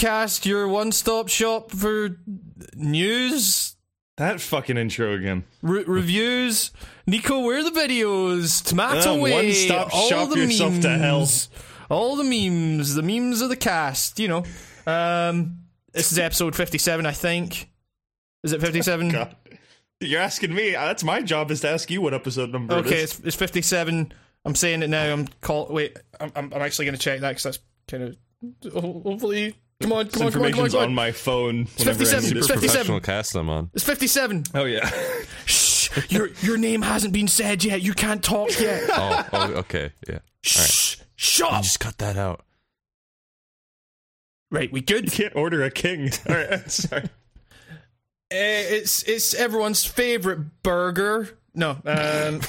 cast, your one stop shop for news, That fucking intro again. re- reviews. Nico, where are the videos? Tomato Uh, one-stop all shop the yourself memes, to hell. All the memes, the memes of the cast. You know, um, this is episode fifty-seven, I think. Is it fifty-seven? God. You're asking me. Uh, That's my job is to ask you what episode number it Okay, is. it's, it's 57. I'm saying it now. I'm call. Wait, I'm, I'm, I'm actually going to check that because that's kind of. Hopefully, come on, come on, come on, come on, information's come on on. my phone. whenever I 57, it's 57. cast I'm on. It's 57. Oh yeah. Shh, your your name hasn't been said yet. You can't talk yet. Oh, oh okay, yeah. Shh, shut up. Just cut that out. Right, we good? Can't order a king. All right. Sorry. Uh, it's it's everyone's favorite burger. No, um,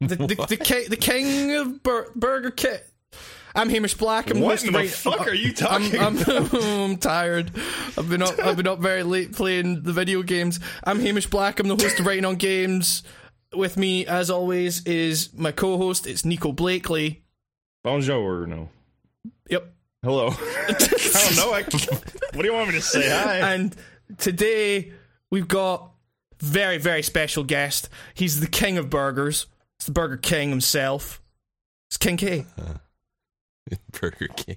the the the, the king of bur- Burger King. I'm Hamish Black. I'm What host in of the Right- fuck are you I'm, talking I'm, I'm tired. I've been up. I've been up very late playing the video games. I'm Hamish Black. I'm the host of Writing on Games. With me, as always, is my co-host. It's Nico Blakely. Bonjour. No. Yep. Hello. I don't know. I, what do you want me to say? Hi. And today we've got very very special guest. He's the king of burgers. It's the Burger King himself. It's King K. Uh-huh. Burger King.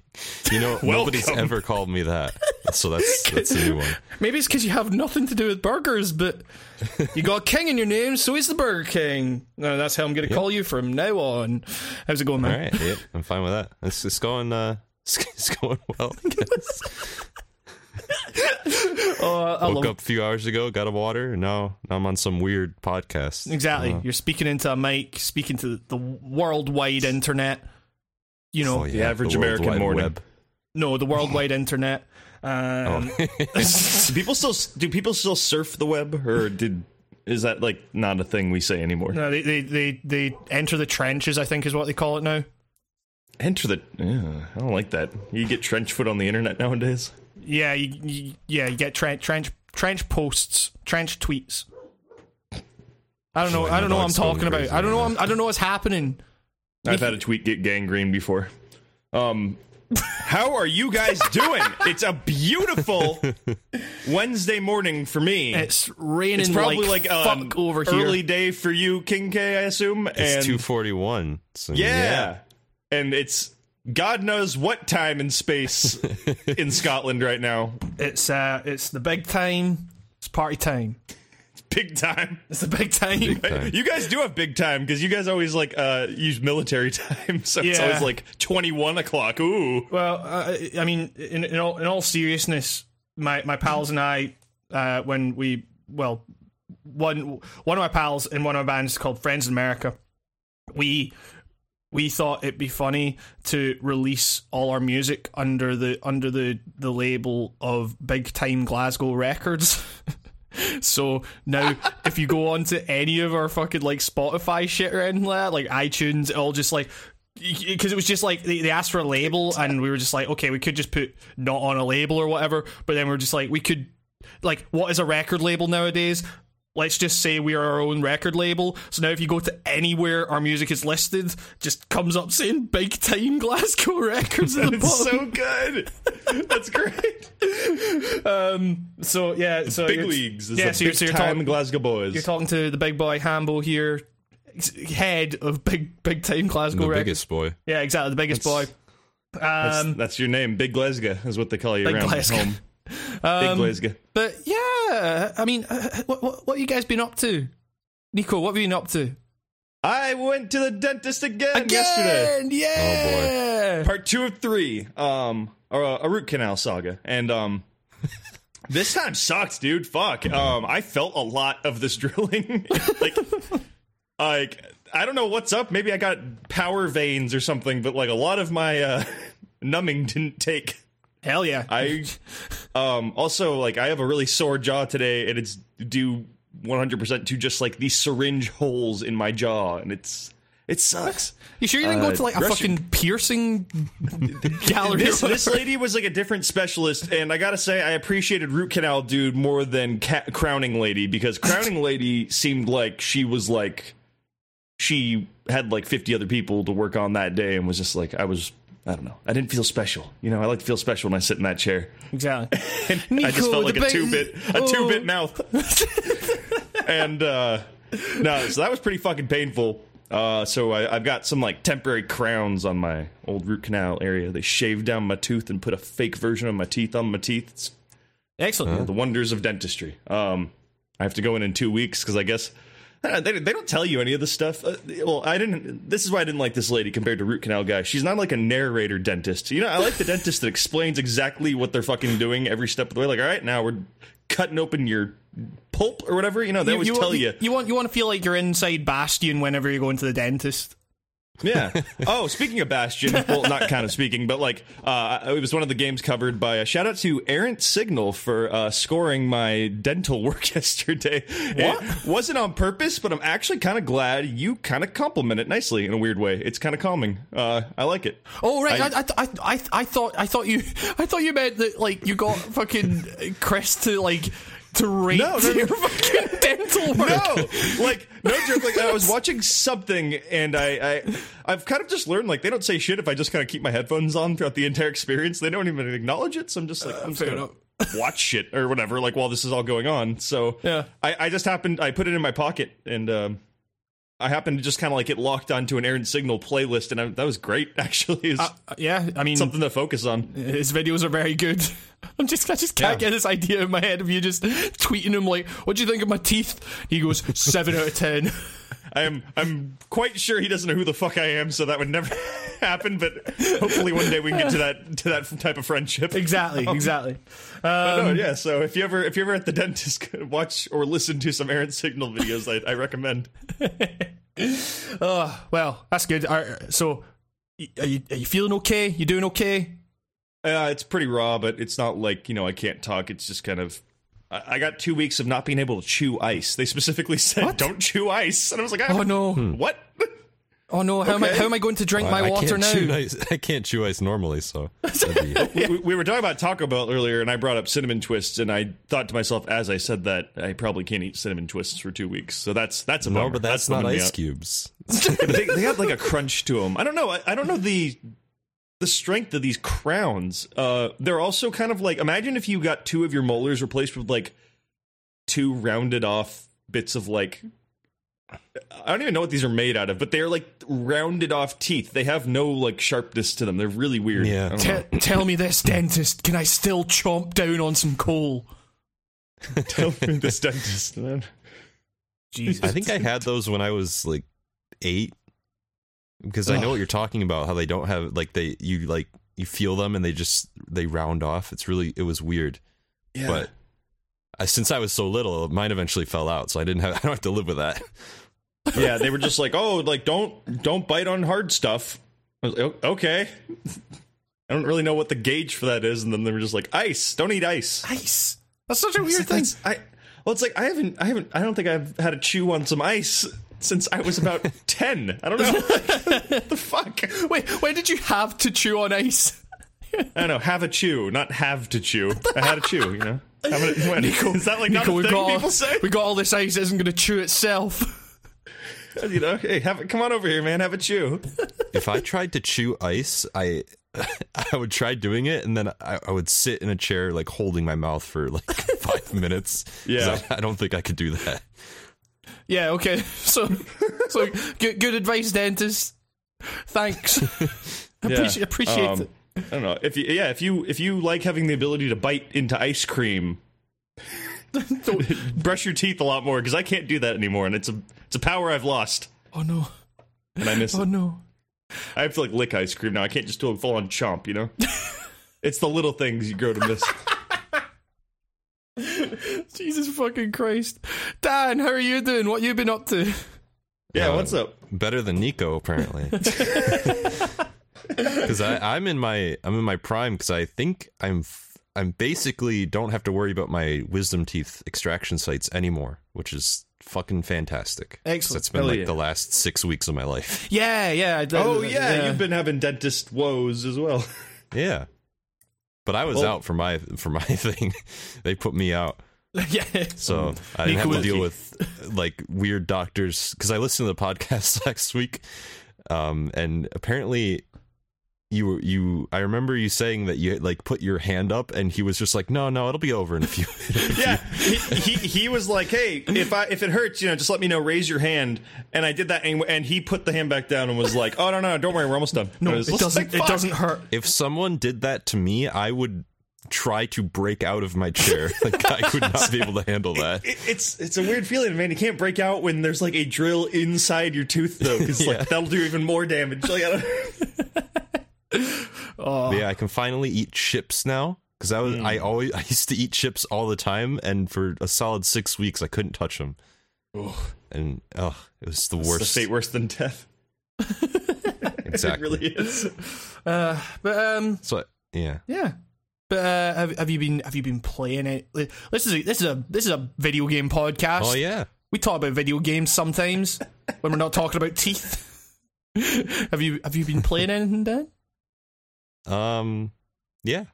You know, nobody's ever called me that. So that's that's a new one. Maybe it's because you have nothing to do with burgers, but you got King in your name, so he's the Burger King. No, that's how I'm going to call you from now on. How's it going, All man? right, yeah, I'm fine with that. It's, it's going uh it's, it's going well. I guess. Oh, I Woke up a few hours ago, got a water, now, now I'm on some weird podcast. Exactly. Uh, You're speaking into a mic, speaking to the worldwide internet. You know, oh, yeah, The average the American morning. Web. no, the worldwide internet. Um, Oh. do people still do people still surf the web or did is that like not a thing we say anymore? no, they, they, they, they enter the trenches, I think is what they call it now. Enter the. Yeah, I don't like that. You get trench foot on the internet nowadays. Yeah, you, you, yeah, you get trench, trench, trench posts, trench tweets. I don't know. I don't know what I'm talking about. I don't know. I'm, I don't know what's happening. I've had a tweet get gangrene before. Um, how are you guys doing? It's a beautiful Wednesday morning for me. It's raining. It's probably like, like, um, fuck over here. early day for you, King K, I assume. It's 241. So, yeah. and it's God knows what time and space in Scotland right now. It's uh, it's the big time. It's party time. Big time. It's a big time. time. You guys do have big time because you guys always like uh, use military time, so it's Yeah. always like twenty one o'clock. Ooh, Well, uh, I mean, in, in all in all seriousness, my my pals and I, uh, when we well, one one of my pals in one of my bands called Friends in America, we we thought it'd be funny to release all our music under the under the the label of Big Time Glasgow Records. So now, if you go on to any of our fucking like Spotify shit or anything like that, like iTunes, it all just like because it was just like they, they asked for a label uh, and we were just like, okay, we could just put not on a label or whatever, but then we are just like, we could like, what is a record label nowadays? Let's just say we are our own record label. So now, if you go to anywhere our music is listed, just comes up saying "Big Time Glasgow Records" at the it's so good. That's great. um, so yeah, so Big you're- leagues. Is yeah, the so you're, so you're time talking, Glasgow boys. you're talking to the big boy Hambo here, head of big big time Glasgow The Records. biggest boy. Yeah, exactly, the biggest That's- boy. that's, Um, that's your name, Big Glasgow, is what they call you Big around Glasgow. home. um, Big Glasgow. But yeah, I mean, uh, what, what what you guys been up to, Nico? What have you been up to? I went to the dentist again, yesterday. Again, yeah. Part two of three. Um, or a, a root canal saga, and um. This time sucked, dude. Fuck. Um, I felt a lot of this drilling. like, like I don't know what's up. Maybe I got power veins or something, but like a lot of my uh, numbing didn't take. Hell yeah. I um also like I have a really sore jaw today, and it's due 100 percent to just like these syringe holes in my jaw, and it's it sucks. you sure you didn't go uh, to like a Russian- fucking piercing gallery? This, this lady was like a different specialist, and I gotta say, I appreciated root canal dude more than ca- crowning lady because crowning lady seemed like she was like she had like 50 other people to work on that day and was just like I was I don't know. I didn't feel special. You know, I like to feel special when I sit in that chair. Exactly. I just felt like a two bit a Oh. two bit mouth. and uh no, so that was pretty fucking painful. Uh, so I, I've got some like temporary crowns on my old root canal area. They shaved down my tooth and put a fake version of my teeth on my teeth. It's Excellent. the wonders of dentistry. Um, I have to go in in two weeks because I guess uh, they, they don't tell you any of this stuff. Uh, well, I didn't. This is why I didn't like this lady compared to root canal guy. She's not like a narrator dentist. You know, I like the dentist that explains exactly what they're fucking doing every step of the way. Like, all right, now we're cutting open your pulp or whatever. You know, they always you, tell want, you. you want you want to feel like you're inside Bastion whenever you're going to the dentist. Yeah. Oh, speaking of Bastion, well, not kind of speaking, but like, uh, it was one of the games covered by a shout out to Errant Signal for uh, scoring my dental work yesterday. What? It wasn't on purpose, but I'm actually kind of glad you kind of compliment it nicely in a weird way. It's kind of calming. Uh, I like it. Oh right, I- I, I, I, I, I thought I thought you I thought you meant that like you got fucking Chris to like to rate No, no, no. your fucking dental work. No, like no joke. Like I was watching something, and I, I, I've kind of just learned like they don't say shit if I just kind of keep my headphones on throughout the entire experience. They don't even acknowledge it, so I'm just like I'm just gonna watch shit or whatever. Like while this is all going on, so Yeah. I, I just happened. I put it in my pocket, and um, I happened to just kind of like get locked onto an Errant Signal playlist, and I, that was great. Actually, it's Uh, yeah, I mean something to focus on. his videos are very good. I'm just I just can't Yeah. get this idea in my head of you just tweeting him like, "What do you think of my teeth?" He goes seven out of ten. I'm I'm quite sure he doesn't know who the fuck I am, so that would never happen. But hopefully one day we can get to that to that type of friendship. exactly, exactly. But no, Um, yeah. So if you ever if you're ever at the dentist, watch or listen to some Errant Signal videos. I, I recommend. oh, well, that's good. Are, so, are you, are you feeling okay? You doing okay? Uh, it's pretty raw, but it's not like you know I can't talk. It's just kind of. I I got two weeks of not being able to chew ice. They specifically said, What? "Don't chew ice," and I was like, Oh no! what?" Oh no! How am I? How am I going to drink my I water can't now? Ice, I can't chew ice normally, so that'd be- we, we were talking about Taco Bell earlier, and I brought up cinnamon twists, and I thought to myself as I said that I probably can't eat cinnamon twists for two weeks. So that's that's a no, bummer. but that's, not ice cubes. they, they have like a crunch to them. I don't know. I, I don't know the the strength of these crowns. Uh, they're also kind of like imagine if you got two of your molars replaced with like two rounded off bits of like. I don't even know what these are made out of, but they're like rounded off teeth. They have no like sharpness to them. They're really weird. Yeah. I don't know. Te- tell me this, dentist. Can I still chomp down on some coal? Tell me this dentist, man. Jesus. I think I had those when I was like eight, because I know what you're talking about. How they don't have like they you like you feel them and they just they round off. It's really it was weird, Yeah. but I, since I was so little, mine eventually fell out, so I didn't have I don't have to live with that. Yeah, they were just like, "Oh, like don't don't bite on hard stuff." I was like, okay. I don't really know what the gauge for that is, and then they were just like, "Ice, don't eat ice." ice. That's such a weird It's thing. I well, it's like I haven't, I haven't, I don't think I've had a chew on some ice since I was about ten. I don't know what the fuck. Wait, when did you have to chew on ice? I don't know. Have a chew, not have to chew. I had a chew. You know. Have a, when, is that like not Nico, a we thing got, people all, say? we got all this ice. Isn't going to chew itself. You know, hey, have it. Come on over here, man. Have a chew. if I tried to chew ice, I I would try doing it, and then I, I would sit in a chair like holding my mouth for like five minutes. Yeah. I, I don't think I could do that. Yeah. Okay. So, so good, good advice, dentist. Thanks. appreciate appreciate Um, it. I don't know if you, yeah, if you if you like having the ability to bite into ice cream, brush your teeth a lot more because I can't do that anymore, and it's a it's a power I've lost, Oh no. and I miss Oh it. no. I have to like lick ice cream now. I can't just do a full on chomp, you know. it's the little things you grow to miss. Jesus fucking Christ. Dan, how are you doing? What you been up to? Yeah, Uh, what's up? Better than Nico, apparently. Because I'm in my I'm in my prime. Because I think I'm f- I'm basically don't have to worry about my wisdom teeth extraction sites anymore, which is fucking fantastic. Excellent. It's been Hell like yeah. the last six weeks of my life. Yeah, yeah. I did- Oh yeah, yeah, you've been having dentist woes as well. Yeah, but I was Well- out for my for my thing. they put me out. yeah. So I didn't have to deal with like weird doctors because I listened to the podcast last week, um, and apparently you you I remember you saying that you like put your hand up and he was just like no no it'll be over in a few yeah, he, he he was like, "Hey, if I if it hurts, you know, just let me know. Raise your hand." And I did that, and, and he put the hand back down and was like, "Oh no, no, don't worry, we're almost done." No, was it doesn't. like, it doesn't hurt. if someone did that to me I would try to break out of my chair like I could not be able to handle that It, it's it's a weird feeling, man. You can't break out when there's like a drill inside your tooth, though, because Yeah. like that'll do even more damage. Like, I don't- Oh, yeah, I can finally eat chips now because I was I always I used to eat chips all the time, and for a solid six weeks I couldn't touch them, and oh, it was the the worst. fate worse than death. exactly. It really is. uh, but um, So yeah, yeah. But uh, have, have you been have you been playing it? This is a, this is a this is a video game podcast. oh yeah, We talk about video games sometimes when we're not talking about teeth. have you have you been playing anything, Dan? Um, yeah.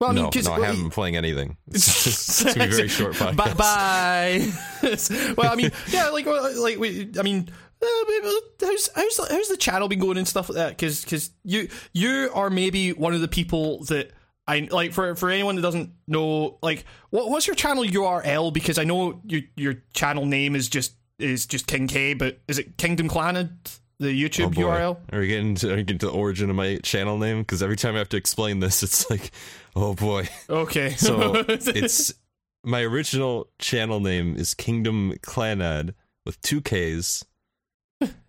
Well, I mean, no, I haven't been playing anything. It's, be a very short podcast. Bye bye. well, I mean, yeah, like, like we, I mean, uh, maybe- how's how's how's the channel been going and stuff like that? Because because you you are maybe one of the people that I like for for anyone that doesn't know, like, what what's your channel URL? Because I know your your channel name is just is just King K, but is it Kingdom Clannad? The Oh, YouTube boy. URL. Are we getting to, are we getting to the origin of my channel name? Because every time I have to explain this, it's like, oh boy. Okay, So it's my original channel name is Kingdom Clannad with two K's,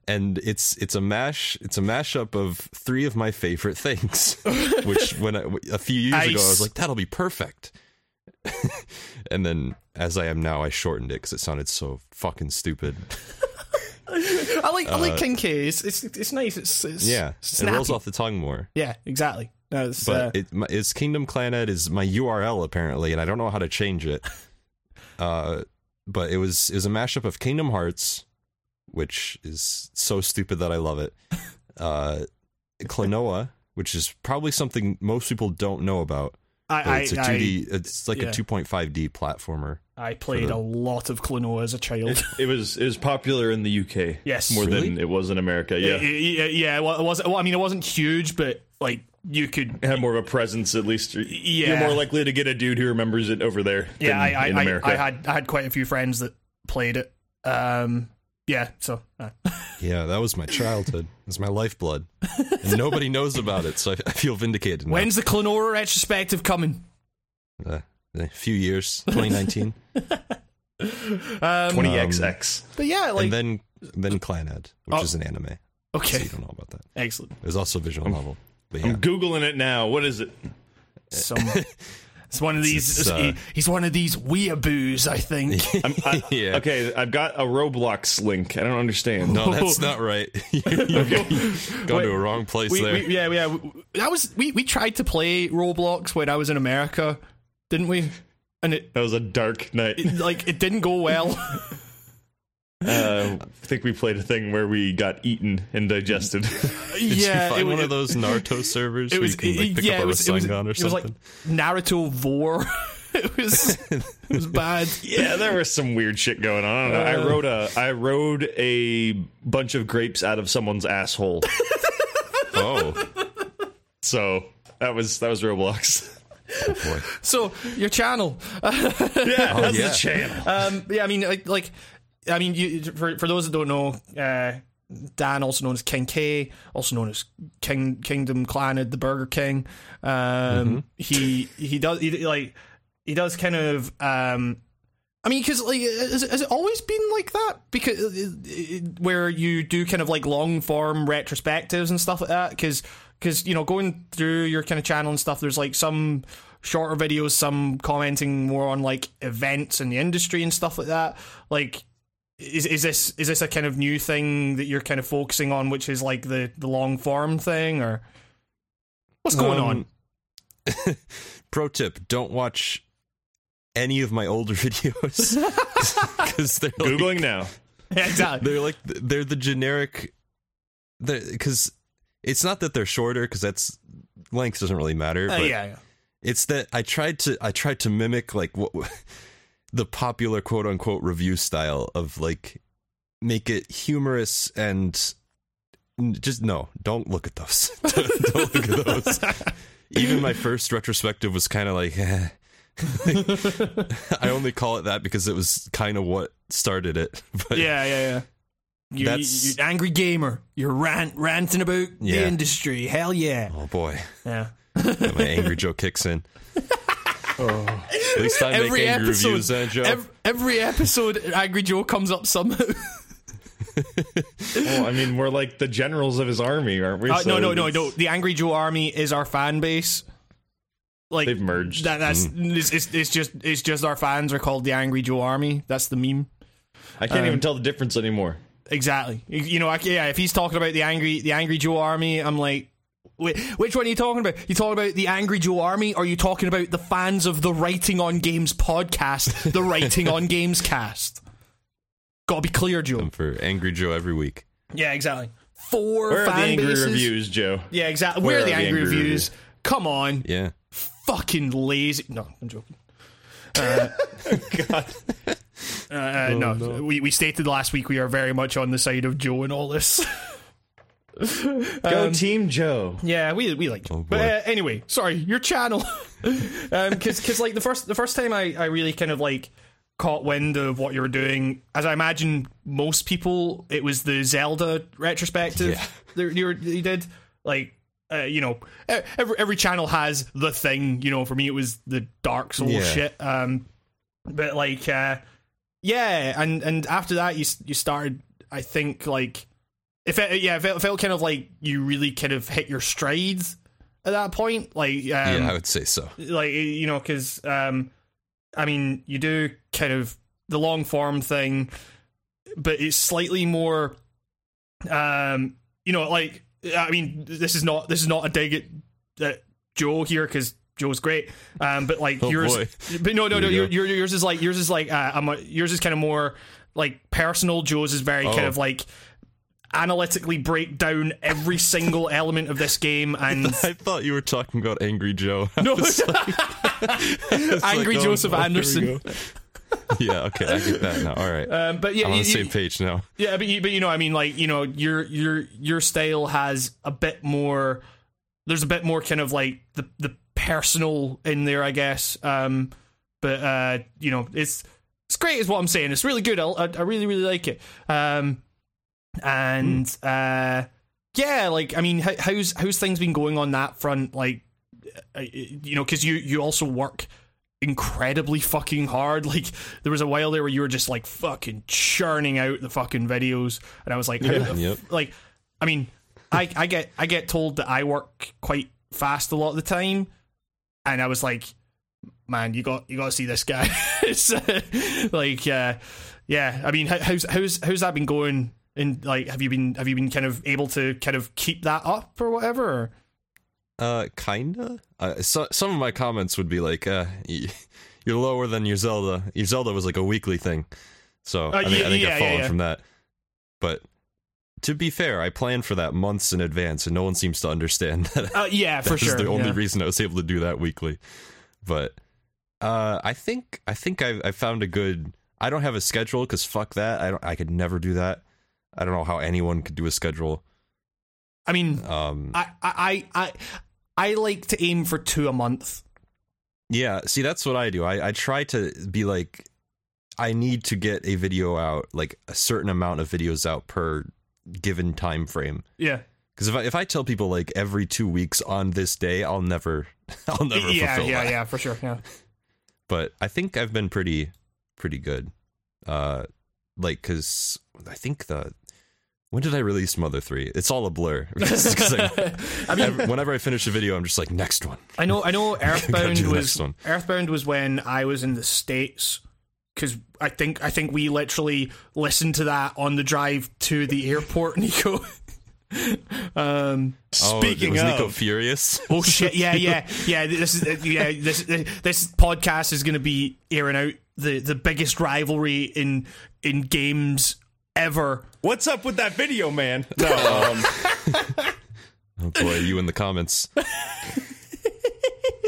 and it's it's a mash it's a mashup of three of my favorite things. Which when I, a few years ago I was like that'll be perfect, and then as I am now I shortened it because it sounded so fucking stupid. I like I like King K. It's it's, it's nice. It's, it's Uh, Yeah, it rolls off the tongue more. Yeah, exactly. That's, but uh, it, my, it's Kingdom Clannad is my URL apparently, and I don't know how to change it. Uh, but it was it was a mashup of Kingdom Hearts, which is so stupid that I love it. Uh, Klonoa, which is probably something most people don't know about. I, it's a I- two D. It's like yeah. a two point five D platformer. I played the- a lot of Klonoa as a child. It was it was popular in the UK. Yes. more Really? than it was in America. Yeah, yeah, yeah. Well, it was. Well, I mean, it wasn't huge, but like you could. have more of a presence. At least you're, Yeah. you're more likely to get a dude who remembers it over there. Yeah, than I, I, in I, I had I had quite a few friends that played it. Um, yeah. So uh, Yeah, that was my childhood. It was my lifeblood, and nobody knows about it, so I, I feel vindicated. Now. when's the Klonoa retrospective coming? Uh, a few years, 2019, Um, 20xx. but yeah, like and then then Clannad, which Oh. is an anime. Okay, So okay, you don't know about that. excellent. There's also a visual novel. But yeah. I'm googling it now. What is it? Some. It's one of these. It's, uh, he's one of these weeaboos, I think. I'm, I, Yeah. Okay, I've got a Roblox link. I don't understand. No, that's not right. You've gone to a wrong place we, there. we, yeah, yeah. That was we, we tried to play Roblox when I was in America, didn't we? And it, That was a dark night. it like it didn't go well. Uh, I think we played a thing where we got eaten and digested. Did yeah, you find it, one of those Naruto servers It where was you can like, pick yeah, up a it was, it was, or it was like? Naruto Vor. it was it was bad. yeah, there was some weird shit going on. I, don't. I rode a I rode a bunch of grapes out of someone's asshole. oh, so that was that was Roblox. oh boy. So your channel, Yeah, that's yeah. the channel. um, yeah, I mean, like, like I mean, you, for for those that don't know, uh, Dan, also known as King K, also known as King Kingdom Clannad, the Burger King. Um, he he does he, like he does kind of um. I mean, because like, has, has it always been like that? Because uh, uh, where you do kind of like long form retrospectives and stuff like that. Because because you know going through your kind of channel and stuff, there's like some shorter videos, some commenting more on like events in the industry and stuff like that. Like, is is this is this a kind of new thing that you're kind of focusing on, which is like the the long form thing, or what's going on? Um, Pro tip: Don't watch any of my older videos because they're like, Googling now. Yeah, exactly. they're like they're the generic because it's not that they're shorter because that's length doesn't really matter Uh, but yeah, yeah. it's that i tried to i tried to mimic like what the popular quote unquote review style of like make it humorous and just no, don't look at those. don't look at those. Even my first retrospective was kind of like, eh. I only call it that because it was kind of what started it. But Yeah, yeah, yeah. You, That's- you angry gamer. You're rant, ranting about the industry. Hell yeah. oh boy, Yeah. my angry Joe kicks in. At least I make Every angry episode, reviews, eh, Joe? ev- every episode, Angry Joe comes up somehow. Well, I mean, we're like the generals of his army, aren't we? Uh, So no, no, no, no. The Angry Joe army is our fan base. Like They've merged. that. That's it's, it's, it's just it's just our fans are called the Angry Joe army. That's the meme. I can't um, even tell the difference anymore. Exactly. You- You know, I, yeah. If he's talking about the angry, the Angry Joe Army, I'm like, wait, which one are you talking about? You talking about the Angry Joe Army, or are you talking about the fans of the Writing on Games podcast, the Writing on Games cast? Got to be clear, Joe. for angry Joe every week. Yeah, exactly. Four Where are the fan angry bases. reviews, Joe? Yeah, exactly. Where Where, are are the angry, angry reviews? Come on, Yeah, fucking lazy. No, I'm joking. God. Uh, uh, no, we we stated last week we are very much on the side of Joe and all this. Go Team Joe. Yeah, we we like. Oh, but uh, anyway, sorry, your channel. um, because because like the first the first time I I really kind of like caught wind of what you were doing, as I imagine most people, it was the Zelda retrospective Yeah. that you, were, that you did. Like, uh, you know, every every channel has the thing. You know, for me, it was the Dark Souls Yeah. shit. Um, but like, uh, yeah, and and after that, you you started. I think like it felt, yeah, it felt, felt kind of like you really kind of hit your strides at that point. Like, um, yeah, I would say so. like you know, because um, I mean, you do kind of the long form thing, but it's slightly more, um, you know, like I mean, this is not this is not a dig at, at Joe here because Joe's great, um, but like Oh, yours, boy. but no, no, no, your, your, yours is like yours is like uh, I'm a, yours is kind of more like personal. Joe's is very kind Oh. of like analytically break down every single element of this game and I thought you were talking about Angry Joe. No. like- Angry like, oh, Joseph we Anderson. yeah, okay, I get that now. All right, Um, but yeah, I'm on you- the same page now. yeah, but you, but you know, I mean, like you know, your your your style has a bit more. There's a bit more kind of like the the personal in there, I guess. Um, but uh, you know, it's it's great, is what I'm saying. It's really good. I, I, I really really like it. Um, and uh, yeah, like I mean, how, how's how's things been going on that front? Like, uh, you know, because you you also work incredibly fucking hard. Like there was a while there where you were just like fucking churning out the fucking videos, and I was like, f- Yep. like, I mean, I I get I get told that I work quite fast a lot of the time, and I was like, man, you got you got to see this guy. it's uh, like, uh, yeah, I mean, how, how's how's how's that been going? And like, have you been have you been kind of able to kind of keep that up or whatever? Uh, kinda. Uh, so, some of my comments would be like, uh, "You're lower than your Zelda. Your Zelda was like a weekly thing." So I, think, yeah, I think yeah, I've fallen yeah, from that. But to be fair, I planned for that months in advance, and no one seems to understand that. Uh, yeah, for That was sure. the only reason I was able to do that weekly. But uh, I think I think I, I found a good. I don't have a schedule because fuck that. I don't. I could never do that. I don't know how anyone could do a schedule. I mean, Um, I, I, I, I like to aim for two a month. Yeah, see, that's what I do. I, I try to be like, I need to get a video out, like a certain amount of videos out per given time frame. Yeah, Because if I if I tell people like every two weeks on this day, I'll never, I'll never yeah, yeah, that. yeah, for sure. Yeah, But I think I've been pretty, pretty good. Uh, like because I think the when did I release Mother Three? It's all a blur. I- I mean, ev- whenever I finish a video, I'm just like next one. I know, I know. Earthbound was. Earthbound was when I was in the states because I think I think we literally listened to that on the drive to the airport, Nico. um, Oh, Speaking was Nico furious? oh shit! Yeah, yeah, yeah. This is yeah. This this podcast is going to be airing out the the biggest rivalry in in games ever. what's up with that video, man? No, um, Oh boy, you in the comments.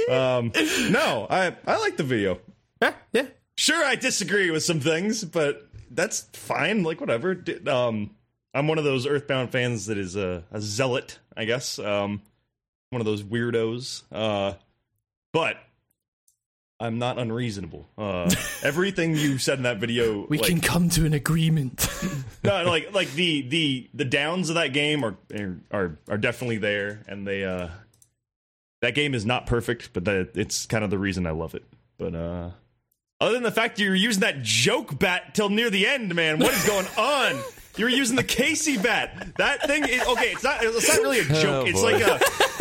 um, no, I I like the video. Yeah, yeah. Sure, I disagree with some things, but that's fine. Like whatever. Um, I'm one of those Earthbound fans that is a, a zealot, I guess. Um, one of those weirdos. Uh, but I'm not unreasonable. Uh, everything you said in that video, We like, can come to an agreement. no, like like the the the downs of that game are are are definitely there, and they uh that game is not perfect, but that it's kind of the reason I love it. But uh other than the fact you were using that joke bat till near the end, man, what is going on? You were using the Casey bat. That thing is okay. It's not. It's not really a joke. Oh, it's boy. like a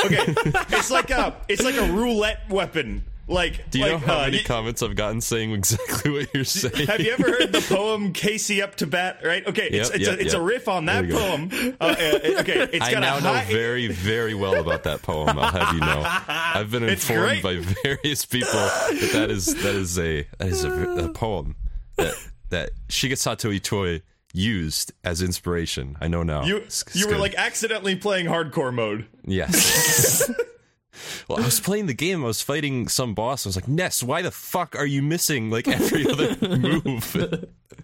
okay. It's like a. It's like a roulette weapon. Like Do you like, know how uh, many y- comments I've gotten saying exactly what you're saying? have you ever heard the poem "Casey Up to Bat"? Right? Okay, it's Yep, it's, yep, a, it's a riff on that There you go. poem. Uh, uh, okay, it's I now a know very, very well about that poem. I'll have you know. I've been informed by various people that that is that is a that is a, a poem that that Shigesato Itoi used as inspiration. I know now. you It's- it's you were good. like accidentally playing hardcore mode. yes. Well, I was playing the game. I was fighting some boss. I was like, Ness, why the fuck are you missing like every other move? For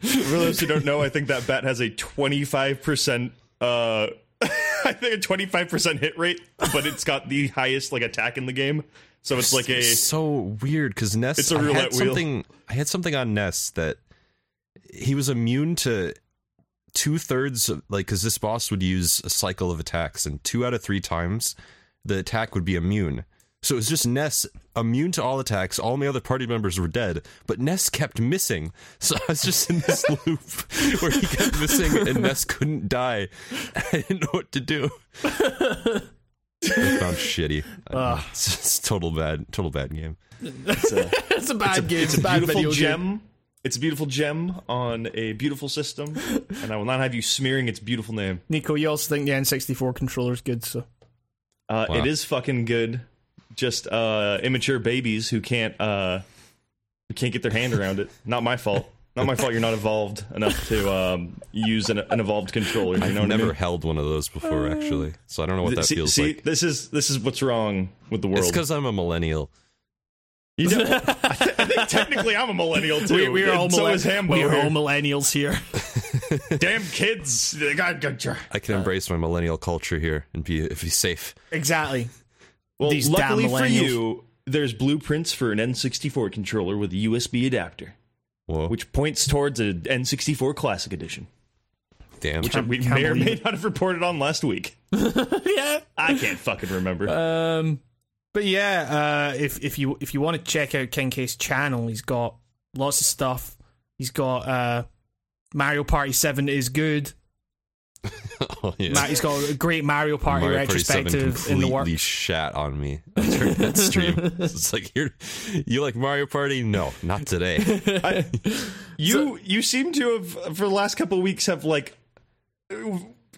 those who don't know, I think that bat has a twenty five percent. Uh, I think a twenty five percent hit rate, but it's got the highest like attack in the game. So it's like a It's so weird because Ness. It's a roulette had wheel. something. I had something on Ness that he was immune to two thirds like because this boss would use a cycle of attacks, and two out of three times the attack would be immune. So it was just Ness immune to all attacks. All my other party members were dead, but Ness kept missing. So I was just in this loop where he kept missing, and Ness couldn't die. I didn't know what to do. I found shitty. Ah. It's, it's total bad, total bad game. it's a, it's a bad game. it's a bad beautiful video gem. game. It's a beautiful gem on a beautiful system, and I will not have you smearing its beautiful name. Nico, you also think the N64 controller's good, so Uh, Wow. It is fucking good. Just uh, immature babies who can't uh, who can't get their hand around it. Not my fault. Not my fault. You're not evolved enough to um, use an, an evolved controller. You I've know never I mean? held one of those before, actually, so I don't know what that see, feels see, like. this is this is what's wrong with the world. It's because I'm a millennial. You know, I, th- I think technically I'm a millennial too. we, we're and all so millen- is we're all millennials here. Damn kids! They got- got your- I can embrace my millennial culture here and be be safe. exactly. Well, These damn luckily for you, there's blueprints for an N64 controller with a USB adapter, Whoa, which points towards an N64 Classic Edition, damn! which Can't- we can't may or may it. not have reported on last week. yeah. I can't fucking remember. Um, but yeah, uh, if if you if you want to check out King K's channel, he's got lots of stuff. He's got uh, Mario Party Seven is good. oh, yeah. Ma- he's got a great Mario Party Mario Party 7 retrospective in the completely works. shat on me during that stream. it's like you're, you like Mario Party? No, not today. I, you you seem to have for the last couple of weeks have like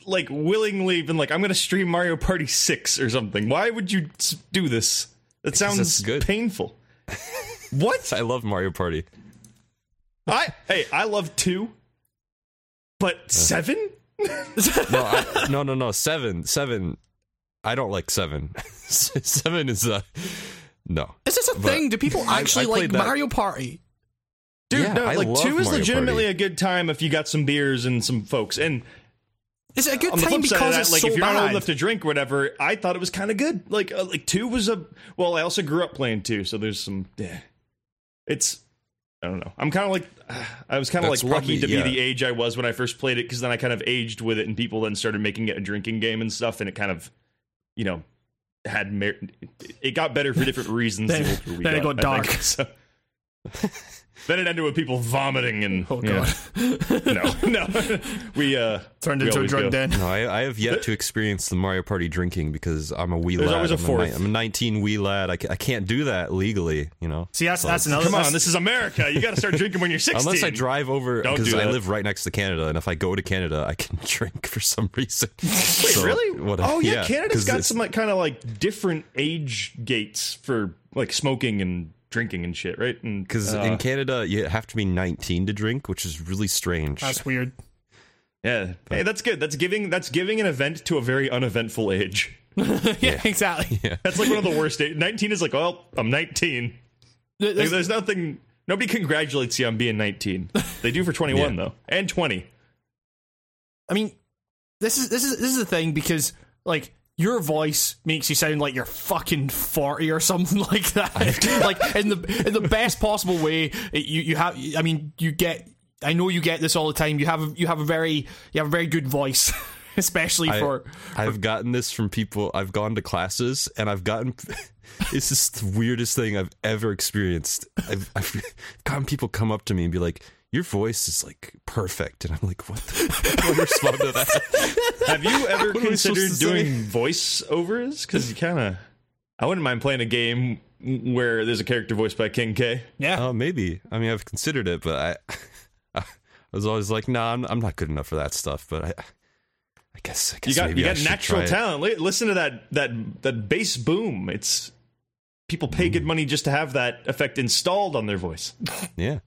like willingly been like I'm going to stream Mario Party 6 or something. Why would you do this? That sounds good. painful. what? I love Mario Party. I hey, I love 2. But 7? No, I, no, no, no. Seven, seven. I don't like seven. seven is a no. Is this a But thing? Do people actually I like that- Mario Party? Dude, Yeah, no, I like 2 is Mario legitimately Party. a good time if you got some beers and some folks. And Is it a good time flip side of because that, it's like so if you're not old enough to drink or whatever, I thought it was kind of good. Like uh, like two was a well. I also grew up playing two, so there's some. Yeah, it's I don't know. I'm kind of like I was kind of like lucky probably- to yeah. be the age I was when I first played it because then I kind of aged with it, and people then started making it a drinking game and stuff, and it kind of you know had mer- it got better for different reasons. Then- the we then it got I think. dark. So- then it ended with people vomiting and Oh yeah. god, no no we uh turned we into a drug go. den. No, I, I have yet to experience the Mario Party drinking because I'm a wee There's lad. always a I'm, fourth. I'm a 19 wee lad. I, I can't do that legally, you know. See, that's So that's another. Come on, this is America. You got to start drinking when you're 16. Unless I drive over because I live right next to Canada, and if I go to Canada, I can drink for some reason. Wait, So, really? what- oh yeah, Canada's got some like kind of like different age gates for like smoking and drinking and shit, right? And Because uh, in Canada, you have to be 19 to drink, which is really strange. that's weird. yeah, hey, that's good. That's giving that's giving an event to a very uneventful age. yeah, exactly. That's like one of the worst. Age. 19 is like, well, I'm 19. Like, There's- there's nothing. Nobody congratulates you on being 19. They do for 21 Yeah. though, and 20. I mean, this is this is this is the thing because like your voice makes you sound like you're fucking forty or something like that. like in the in the best possible way. You you have. I mean, you get. I know you get this all the time. You have you have a very you have a very good voice, especially I, for. I've gotten this from people. I've gone to classes and I've gotten. It's just the weirdest thing I've ever experienced. I've, I've gotten people come up to me and be like, "Your voice is like perfect," and I'm like, "What?" The, how respond to that? Have you ever What considered supposed to say? doing voiceovers? Because you kind of, I wouldn't mind playing a game where there's a character voiced by King K. Yeah, Oh, maybe. I mean, I've considered it, but I, I was always like, "Nah, I'm, I'm not good enough for that stuff." But I, I guess, I guess You got maybe you got should natural try it. talent. Listen to that that that bass boom. It's people pay Mm. good money just to have that effect installed on their voice. Yeah,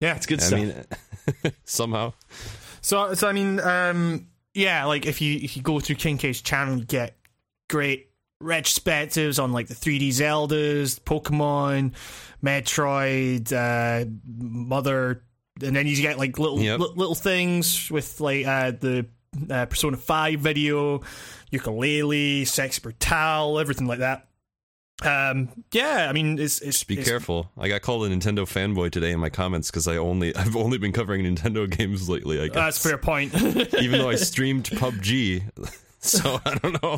yeah, It's good I stuff. mean, somehow. So, so I mean, um, yeah, like if you if you go through King K's channel, you get great retrospectives on like the 3D Zeldas, Pokemon, Metroid, uh, Mother, and then you get like little Yep. li- little things with like uh, the uh, Persona Five video, Yooka-Laylee, Sexy Brutale, everything like that. Um, yeah, I mean, it's it's Be it's, careful. I got called a Nintendo fanboy today in my comments because I only I've only been covering Nintendo games lately. I guess That's a fair point. even though I streamed PUBG. So I don't know.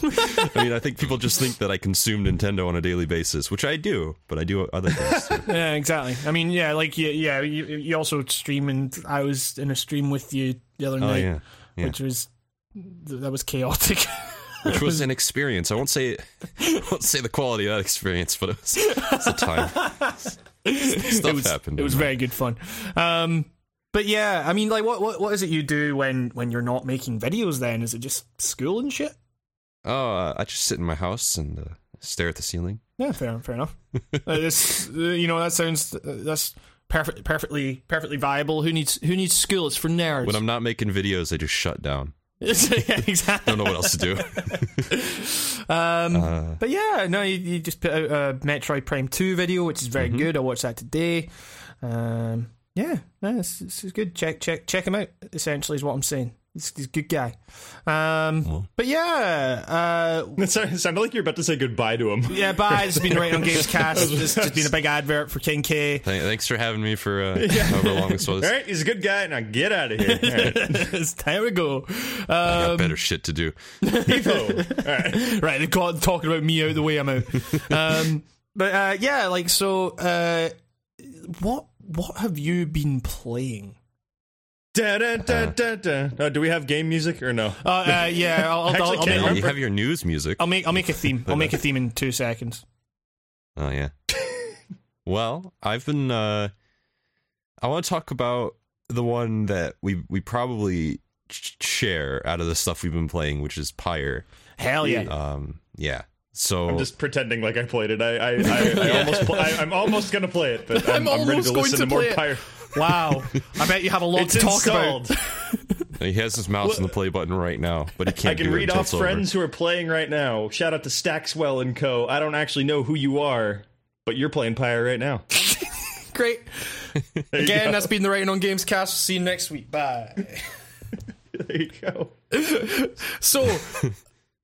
I mean, I think people just think that I consume Nintendo on a daily basis, which I do, but I do other things too. Yeah, exactly. I mean, yeah, like yeah, yeah. You, you also stream, and I was in a stream with you the other Oh night, yeah, yeah. which was that was chaotic. Which was an experience. I won't say I won't say the quality of that experience, but it was, it was a time. Stuff it was happened. it was very good fun. Um, but yeah, I mean, like, what what what is it you do when when you're not making videos? Then is it just school and shit? Oh, uh, I just sit in my house and uh, stare at the ceiling. Yeah, fair fair enough. uh, this, uh, you know, that sounds uh, that's perfect, perfectly perfectly viable. Who needs who needs school? It's for nerds. When I'm not making videos, I just shut down. yeah, exactly. Don't know what else to do. Um, Uh, But yeah, no, you, you just put out a Metroid Prime 2 video, which is very Mm-hmm. good. I watched that today. Um, yeah, no, this is good. Check, check, check him out. Essentially, is what I'm saying. He's, he's a good guy. Um, Well. but yeah, uh, It sounded it sounded like you're about to say goodbye to him. yeah. Bye. This has been Writing on Games Cast. This has been a big advert for King K. th- thanks for having me for uh, however long this was. All right, he's a good guy. Now get out of here. All right. it's time to go. I Um, got better shit to do. Evo. All right. right, they've got talking about me out the way I'm out. Um, but uh, yeah, like so. Uh, what what have you been playing? Da, da, da, da, da. Uh, do we have game music or no? Uh, uh, yeah, I'll, I'll, Actually, I'll, I'll, can't make, remember. you have your news music. I'll make I'll make a theme. I'll make a theme in two seconds. Oh yeah. well, I've been. uh I want to talk about the one that we we probably sh- share out of the stuff we've been playing, which is Pyre. Hell yeah! Um, yeah. So I'm just pretending like I played it. I, I, I, I almost, pl- I, I'm almost gonna play it, but I'm, I'm I'm, ready to almost going listen to to, more play it. Pyre. Wow, I bet you have a lot It's to talk installed. about. he has his mouse on the play button right now, but he can't. I can do read until off it's over. friends who are playing right now. Shout out to Stackswell and Co. I don't actually know who you are, but you're playing Pyre right now. Great. There Again, go. that's been the Writing on Games cast. See you next week. Bye. there you go. So,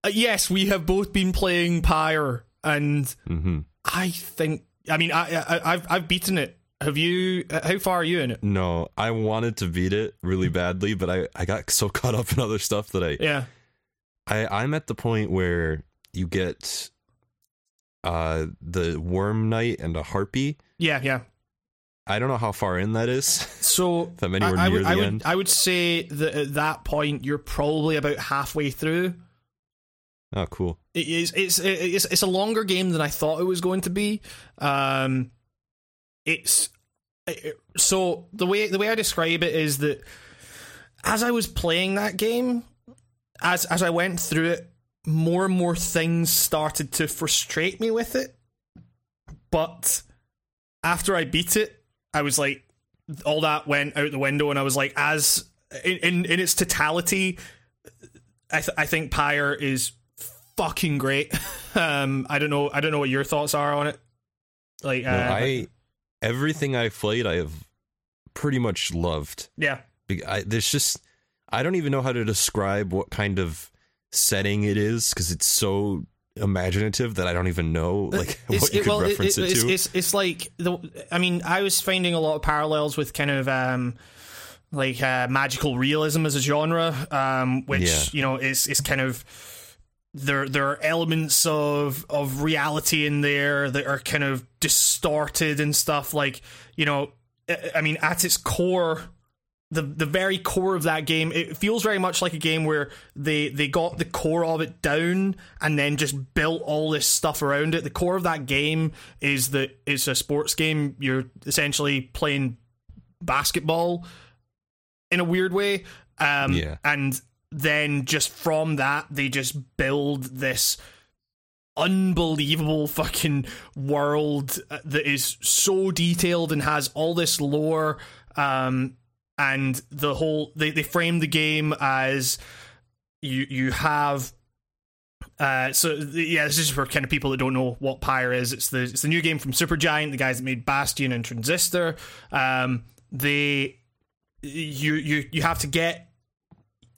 uh, yes, we have both been playing Pyre, and Mhm. I think. I mean, I, I I've I've beaten it. Have you? Uh, how far are you in it? No, I wanted to beat it really badly, but I I got so caught up in other stuff that I Yeah. I I'm at the point where you get uh the worm knight and a harpy. Yeah, yeah. I don't know how far in that is. So If I'm anywhere I, I near would, the I would, end. I would say that at that point you're probably about halfway through. Oh, cool. It is it's it's it's a longer game than I thought it was going to be. Um, it's it- so the way the way I describe it is that as I was playing that game, as as I went through it, more and more things started to frustrate me with it. But after I beat it, I was like, all that went out the window, and I was like, as in in, in its totality, I th- I think Pyre is fucking great. Um, I don't know. I don't know what your thoughts are on it. Like, uh, No, I everything I've played, I have pretty much loved. yeah, I, there's just I don't even know how to describe what kind of setting it is because it's so imaginative that I don't even know like It's- what you it- could well, it- reference it, it's, to. It's, it's like the. I mean, I was finding a lot of parallels with kind of um, like uh, magical realism as a genre, um, which Yeah. you know is is kind of there. There are elements of of reality in there that are kind of distorted and stuff. Like you know, I- mean, at its core, the the very core of that game it feels very much like a game where they they got the core of it down and then just built all this stuff around it the core of that game is that it's a sports game you're essentially playing basketball in a weird way um Yeah. and then just from that they just build this unbelievable fucking world uh, that is so detailed and has all this lore um and the whole they, they frame the game as you you have uh so yeah this is for kind of people that don't know what pyre is. It's the it's the new game from supergiant the guys that made bastion and transistor. Um they you you you have to get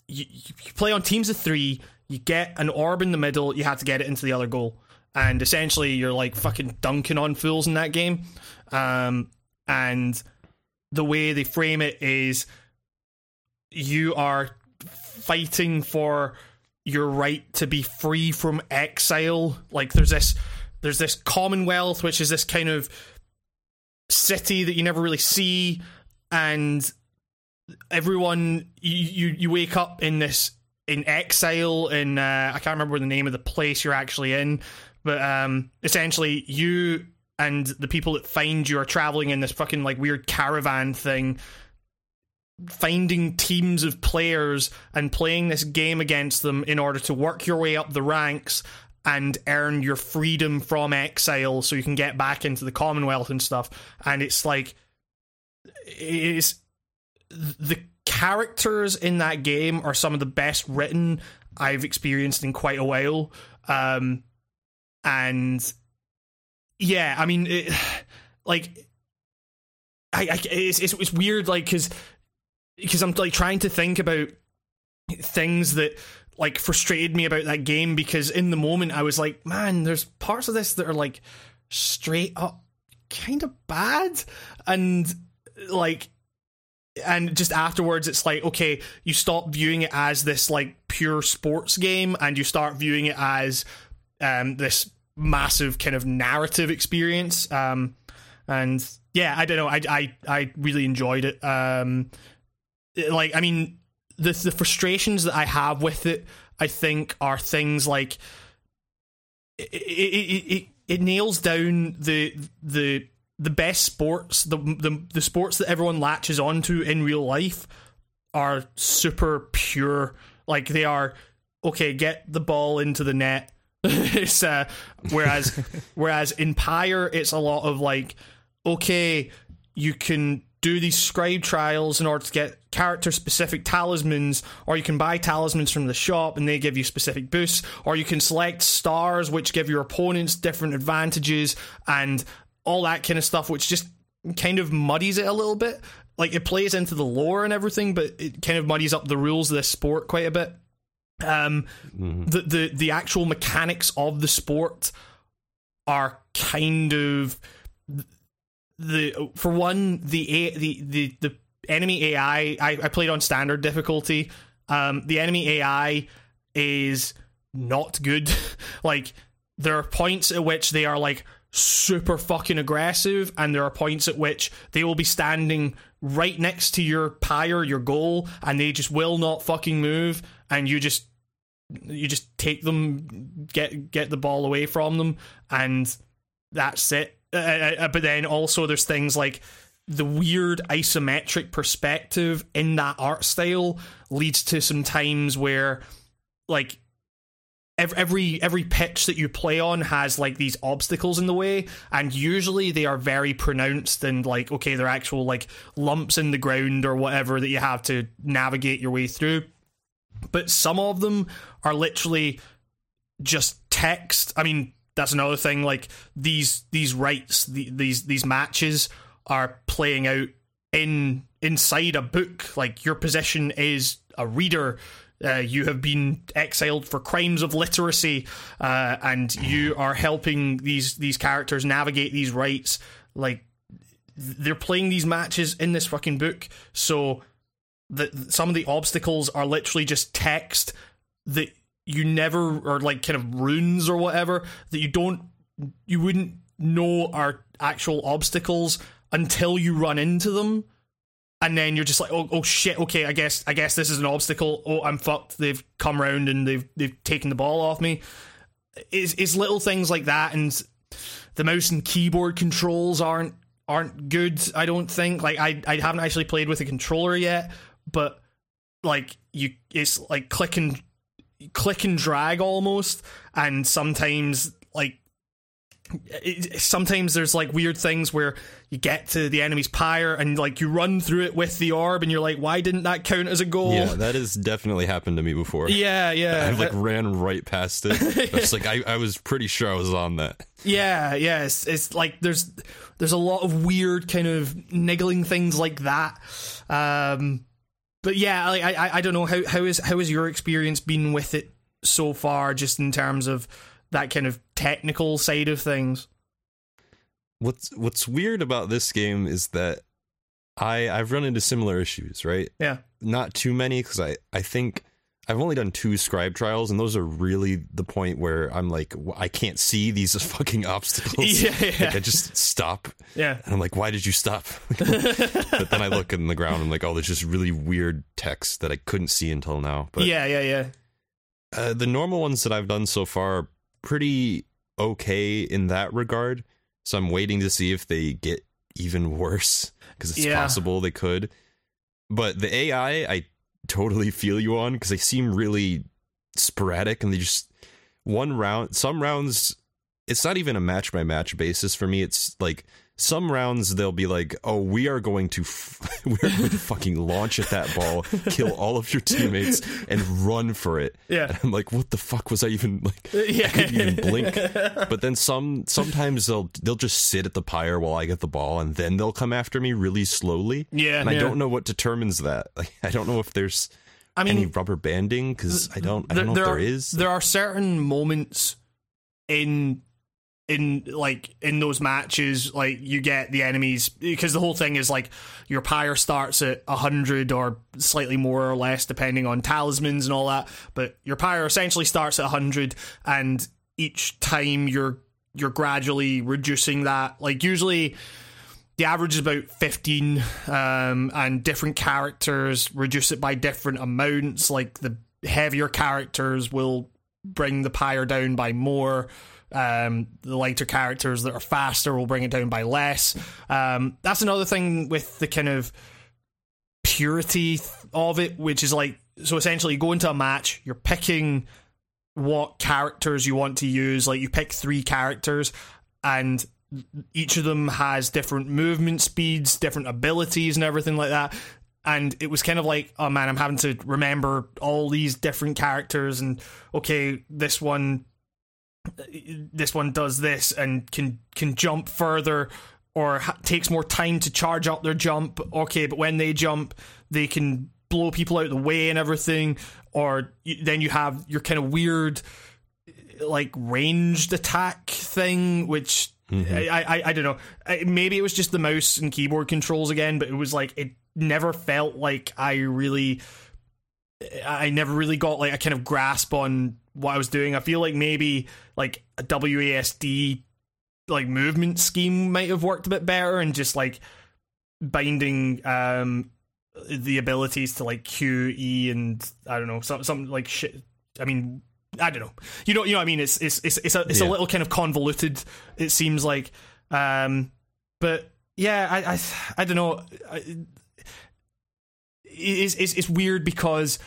you, you play on teams of three you get an orb in the middle you have to get it into the other goal. And essentially you're like fucking dunking on fools in that game. Um and the way they frame it is you are fighting for your right to be free from exile. Like there's this there's this commonwealth which is this kind of city that you never really see. And everyone you you, you wake up in this in exile in uh, I can't remember the name of the place you're actually in but um essentially you and the people that find you are traveling in this fucking like weird caravan thing finding teams of players and playing this game against them in order to work your way up the ranks and earn your freedom from exile so you can get back into the commonwealth and stuff. And it's like it's the characters in that game are some of the best written I've experienced in quite a while. Um, and yeah, I mean, it, like, I, I it's, it's it's weird, like, because because I'm like trying to think about things that like frustrated me about that game because in the moment I was like, man, there's parts of this that are like straight up kind of bad, and like and just afterwards it's like okay you stop viewing it as this like pure sports game and you start viewing it as um this massive kind of narrative experience um and yeah i don't know i i, I really enjoyed it. Um like i mean the the frustrations that i have with it i think are things like it it, it, it, it nails down the the the best sports, the, the the sports that everyone latches onto in real life, are super pure. Like they are okay. Get the ball into the net. it's uh, whereas whereas in Pyre, it's a lot of like okay, you can do these scribe trials in order to get character specific talismans, or you can buy talismans from the shop and they give you specific boosts, or you can select stars which give your opponents different advantages and all that kind of stuff, which just kind of muddies it a little bit. Like it plays into the lore and everything, but it kind of muddies up the rules of this sport quite a bit. Um, the the the actual mechanics of the sport are kind of the for one the A, the the the enemy AI. I, I played on standard difficulty. Um, the enemy AI is not good. like there are points at which they are like super fucking aggressive, and there are points at which they will be standing right next to your pyre, your goal, and they just will not fucking move, and you just you just take them, get get the ball away from them, and that's it. Uh, uh, but then also there's things like the weird isometric perspective in that art style leads to some times where like every every pitch that you play on has like these obstacles in the way and usually they are very pronounced and like okay they're actual like lumps in the ground or whatever that you have to navigate your way through but some of them are literally just text i mean that's another thing like these these rites the, these these matches are playing out in inside a book. Like your position is a reader. Uh, you have been exiled for crimes of literacy, uh, and you are helping these these characters navigate these rites. Like they're playing these matches in this fucking book, so the some of the obstacles are literally just text that you never or like kind of runes or whatever that you don't you wouldn't know are actual obstacles until you run into them and then you're just like oh, oh shit okay i guess i guess this is an obstacle. Oh i'm fucked. They've come around and they've they've taken the ball off me. It's, it's little things like that and the mouse and keyboard controls aren't aren't good i don't think. Like i i haven't actually played with a controller yet but like you it's like click and click and drag almost and sometimes like it, sometimes there's like weird things where you get to the enemy's pyre and like you run through it with the orb and you're like why didn't that count as a goal Yeah, that has definitely happened to me before. yeah yeah I like Uh, ran right past it. It's like I, I was pretty sure I was on that. yeah yeah it's, it's like there's there's a lot of weird kind of niggling things like that um but yeah like, I I I don't know how how is how has your experience been with it so far just in terms of that kind of technical side of things What's what's weird about this game is that I I've run into similar issues, right? yeah Not too many because I I think I've only done two scribe trials, and those are really the point where I'm like I can't see these fucking obstacles. Yeah, yeah. Like I just stop, yeah and I'm like, why did you stop? but then I look in the ground, and I'm like, oh, there's just really weird text that I couldn't see until now. But yeah yeah yeah uh, the normal ones that I've done so far are pretty okay in that regard. So I'm waiting to see if they get even worse because it's Yeah. possible they could. But the AI, I totally feel you on because they seem really sporadic and they just one round. Some rounds, it's not even a match by match basis for me. It's like some rounds they'll be like, "Oh, we are going to, f- we are going to fucking launch at that ball, kill all of your teammates, and run for it." Yeah. And I'm like, "What the fuck was I even like?" Yeah. I couldn't even blink. But then some, sometimes they'll they'll just sit at the pyre while I get the ball, and then they'll come after me really slowly. Yeah, and I don't know what determines that. Like, I don't know if there's I mean any rubber banding because I don't I don't know there if there are, is. There are certain moments in in like in those matches like you get the enemies because the whole thing is like your pyre starts at 100 or slightly more or less depending on talismans and all that but your pyre essentially starts at 100 and each time you're you're gradually reducing that like usually the average is about 15 um, and different characters reduce it by different amounts like the heavier characters will bring the pyre down by more um, the lighter characters that are faster will bring it down by less um, that's another thing with the kind of purity of it which is like so essentially you go into a match you're picking what characters you want to use like you pick three characters and each of them has different movement speeds, different abilities, and everything like that. And it was kind of like, oh man, I'm having to remember all these different characters, and okay, this one, this one does this and can can jump further, or ha- takes more time to charge up their jump. Okay, but when they jump, they can blow people out of the way and everything. Or you, then you have your kind of weird like ranged attack thing, which mm-hmm. I, I I don't know. Maybe it was just the mouse and keyboard controls again, but it was like it never felt like I really, I never really got like a kind of grasp on what I was doing. I feel like maybe like a WASD like movement scheme might have worked a bit better, and just like binding um the abilities to like Q, E, and I don't know some some like shit. I mean, I don't know. You know, you know what I mean? It's it's it's it's a it's a little kind of convoluted. It seems like, um, but yeah, I I I don't know. I, it's it's it's weird because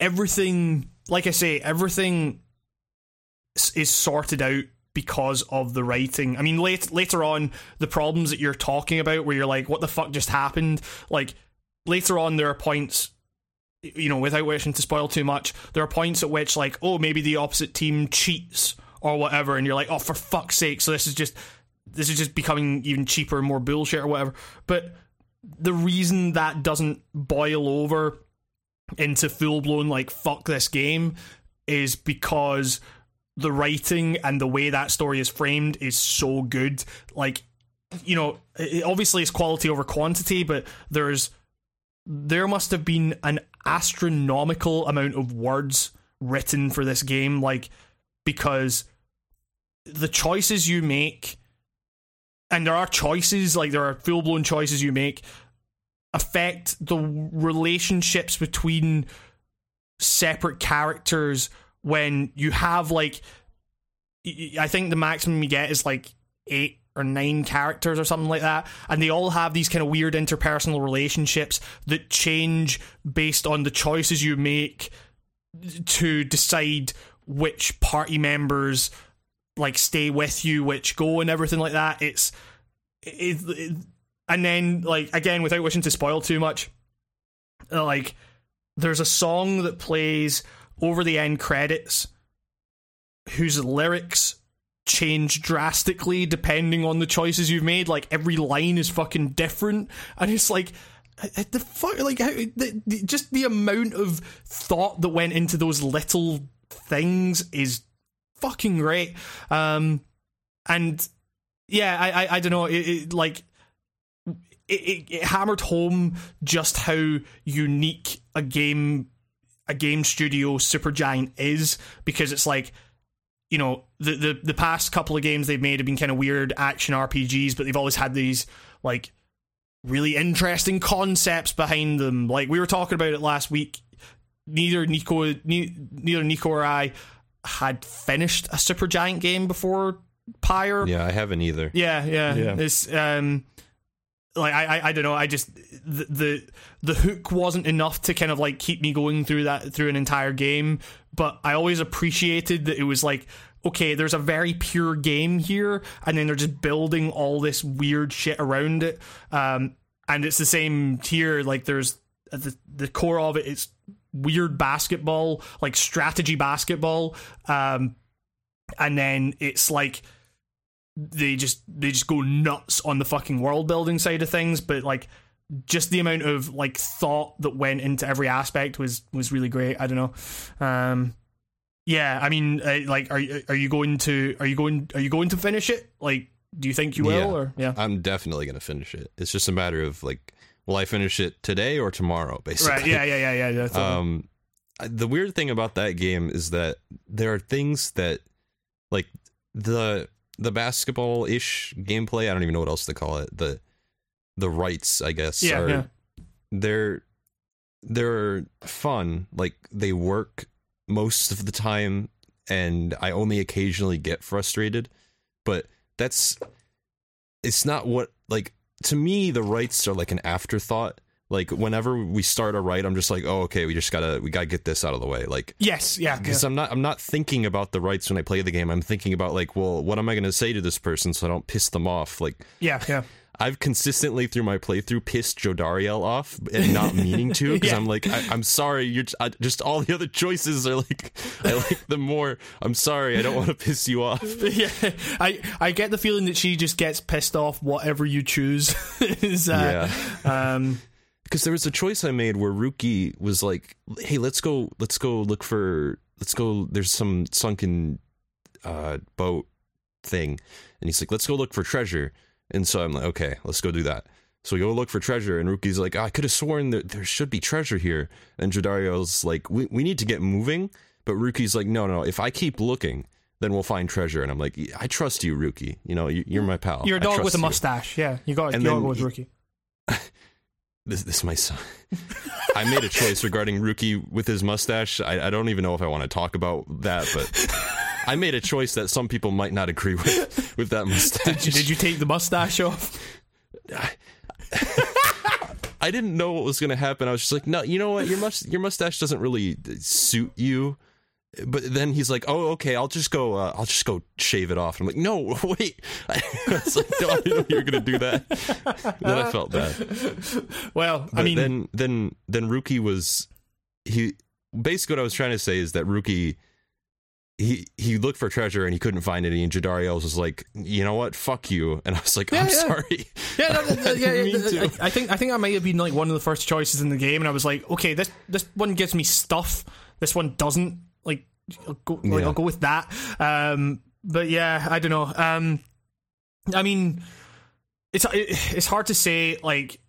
everything, like I say, everything is sorted out because of the writing. I mean, late, later on, the problems that you're talking about, where you're like, "What the fuck just happened?" Like later on, there are points you know, without wishing to spoil too much, there are points at which, like, oh, maybe the opposite team cheats or whatever, and you're like, oh, for fuck's sake! So this is just this is just becoming even cheaper and more bullshit or whatever. But the reason that doesn't boil over into full blown like fuck this game is because the writing and the way that story is framed is so good. Like, you know, it, obviously it's quality over quantity, but there's there must have been an astronomical amount of words written for this game, like because the choices you make, and there are choices, like there are full blown choices you make, affect the relationships between separate characters when you have like I think the maximum you get is like eight or nine characters or something like that, and they all have these kind of weird interpersonal relationships that change based on the choices you make to decide which party members like stay with you, which go, and everything like that. It's it, it and then like again, without wishing to spoil too much, uh, like there's a song that plays over the end credits whose lyrics change drastically depending on the choices you've made. Like every line is fucking different, and it's like uh, uh, the fuck, like how, the, the, just the amount of thought that went into those little things is fucking great. Um, and yeah, I, I, I don't know, it, it like. It, it, it hammered home just how unique a game a game studio Supergiant is because it's like you know the, the the past couple of games they've made have been kind of weird action RPGs, but they've always had these like really interesting concepts behind them. Like we were talking about it last week. Neither Nico, ne- neither Nico or I had finished a Supergiant game before Pyre. Yeah, I haven't either. Yeah, yeah. Yeah. It's um like I, I I don't know. I just the, the the hook wasn't enough to kind of like keep me going through that through an entire game. But I always appreciated that it was like okay, there's a very pure game here, and then they're just building all this weird shit around it. Um, and it's the same here. Like there's the the core of it. It's weird basketball, like strategy basketball. Um, and then it's like they just they just go nuts on the fucking world building side of things but like just the amount of like thought that went into every aspect was was really great i don't know um yeah i mean uh, like are you are you going to are you going are you going to finish it like do you think you will Yeah. or yeah I'm definitely gonna finish it. It's just a matter of like, will I finish it today or tomorrow? Basically, right yeah yeah yeah yeah, yeah totally. um the weird thing about that game is that there are things that like the the basketball ish gameplay i don't even know what else to call it the the rites i guess yeah are yeah. they're they're fun like they work most of the time and i only occasionally get frustrated but that's it's not what like to me the rites are like an afterthought like whenever we start a rite i'm just like oh okay we just gotta we gotta get this out of the way. Like yes yeah, yeah. because i'm not i'm not thinking about the rites when i play the game. I'm thinking about like well what am i gonna say to this person so i don't piss them off? Like yeah yeah. I've consistently through my playthrough pissed Jodariel off and not meaning to because Yeah. I'm like I, I'm sorry you're I, just all the other choices are like I like them more. I'm sorry I don't want to piss you off. Yeah, I I get the feeling that she just gets pissed off whatever you choose is uh, um because there was a choice I made where Rukey was like hey let's go let's go look for let's go there's some sunken uh boat thing and he's like let's go look for treasure and so I'm like okay let's go do that so we go look for treasure, and Rukey's like, I could have sworn that there should be treasure here. And Jodariel's like, we, we need to get moving. But Rukey's like, no, no, if I keep looking, then we'll find treasure. And I'm like, I trust you, Rukey. You know, you, you're my pal. you're a dog with a you." mustache yeah you got And you got to then with Rukey This, this might sound. I made a choice regarding Rukey with his mustache. I, I don't even know if I want to talk about that, but I made a choice that some people might not agree with with that mustache. did you take the mustache off I didn't know what was going to happen. I was just like, no, you know what? Your must your mustache doesn't really suit you. But then he's like, oh, okay, I'll just go. Uh, I'll just go shave it off. And I'm like, no, wait. I was like, no, I didn't know you were going to do that. then I felt bad. well i mean then then then Rukey was he basically what I was trying to say is that Rukey he he looked for treasure and he couldn't find any, and Jodariel was like, "You know what? Fuck you." And I was like, "I'm yeah. sorry." Yeah, no, yeah, yeah. I, I think I think I might have been like one of the first choices in the game, and I was like, okay, this this one gives me stuff. This one doesn't. I'll go, like Yeah. I'll go with that. Um, but yeah, I don't know. Um, I mean, it's it's hard to say. Like,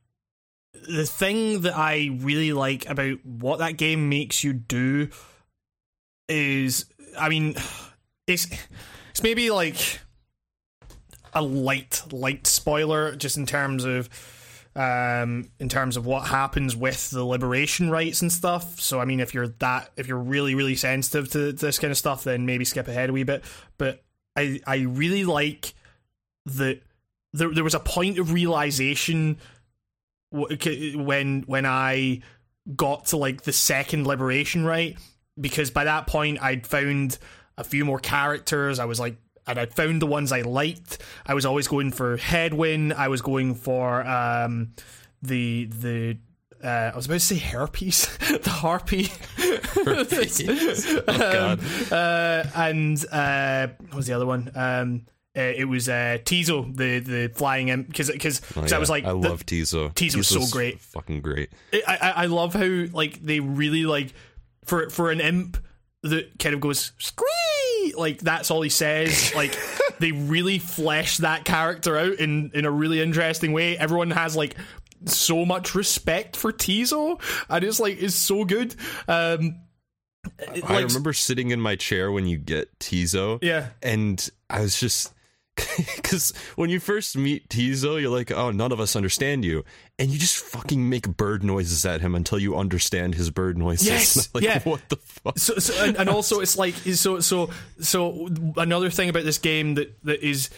the thing that I really like about what that game makes you do is, I mean, it's it's maybe like a light light spoiler just in terms of um in terms of what happens with the liberation rites and stuff. So i mean if you're that if you're really really sensitive to this kind of stuff then maybe skip ahead a wee bit. But i i really like that there, there was a point of realization when when i got to like the second liberation rite because by that point i'd found a few more characters. I was like and I found the ones I liked. I was always going for Hedwyn. I was going for um, the the. Uh, I was about to say herpes, the harpy. oh God. uh, and uh, what was the other one? Um, uh, it was uh, Ti'zo, the the flying imp, because because Oh, I was like, I the- love Ti'zo. Ti'zo was so great. fucking great. I, I I love how like they really like for for an imp that kind of goes like that's all he says. Like they really flesh that character out in in a really interesting way. Everyone has like so much respect for Ti'zo and it's like it's so good. Um it- I like- remember sitting in my chair when you get Ti'zo. yeah. and I was just because when you first meet Ti'zo, you're like, "Oh, none of us understand you," and you just fucking make bird noises at him until you understand his bird noises. Yes, like, yeah. what the fuck? so, so and, and also it's like so so so another thing about this game that that is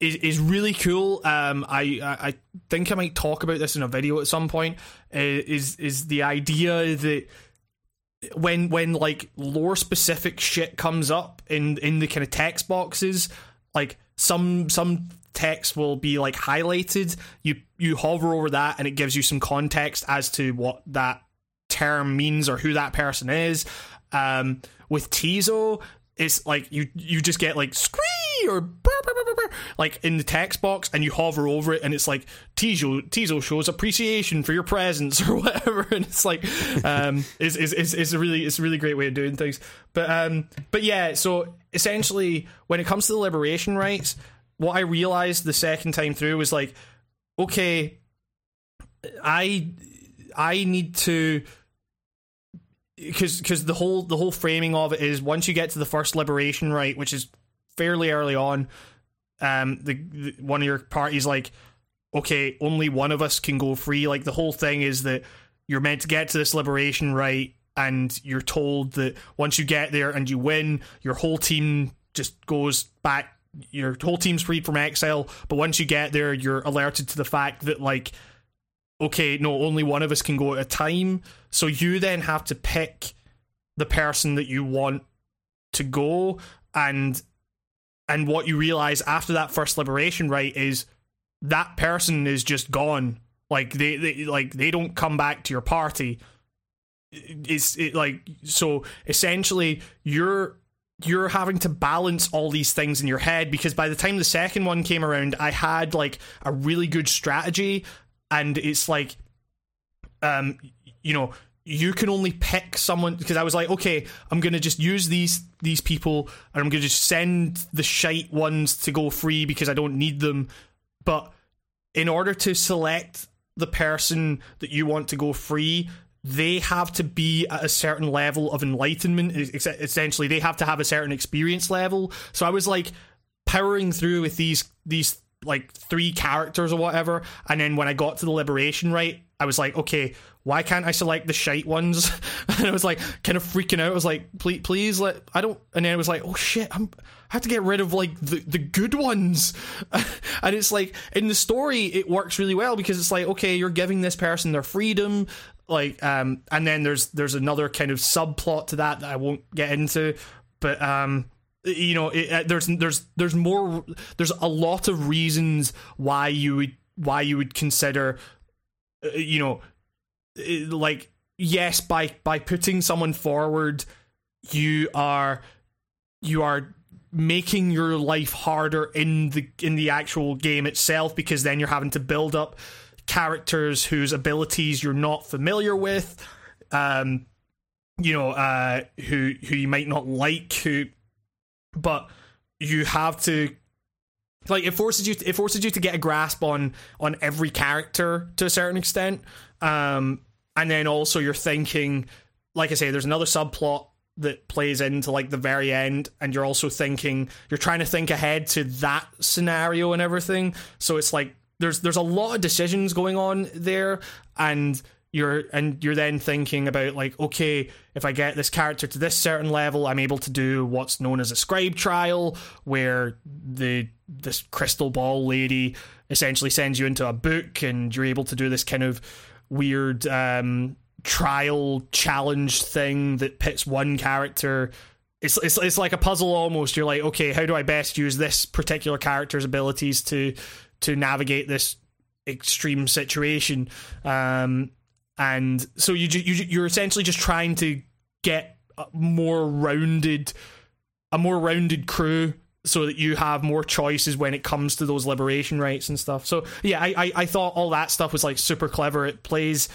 is is really cool. Um, I I I think I might talk about this in a video at some point. Uh, is is the idea that when when like lore specific shit comes up in in the kind of text boxes, like some some text will be like highlighted. You you hover over that and it gives you some context as to what that term means or who that person is. Um, with Tizo, it's like you you just get like scree or brr, brr, brr, like in the text box, and you hover over it, and it's like Ti'zo Ti'zo shows appreciation for your presence or whatever, and it's like um, is is is is a really it's a really great way of doing things. But um, but yeah, so essentially, when it comes to the liberation rites, what I realized the second time through was like, okay, I I need to because because the whole the whole framing of it is once you get to the first liberation rite, which is fairly early on, um, the, the one of your parties like, okay, only one of us can go free. Like the whole thing is that you're meant to get to this liberation rite, and you're told that once you get there and you win, your whole team just goes back. Your whole team's freed from exile, but once you get there, you're alerted to the fact that like okay, no, only one of us can go at a time. So you then have to pick the person that you want to go and and what you realize after that first liberation rite is that person is just gone. Like they, they like they don't come back to your party. It's it like so essentially you're you're having to balance all these things in your head because by the time the second one came around I had like a really good strategy. And it's like um you know you can only pick someone because I was like, okay, I'm gonna just use these these people and I'm gonna just send the shite ones to go free because I don't need them. But in order to select the person that you want to go free, they have to be at a certain level of enlightenment. Essentially, they have to have a certain experience level. So I was like powering through with these these like three characters or whatever, and then when I got to the liberation rite, I was like, okay, why can't I select the shite ones? and I was like, kind of freaking out. I was like, please, please let I don't. And then I was like, oh shit, I'm I have to get rid of like the the good ones. and it's like in the story, it works really well because it's like, okay, you're giving this person their freedom. Like, um, and then there's there's another kind of subplot to that that I won't get into, but um, you know, it, uh, there's there's there's more there's a lot of reasons why you would why you would consider, you know, uh, like yes, by by putting someone forward, you are you are making your life harder in the in the actual game itself because then you're having to build up characters whose abilities you're not familiar with um you know uh who who you might not like who but you have to like it forces you to, it forces you to get a grasp on on every character to a certain extent. Um and then also you're thinking like i say there's another subplot that plays into like the very end and you're also thinking you're trying to think ahead to that scenario and everything. So it's like there's there's a lot of decisions going on there and you're and you're then thinking about like okay if i get this character to this certain level i'm able to do what's known as a scribe trial where the this crystal ball lady essentially sends you into a book and you're able to do this kind of weird um trial challenge thing that pits one character. It's, it's it's like a puzzle almost. You're like okay how do i best use this particular character's abilities to to navigate this extreme situation? Um and so you, you you're essentially just trying to get a more rounded a more rounded crew so that you have more choices when it comes to those liberation rites and stuff so yeah i i, I thought all that stuff was like super clever it plays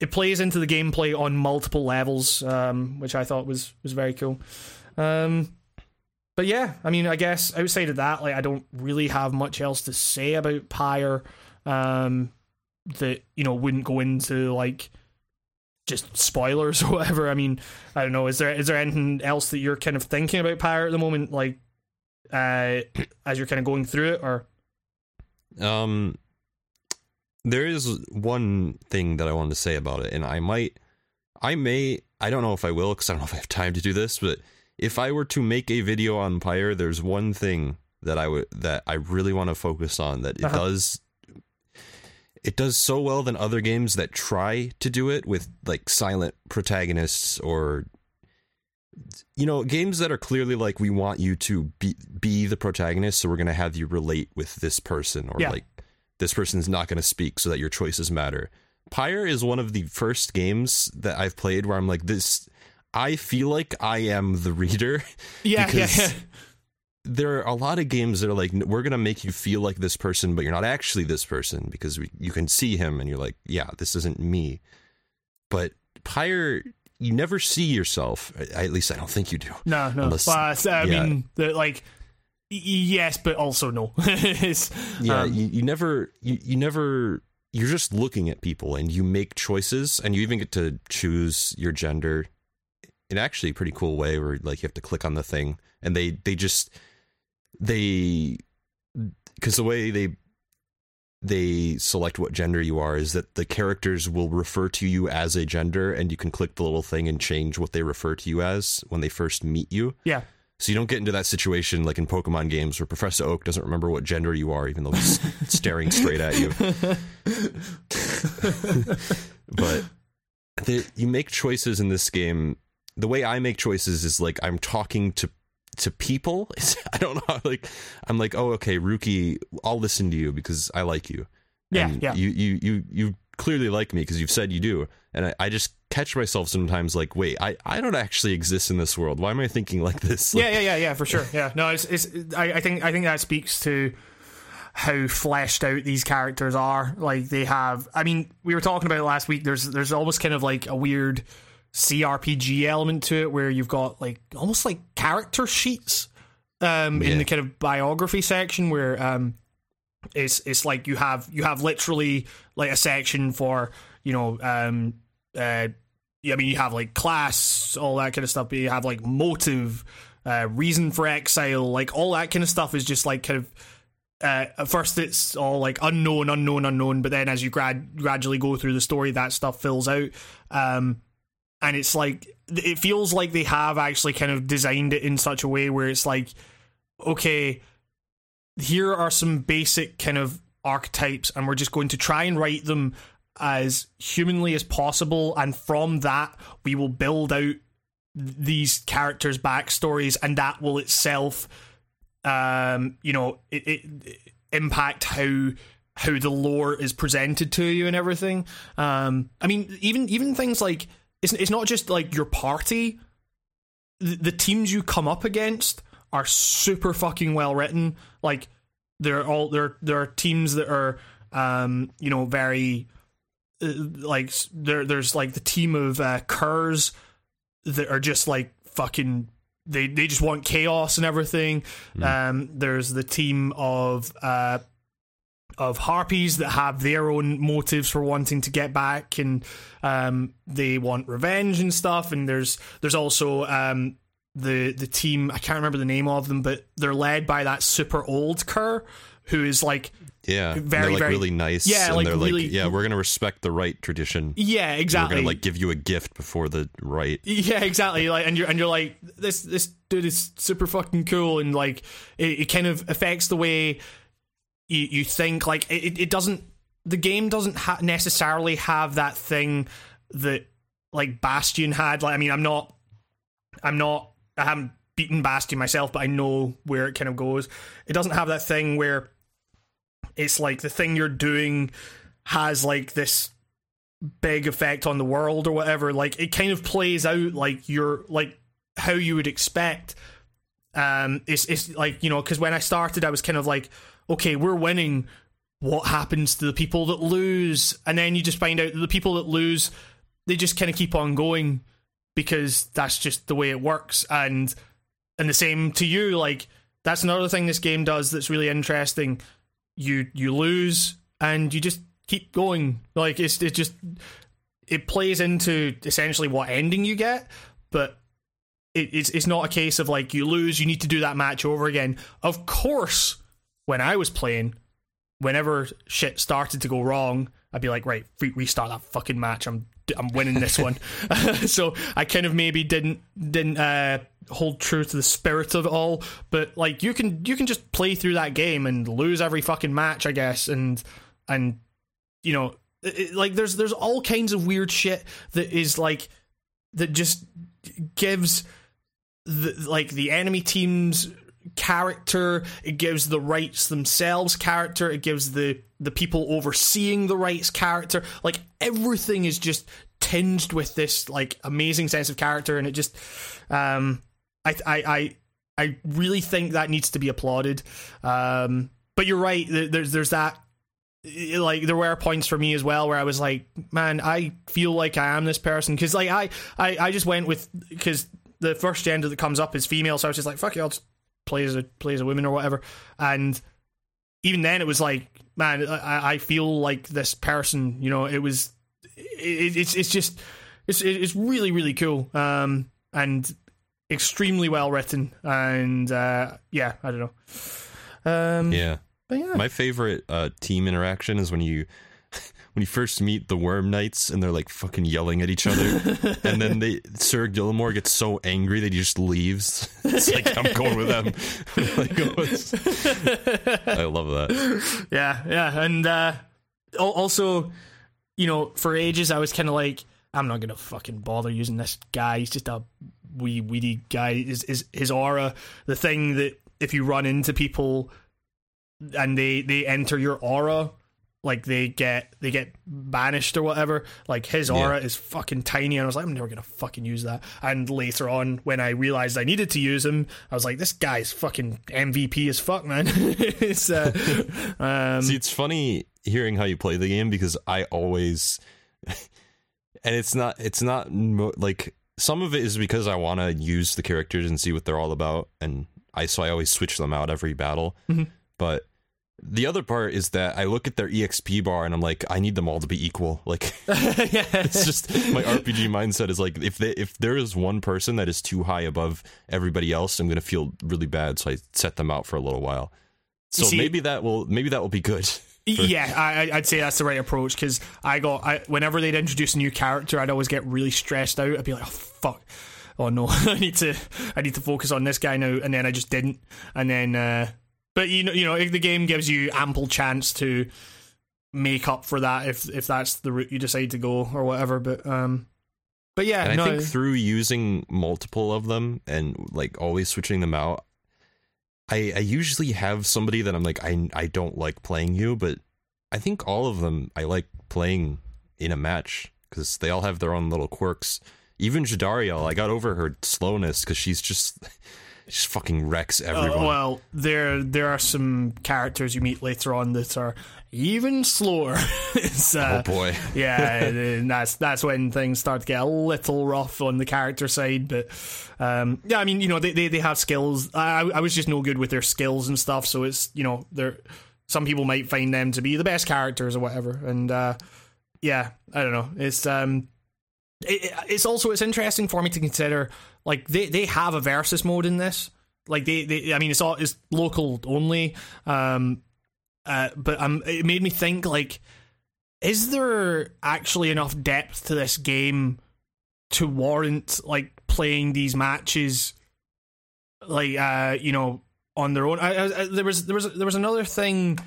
it plays into the gameplay on multiple levels, um, which I thought was was very cool. Um, but yeah, I mean, I guess outside of that, like I don't really have much else to say about Pyre. Um, that you know wouldn't go into like just spoilers or whatever. I mean, I don't know. Is there is there anything else that you're kind of thinking about Pyre at the moment, like uh, as you're kind of going through it, or Um, there is one thing that I wanted to say about it, and I might, I may, I don't know if I will because I don't know if I have time to do this, but if I were to make a video on Pyre, there's one thing that I would that I really want to focus on that it Uh-huh. does. It does so well than other games that try to do it with like silent protagonists or you know games that are clearly like we want you to be be the protagonist so we're going to have you relate with this person or Yeah. like this person's not going to speak so that your choices matter pyre is one of the first games that i've played where i'm like this i feel like i am the reader yeah, Because- yeah, yeah. There are a lot of games that are like we're going to make you feel like this person but you're not actually this person because we, you can see him and you're like yeah this isn't me but pyre you never see yourself I- at least i don't think you do No, no. Unless- but I yeah. mean, the, like, yes, but also no. Yeah um, you, you never you, you never you're just looking at people and you make choices and you even get to choose your gender in actually a pretty cool way where like you have to click on the thing and they they just they because the way they they select what gender you are is that the characters will refer to you as a gender and you can click the little thing and change what they refer to you as when they first meet you yeah, so you don't get into that situation like in Pokemon games where Professor Oak doesn't remember what gender you are, even though he's staring straight at you. but the, you make choices in this game. The way I make choices is like I'm talking to to people. It's, I don't know. Like I'm like, oh, okay, Rukey, I'll listen to you because I like you. Yeah, And yeah. You you you you clearly like me because you've said you do, and I, I just catch myself sometimes like, wait, I I don't actually exist in this world. Why am I thinking like this? Like, yeah, yeah, yeah, yeah, for sure. Yeah, no, it's, it's I, I think I think that speaks to how fleshed out these characters are. Like they have. I mean, we were talking about it last week. There's there's almost kind of like a weird CRPG element to it where you've got like almost like character sheets um, in the kind of biography section where um, it's it's like you have you have literally like a section for you know um, uh, I mean you have like class all that kind of stuff but you have like motive uh, reason for exile like all that kind of stuff is just like kind of uh, at first it's all like unknown unknown unknown but then as you grad- gradually go through the story that stuff fills out. Um, and it's like it feels like they have actually kind of designed it in such a way where it's like okay here are some basic kind of archetypes and we're just going to try and write them as humanly as possible and from that we will build out these characters backstories and that will itself um you know it, it, it impact how how the lore is presented to you and everything. Um i mean even even things like it's, it's not just like your party the, the teams you come up against are super fucking well written. Like they're all there. There are teams that are, um, you know, very uh, like there. There's like the team of uh, curs that are just like fucking. They they just want chaos and everything. Um, there's the team of uh, of harpies that have their own motives for wanting to get back and um, they want revenge and stuff and there's there's also um, the the team I can't remember the name of them but they're led by that super old cur who is like Yeah, Very, they're like very- really nice. Yeah, and like, they're really- like, yeah, we're gonna respect the rite tradition. yeah exactly We're gonna like give you a gift before the rite. Yeah, exactly. Like, and you're and you're like this this dude is super fucking cool, and like it, it kind of affects the way you you think. Like it, it doesn't. The game doesn't ha- necessarily have that thing that like Bastion had. Like, I mean, I'm not, I'm not, I haven't beaten Bastion myself, but I know where it kind of goes. It doesn't have that thing where it's like the thing you're doing has like this big effect on the world or whatever like it kind of plays out like you're like how you would expect um it's it's like you know because when i started i was kind of like okay we're winning. What happens to the people that lose? And then you just find out that the people that lose they just kind of keep on going because that's just the way it works. And and the same to you like that's another thing this game does that's really interesting. You you lose and you just keep going. Like it's it just it plays into essentially what ending you get but it, it's it's not a case of like you lose you need to do that match over again. Of course when i was playing whenever shit started to go wrong i'd be like right re- restart that fucking match. I'm i'm winning this one. So i kind of maybe didn't didn't uh hold true to the spirit of it all. But like you can you can just play through that game and lose every fucking match i guess. And and you know it- like there's there's all kinds of weird shit that is like that just gives the like the enemy team's character it gives the rites themselves character it gives the the people overseeing the rites character. Like everything is just tinged with this like amazing sense of character and it just um i i i, I really think that needs to be applauded. Um but you're right there's there's that like there were points for me as well where I was like, man, I feel like I am this person. Because like I, I I just went with because the first gender that comes up is female, so I was just like, fuck it, I'll just play as a play as a woman or whatever. And even then, it was like, man, I, I feel like this person. You know, it was it, it's it's just it's it's really really cool um and extremely well written and uh yeah I don't know um Yeah, but yeah my favorite uh, team interaction is when you. When you first meet the Worm Knights and they're like fucking yelling at each other, and then they Sir Gillimore gets so angry that he just leaves. It's like I'm going with them. like, oh, I love that. yeah, yeah, and uh, also, you know, for ages I was kind of like, I'm not gonna fucking bother using this guy. He's just a wee weedy guy. Is is his aura the thing that if you run into people and they they enter your aura, like they get they get banished or whatever. Like his aura is fucking tiny, and I was like, I'm never gonna fucking use that. And later on, when I realized I needed to use him, I was like, this guy's fucking MVP as fuck, man. it's, uh, um, See, it's funny hearing how you play the game because I always, and it's not, it's not mo- like some of it is because I want to use the characters and see what they're all about, and I so I always switch them out every battle. Mhm. But the other part is that I look at their exp bar and I'm like, I need them all to be equal. Like yeah. it's just my RPG mindset is like if they, if there is one person that is too high above everybody else, I'm gonna feel really bad. So I set them out for a little while. So see- maybe that will maybe that will be good. Yeah, I, I'd say that's the right approach because I got I, whenever they'd introduce a new character, I'd always get really stressed out. I'd be like, "Oh fuck, oh no, I need to I need to focus on this guy now," and then I just didn't. And then, uh, but you know, you know, the game gives you ample chance to make up for that if if that's the route you decide to go or whatever. But um, but yeah, And no, I think through using multiple of them and like always switching them out, I I usually have somebody that I'm like I I don't like playing you, but I think all of them I like playing in a match because they all have their own little quirks. even Jodariel, I got over her slowness because she's just just fucking wrecks everyone. Uh, well, there there are some characters you meet later on that are even slower. it's, uh, oh boy, yeah, and that's that's when things start to get a little rough on the character side. But um, yeah, I mean, you know, they, they, they have skills. I I was just no good with their skills and stuff, so it's you know, they're some people might find them to be the best characters or whatever. And uh, yeah, I don't know. It's um, it, it's also it's interesting for me to consider like they they have a versus mode in this. Like they, they I mean, it's all it's local only. Um, uh, but um, it made me think like, is there actually enough depth to this game to warrant like playing these matches? Like, uh, you know, on their own. I, I, there was there was there was another thing.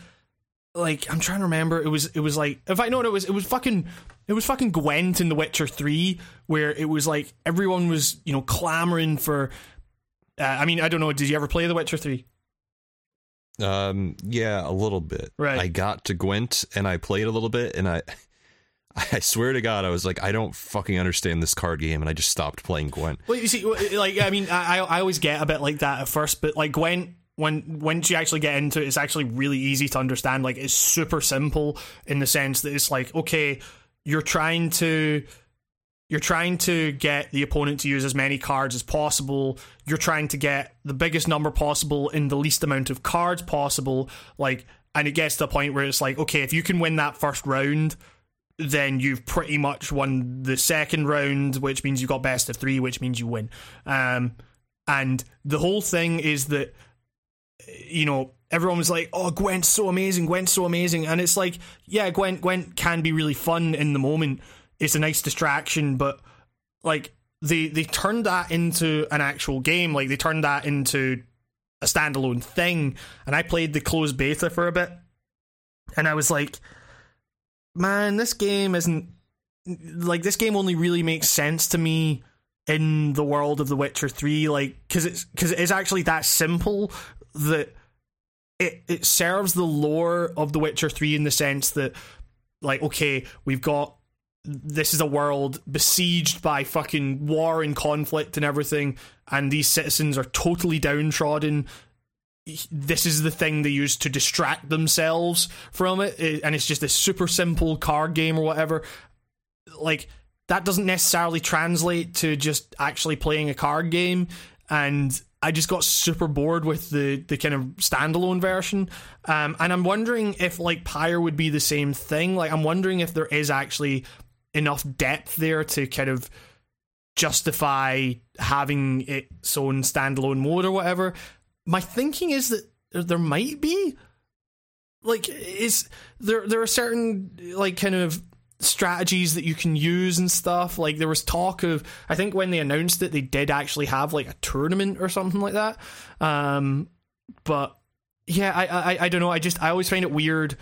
Like I'm trying to remember. It was it was like if I know what it was it was fucking it was fucking Gwent in The Witcher Three where it was like everyone was you know clamoring for. Uh, I mean I don't know. Did you ever play The Witcher Three? Um, yeah, a little bit. Right. I got to Gwent and I played a little bit, and I, I swear to God, I was like, I don't fucking understand this card game, and I just stopped playing Gwent. Well, you see, like I mean, I I always get a bit like that at first, but like Gwent when once you actually get into it, it's actually really easy to understand. Like it's super simple in the sense that it's like, okay, you're trying to you're trying to get the opponent to use as many cards as possible. You're trying to get the biggest number possible in the least amount of cards possible. Like, and it gets to a point where it's like, okay, if you can win that first round, then you've pretty much won the second round, which means you've got best of three, which means you win. Um, and the whole thing is that you know, everyone was like, "Oh, Gwent's so amazing, Gwent's so amazing," and it's like, yeah, Gwent Gwent can be really fun in the moment. It's a nice distraction, but like they they turned that into an actual game. Like they turned that into a standalone thing. And I played the closed beta for a bit, and I was like, man, this game isn't like this game only really makes sense to me in the world of The Witcher Three, like because it's because it is actually that simple that it it serves the lore of The Witcher Three in the sense that like okay, we've got this is a world besieged by fucking war and conflict and everything, and these citizens are totally downtrodden. This is the thing they use to distract themselves from it, and it's just a super simple card game or whatever. Like that doesn't necessarily translate to just actually playing a card game, and I just got super bored with the the kind of standalone version. Um, and I'm wondering if like Pyre would be the same thing. Like I'm wondering if there is actually enough depth there to kind of justify having its own standalone mode or whatever. My thinking is that there might be like is there there are certain like kind of strategies that you can use and stuff. Like there was talk of i think when they announced it they did actually have like a tournament or something like that. Um but yeah i i, I don't know. I just i always find it weird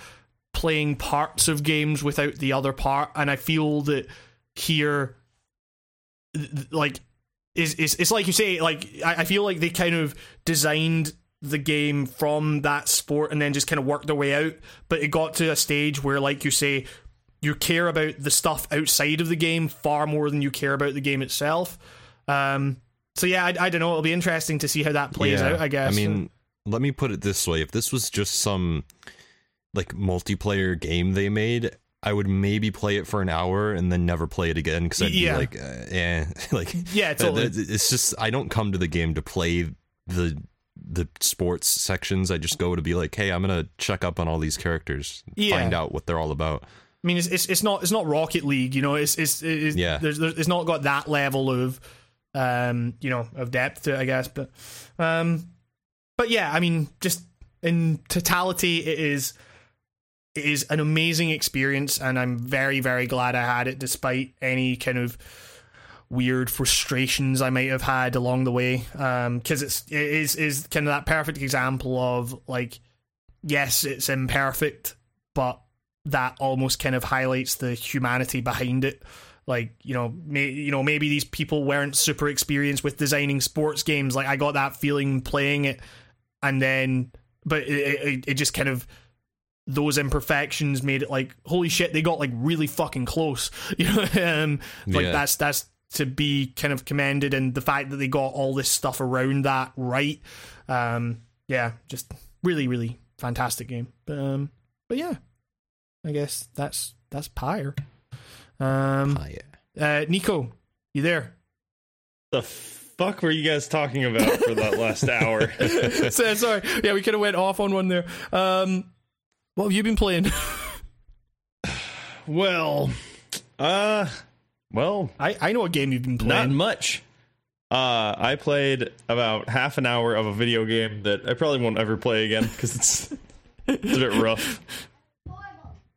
playing parts of games without the other part and i feel that here like is is it's like you say like I, I feel like they kind of designed the game from that sport and then just kind of worked their way out. But it got to a stage where like you say you care about the stuff outside of the game far more than you care about the game itself um so yeah i, I don't know it'll be interesting to see how that plays Yeah. out i guess I mean, let me put it this way: if this was just some like multiplayer game they made, I would maybe play it for an hour and then never play it again because I'd Yeah. be like, uh, eh, like yeah totally. it's just I don't come to the game to play the the sports sections. I just go to be like, hey, I'm gonna check up on all these characters, Yeah. find out what they're all about. I mean, it's, it's it's not it's not Rocket League, you know. It's it's, it's Yeah. There's, there's it's not got that level of um you know of depth to it, I guess. But um, but yeah, I mean, just in totality, it is it is an amazing experience, and I'm very very glad I had it, despite any kind of weird frustrations I might have had along the way. Um, because it's it is is kind of that perfect example of like, yes, it's imperfect, but that almost kind of highlights the humanity behind it. Like you know, may, you know, maybe these people weren't super experienced with designing sports games. Like I got that feeling playing it, and then, but it, it, it just kind of those imperfections made it like holy shit they got like really fucking close you know um like Yeah. that's that's to be kind of commended, and the fact that they got all this stuff around that right. Um, yeah, just really, really fantastic game. But um, but yeah, I guess that's that's Pyre. Um, yeah. uh, Nico, you there? The fuck were you guys talking about for that last hour? so, sorry, yeah, we could have went off on one there. Um, what have you been playing? well, uh, well, I I know what game you've been playing. not much. Uh, I played about half an hour of a video game that I probably won't ever play again because it's it's a bit rough.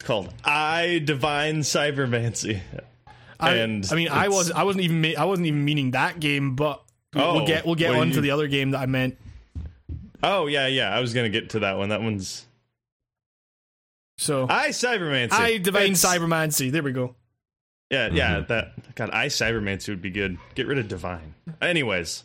It's called E.Y.E: Divine Cybermancy. I, and I mean, I was I wasn't even I wasn't even meaning that game, but we'll Oh, get we'll get what do on to you- the other game that I meant. Oh yeah, yeah. I was gonna get to that one. That one's So I Cybermancy. I divine It's- cybermancy. There we go. Yeah, yeah. That God, I Cybermancy would be good. Get rid of divine. Anyways,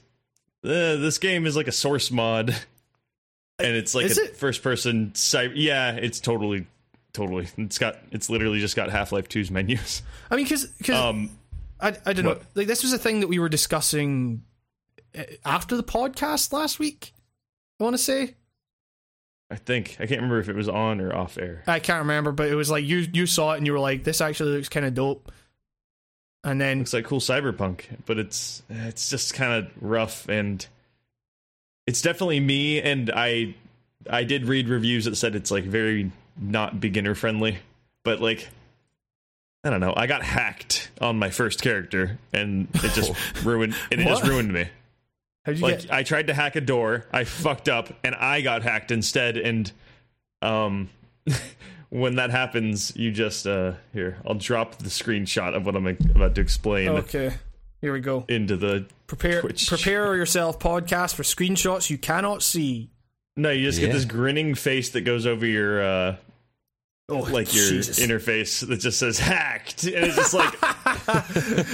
uh, this game is like a source mod, and it's like Is a it? first person cyber. Yeah, it's totally, totally. It's got. It's literally just got Half Life 2's menus. I mean, because Um, I I don't know. Like this was a thing that we were discussing uh, after the podcast last week. I want to say I think I can't remember if it was on or off air. I can't remember, but it was like you you saw it and you were like, "This actually looks kind of dope." And then looks like cool cyberpunk, but it's it's just kind of rough and it's definitely me. And I I did read reviews that said it's like very not beginner friendly, but like I don't know. I got hacked on my first character, and it just ruined and it just ruined me. how'd you Like get? I tried to hack a door, I fucked up, and I got hacked instead. And um, when that happens, you just uh here. I'll drop the screenshot of what I'm about to explain Okay, here we go. into the. Prepare Twitch. prepare yourself, podcast for screenshots you cannot see. No, you just Yeah. get this grinning face that goes over your uh Oh, like your Jesus. interface that just says hacked, and it's just like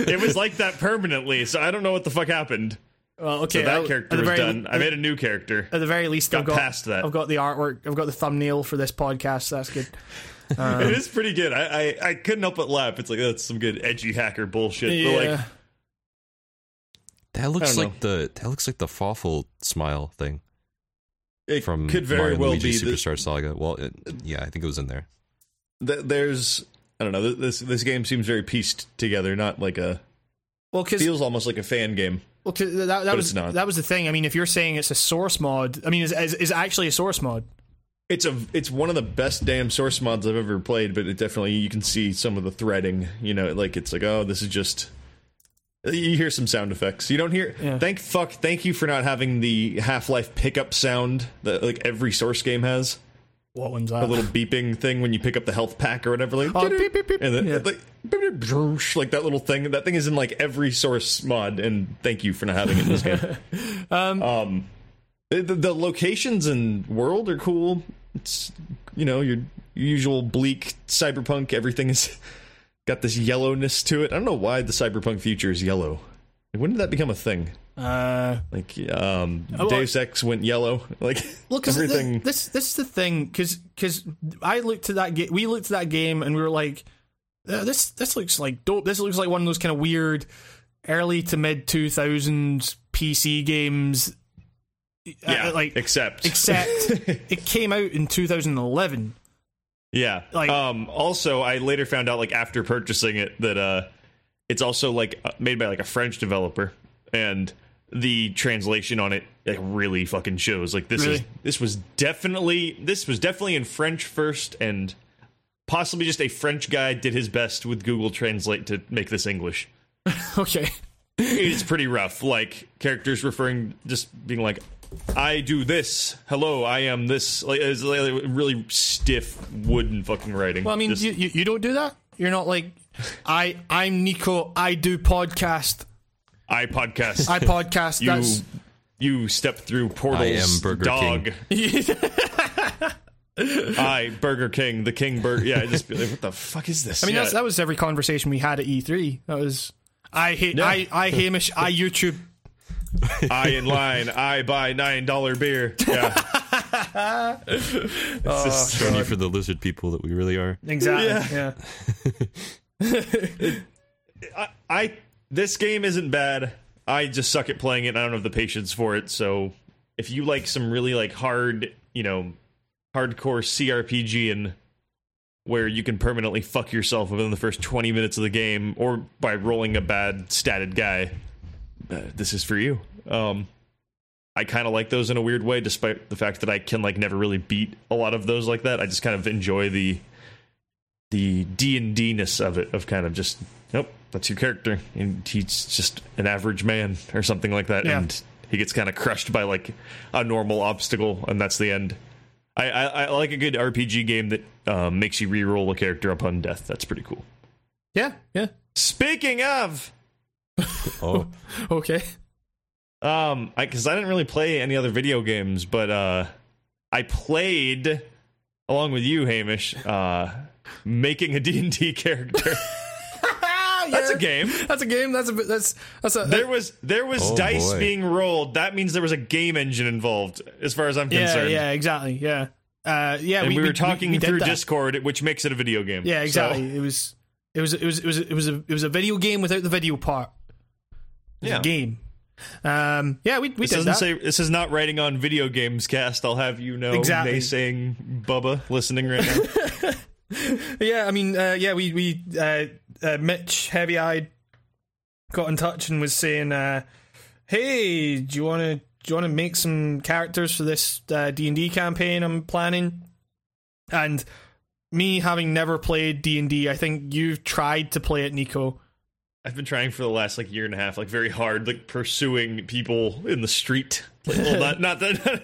it was like that permanently. So I don't know what the fuck happened. Well, okay, So that at character the was very- done. I made a new character. At the very least, I've Got got past that. I've got the artwork. I've got the thumbnail for this podcast. So that's good. it um, is pretty good. I, I I couldn't help but laugh. It's like that's some good edgy hacker bullshit. But like Yeah. That looks don't like the that looks like the Fawful smile thing it from could very Mario well Luigi be that- Superstar Saga. Well, it, yeah, I think it was in there. Th- there's I don't know. This this game seems very pieced together, not like a Well, because feels almost like a fan game. well, 'cause that, that but was it's not. that was the thing. I mean, if you're saying it's a source mod, I mean, is is, is actually a source mod? It's a it's one of the best damn source mods I've ever played, but it definitely you can see some of the threading. You know, like it's like oh, this is just. You hear some sound effects. You don't hear. Yeah. Thank fuck. Thank you for not having the Half Life pickup sound that like every source game has. What one's A little beeping thing when you pick up the health pack or whatever. Like Oh, beep, beep, beep. and then Yeah. like, beep, beep, broosh, like that little thing. That thing is in like every source mod, and thank you for not having it in this game. um, the, the locations and world are cool. It's you know your usual bleak cyberpunk. Everything is got this yellowness to it. I don't know why the cyberpunk future is yellow. When did that become a thing? Uh, Like um, well- Deus Ex went yellow. Like look, everything. This, this this is the thing because because I looked at that game. We looked at that game and we were like, uh, this this looks like dope. This looks like one of those kind of weird early to mid two thousands PC games. Uh, yeah, like except except it came out in 2011. Yeah. Like- um also I later found out like after purchasing it that uh it's also like uh, made by like a French developer and the translation on it like really fucking shows like this is this was definitely this was definitely in French first and possibly just a French guy did his best with Google Translate to make this English. Okay. It's pretty rough like characters referring just being like I do this. Hello, I am this. Like, it's like really stiff wooden fucking writing. Well, I mean, Just- you, you you don't do that. You're not like I I'm Nico. I do podcast. I podcast. I podcast. you That's you step through portals. I am Burger dog. King. I Burger King, the King Burger. Yeah, I just be like, what the fuck is this? I mean, yeah. that's, that was every conversation we had at E3. That was I hate Yeah. I I Hamish I YouTube. I in line. I buy nine dollar beer. Yeah, it's oh, just, Showing you for the lizard people that we really are. Exactly. Yeah. I, I this game isn't bad. I just suck at playing it. I don't have the patience for it. So if you like some really like hard, you know, hardcore CRPG and where you can permanently fuck yourself within the first 20 minutes of the game or by rolling a bad statted guy, uh, this is for you. Um, I kind of like those in a weird way, despite the fact that I can like never really beat a lot of those like that. I just kind of enjoy the the D and D ness of it, of kind of just nope, that's your character, and he's just an average man or something like that, Yeah. and he gets kind of crushed by like a normal obstacle, and that's the end. I, I, I like a good RPG game that um, makes you re-roll a character upon death. That's pretty cool. Yeah, yeah. Speaking of, Oh, Okay. um, I because I didn't really play any other video games, but uh, I played along with you, Hamish, uh, making a D and D character. That's a game. That's a game. That's a bit- that's that's a There was there was Oh, dice boy. being rolled. That means there was a game engine involved, as far as I'm yeah concerned. yeah exactly yeah uh yeah And we, were talking we did through that. Discord, which makes it a video game. Yeah, So- exactly. It was it was it was it was it was a it was a video game without the video part. It was Yeah. a game. Um, yeah, we we This did doesn't that. say this is not writing on video games cast. I'll have you know, Exactly. naysaying Bubba listening right now. yeah, I mean, uh, yeah, we we uh, uh, Mitch Heavy Eyed got in touch and was saying, uh, "Hey, do you want to do you want to make some characters for this uh, D and D campaign I'm planning?" And me having never played D and D, I think you've tried to play it, Nico. I've been trying for the last like year and a half, like very hard, like pursuing people in the street. Like, well, not not that,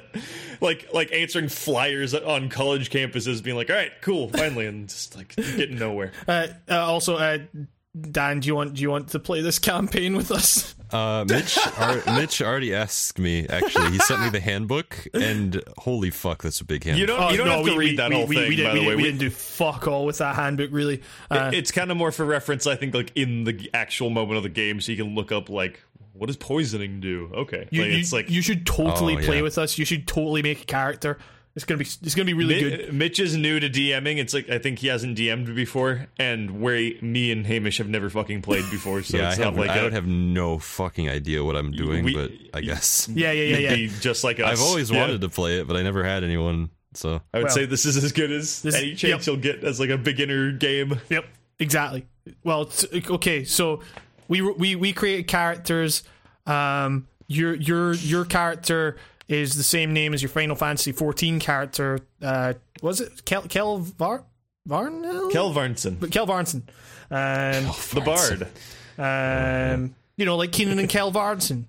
like like answering flyers on college campuses, being like, "All right, cool, finally," and just like getting nowhere. Uh, uh, also, uh, Dan, do you want do you want to play this campaign with us? uh, Mitch. Ar- Mitch already asked me. Actually, he sent me the handbook, and holy fuck, that's a big handbook. You don't you don't have to read that whole thing. Oh, We, did, by we, the way, did, we We- didn't do fuck all with that handbook, really. Uh, it's kind of more for reference, I think, like in the actual moment of the game, so you can look up like what does poisoning do? Okay, you, like, you, it's like you should totally Oh, play yeah. with us. You should totally make a character. It's gonna be it's gonna be really Mi- good. Uh, Mitch is new to DMing. It's like I think he hasn't DM'd before, and where me and Hamish have never fucking played before. So yeah, I it's have. not like I a- would have no fucking idea what I'm doing, we- but I guess Yeah, yeah, yeah, yeah. just like us. I've always Yeah. wanted to play it, but I never had anyone. So I would Well, say this is as good as this- any chance yep. you'll get as like a beginner game. Yep, exactly. Well, it's, okay, so we we we create characters. Um, your your your character is the same name as your Final Fantasy 14 character. Uh, was it Kel Kel Var Varnell? Kel Varnson, But Kel Varnson. Um, the bard. um, you know, like Keenan and Kel Varnson.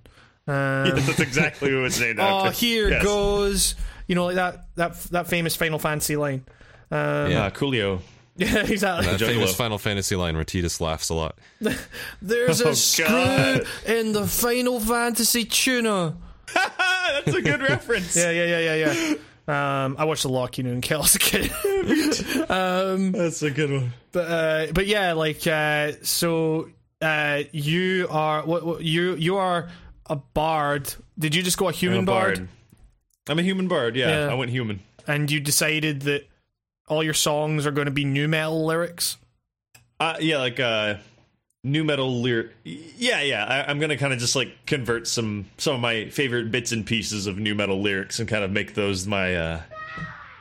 Um, That's exactly who it's named after. oh, here Yes. goes. You know, like that that that famous Final Fantasy line. Um, Yeah, Coolio. Yeah, exactly. that Juggalo. famous Final Fantasy line where Tidus laughs a lot. There's a Oh, screw God. in the Final Fantasy tuna. That's a good reference. Yeah, yeah, yeah, yeah, yeah. Um, I watched a lot of Keenan and Kel as a kid. um, That's a good one. but uh, but yeah, like uh, so uh, you are what, what you you are a bard. Did you just go a I'm human a bard? bard. I'm a human bard. Yeah, Yeah. I went human. and you decided that all your songs are going to be nu metal lyrics? Uh, yeah, like uh, nu metal lyric. Yeah, yeah. I, I'm gonna kind of just like convert some some of my favorite bits and pieces of nu metal lyrics and kind of make those my uh,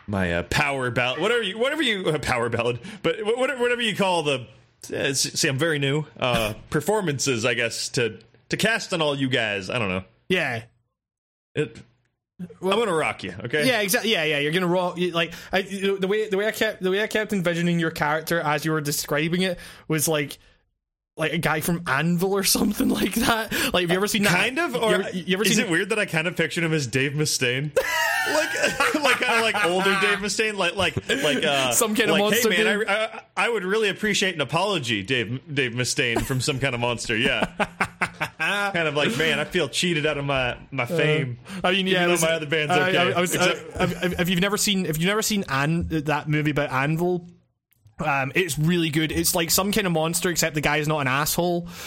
my uh, power ballad. Whatever you whatever you uh, power ballad, but whatever whatever you call the. Uh, see, I'm very new. Uh, performances, I guess, to to cast on all you guys. I don't know. Yeah, It, I'm gonna rock you. Okay. Yeah, exactly. Yeah, yeah. You're gonna roll you- like I, the way the way I kept the way I kept envisioning your character as you were describing it was like like a guy from Anvil or something like that. Like, have you ever seen that? Kind of, You or ever, you ever is it weird that I kind of pictured him as Dave Mustaine, like, like kind of like older Dave Mustaine, like like like uh, Some kind of monster Hey man. I, I I would really appreciate an apology, Dave Dave Mustaine from some kind of monster. Yeah, kind of like man, I feel cheated out of my my fame. I mean, yeah, Even it though was- my other band's I- okay. I, I was, Except- uh, have, have- have never seen? Have you've never seen An that movie about Anvil? Um, it's really good. It's like some kind of monster, except the guy's not an asshole.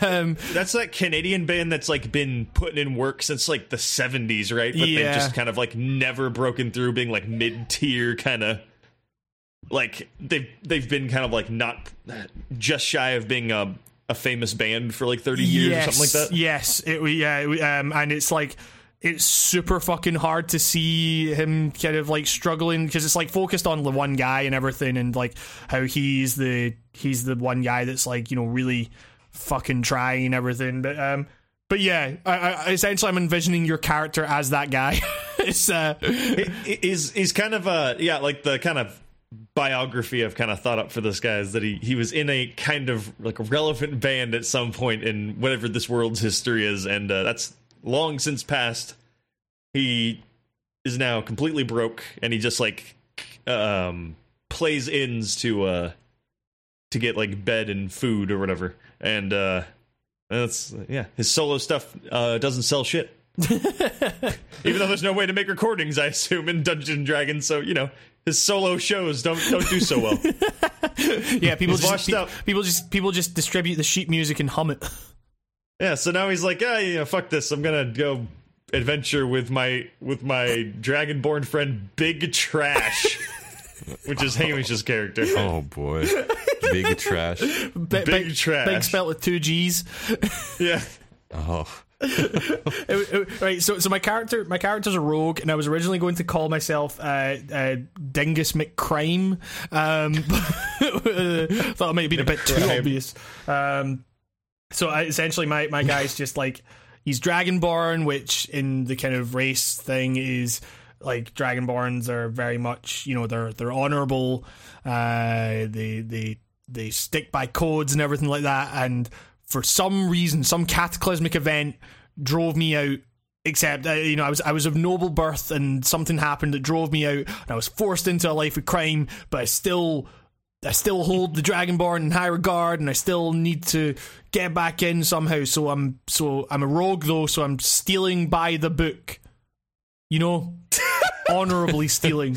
Um, that's that Canadian band that's like been putting in work since like the 70s, right? But Yeah. they've just kind of like never broken through being like mid tier kind of like they've they've been kind of like not just shy of being a a famous band for like 30 years or something like that. Yes, it yeah, it, um, and it's like it's super fucking hard to see him kind of like struggling because it's like focused on the one guy and everything, and like how he's the he's the one guy that's like you know really fucking trying and everything, but um. But yeah, I, I, essentially, I'm envisioning your character as that guy. it's uh, He's he's kind of a yeah, like the kind of biography I've kind of thought up for this guy is that he he was in a kind of like a relevant band at some point in whatever this world's history is, and uh, that's long since passed. He is now completely broke, and he just like um plays inns to uh to get like bed and food or whatever, and uh that's yeah, his solo stuff uh doesn't sell shit. Even though there's no way to make recordings, I assume in Dungeons and Dragons, so you know his solo shows don't don't do so well. yeah, people just pe- people just people just distribute the sheet music and hum it. Yeah, so now he's like, ah, know, fuck this. I'm gonna go adventure with my with my dragonborn friend Big Trash, which is Hamish's character. Oh boy, big trash. Big, Big trash. Big spelled with two G's. Yeah, Oh, It- it- right, so so my character my character's a rogue, and I was originally going to call myself uh, uh, Dingus McCrime. Um, thought it might have been a bit too obvious. Um, so I, essentially, my my guy's just like he's Dragonborn, which in the kind of race thing is like Dragonborns are very much you know they're they're honorable. Uh, they they they stick by codes and everything like that, and for some reason, some cataclysmic event drove me out. Except, uh, you know, I was I was of noble birth, and something happened that drove me out, and I was forced into a life of crime. But I still, I still hold the Dragonborn in high regard, and I still need to get back in somehow. So I'm, so I'm a rogue though, so I'm stealing by the book. You know, honorably stealing.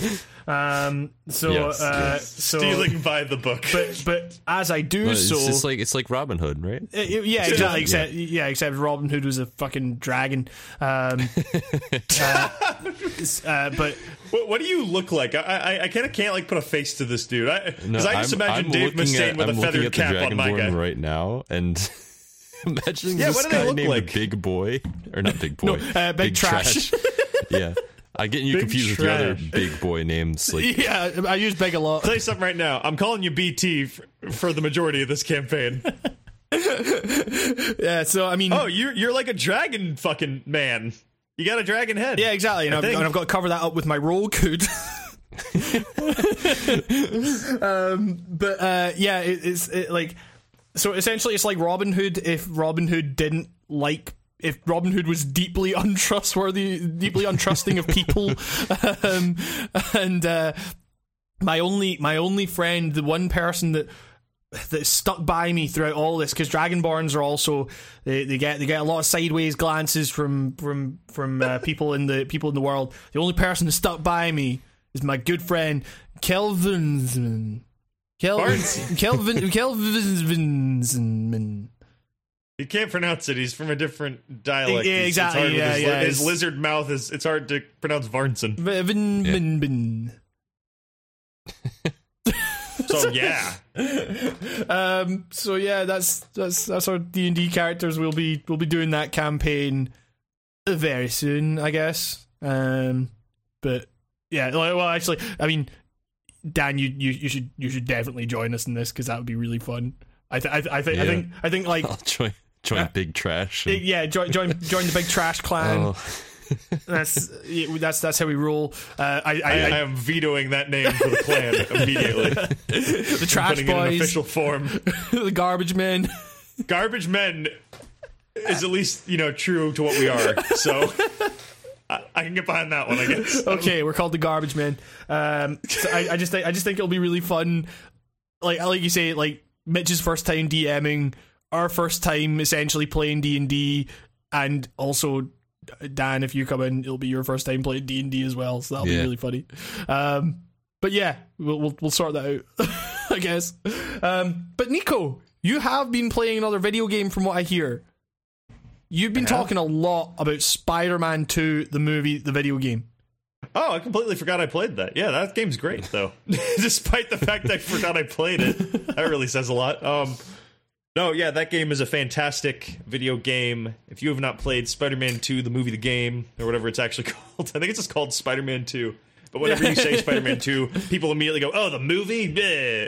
Um, so, Yes, uh, yes. so stealing by the book. but but as I do it's so, it's like it's like Robin Hood, right? uh, yeah, exactly. Except yeah, except Robin Hood was a fucking dragon. Um, uh, uh, but what, what do you look like? I I, I kind of can't like put a face to this dude. I because No, I just I'm- imagine I'm Dave looking Mustaine at- with I'm a feathered at the cap on my Dragonborn guy. right now, and Imagine Yeah, this what do they guy look named like? Big Boy or not Big Boy, uh, Big Trash. yeah, I getting you Big confused with the other big boy names. Like yeah, I use big a lot. Tell you something right now. I'm calling you BT for, for the majority of this campaign. Yeah, so I mean, Oh, you're you're like a dragon fucking man. You got a dragon head. yeah, exactly. And I I've, and I've got to cover that up with my rogue hood. um, but uh, yeah, it, it's it, like so. Essentially, it's like Robin Hood if Robin Hood didn't like. If Robin Hood was deeply untrustworthy, deeply untrusting of people, um, and uh, my only my only friend, the one person that that stuck by me throughout all this because Dragonborns are also they, they get they get a lot of sideways glances from from from uh, people in the people in the world. The only person that stuck by me is my good friend Kelvin. Kelvin, Kelvin, Kelvin, You can't pronounce it. He's from a different dialect. Yeah, It's- it's exactly, hard with yeah, his, yeah, his it's- lizard mouth is. It's hard to pronounce Varnson. Vin, Vin, Vin. So yeah, Um. So yeah, that's that's that's our D and D characters. We'll be we'll be doing that campaign very soon, I guess. Um. But yeah, well, well, actually, I mean, Dan, you you, you should you should definitely join us in this because that would be really fun. I th- I, th- I think I think I think like I'll join join Uh, Big Trash. and- yeah, join join join the big trash clan. oh, That's that's that's how we rule. Uh, I, I, I, I, I am vetoing that name for the clan immediately. the trash Putting it in official form. the garbage men. Garbage men is at least you know true to what we are. So I, I can get behind that one. I guess. okay, we're called the garbage men. Um, so I, I just think I just think it'll be really fun. Like like you say, like Mitch's first time DMing, our first time essentially playing D and D, and also Dan, if you come in, it'll be your first time playing D and D as well. So that'll be really funny. Um, but yeah, we'll, we'll we'll sort that out, I guess. Um, but Nico, you have been playing another video game, from what I hear. You've been talking a lot about Spider-Man 2, the movie, the video game. Oh, I completely forgot I played that. Yeah, that game's great though. Despite the fact I forgot I played it, that really says a lot. Um, No, yeah, that game is a fantastic video game. If you have not played Spider-Man 2, the movie, the game, or whatever it's actually called, I think it's just called Spider-Man 2. But whenever you say Spider-Man 2, people immediately go, "Oh, the movie!" And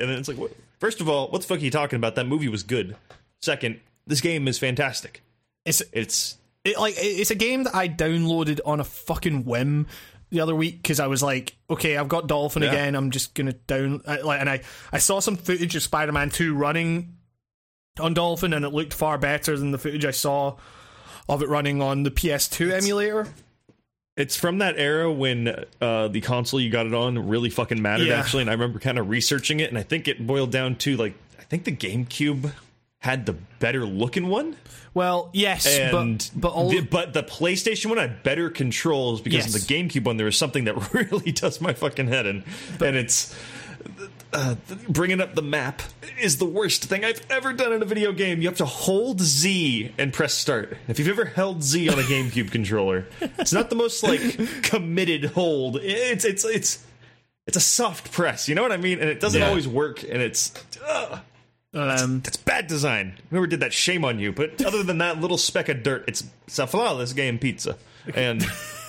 then it's like, what? first of all, what the fuck are you talking about? That movie was good. Second, this game is fantastic. It's It's it, like it's a game that I downloaded on a fucking whim the other week because I was like, okay, I've got Dolphin Yeah. again. I'm just gonna down I, like, and I I saw some footage of Spider-Man Two running on Dolphin, and it looked far better than the footage I saw of it running on the PS2 emulator. It's from that era when uh, the console you got it on really fucking mattered, Yeah. actually. And I remember kind of researching it, and I think it boiled down to like I think the GameCube had the better looking one, Well, yes, and but but all the, but the PlayStation one had better controls because Yes. the GameCube one. There was something that really does my fucking head in, and it's. Uh, bringing up the map is the worst thing I've ever done in a video game. You have to hold Z and press start. If you've ever held Z on a GameCube controller, it's not the most like committed hold. It's it's it's it's a soft press. You know what I mean? And it doesn't Yeah. always work. And it's ugh, um, that's bad design. Whoever did that, shame on you. But other than that little speck of dirt, it's it's a flawless game pizza. And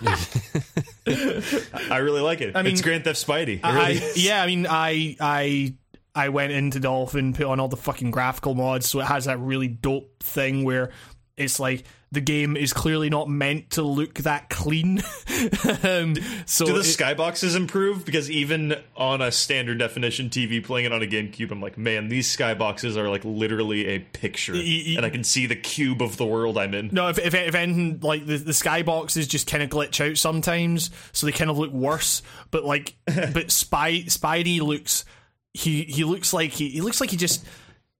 I really like it. I mean, it's Grand Theft Spidey. I, really yeah, I mean, I I I went into Dolphin, put on all the fucking graphical mods, so it has that really dope thing where it's like the game is clearly not meant to look that clean. um, so Do the it- skyboxes improve? Because even on a standard definition TV playing it on a GameCube, I'm like, man, these skyboxes are like literally a picture, y- and I can see the cube of the world I'm in. no, if, if if anything, like the the skyboxes just kind of glitch out sometimes, so they kind of look worse. But like, but Spy Spidey looks he he looks like he, he looks like he just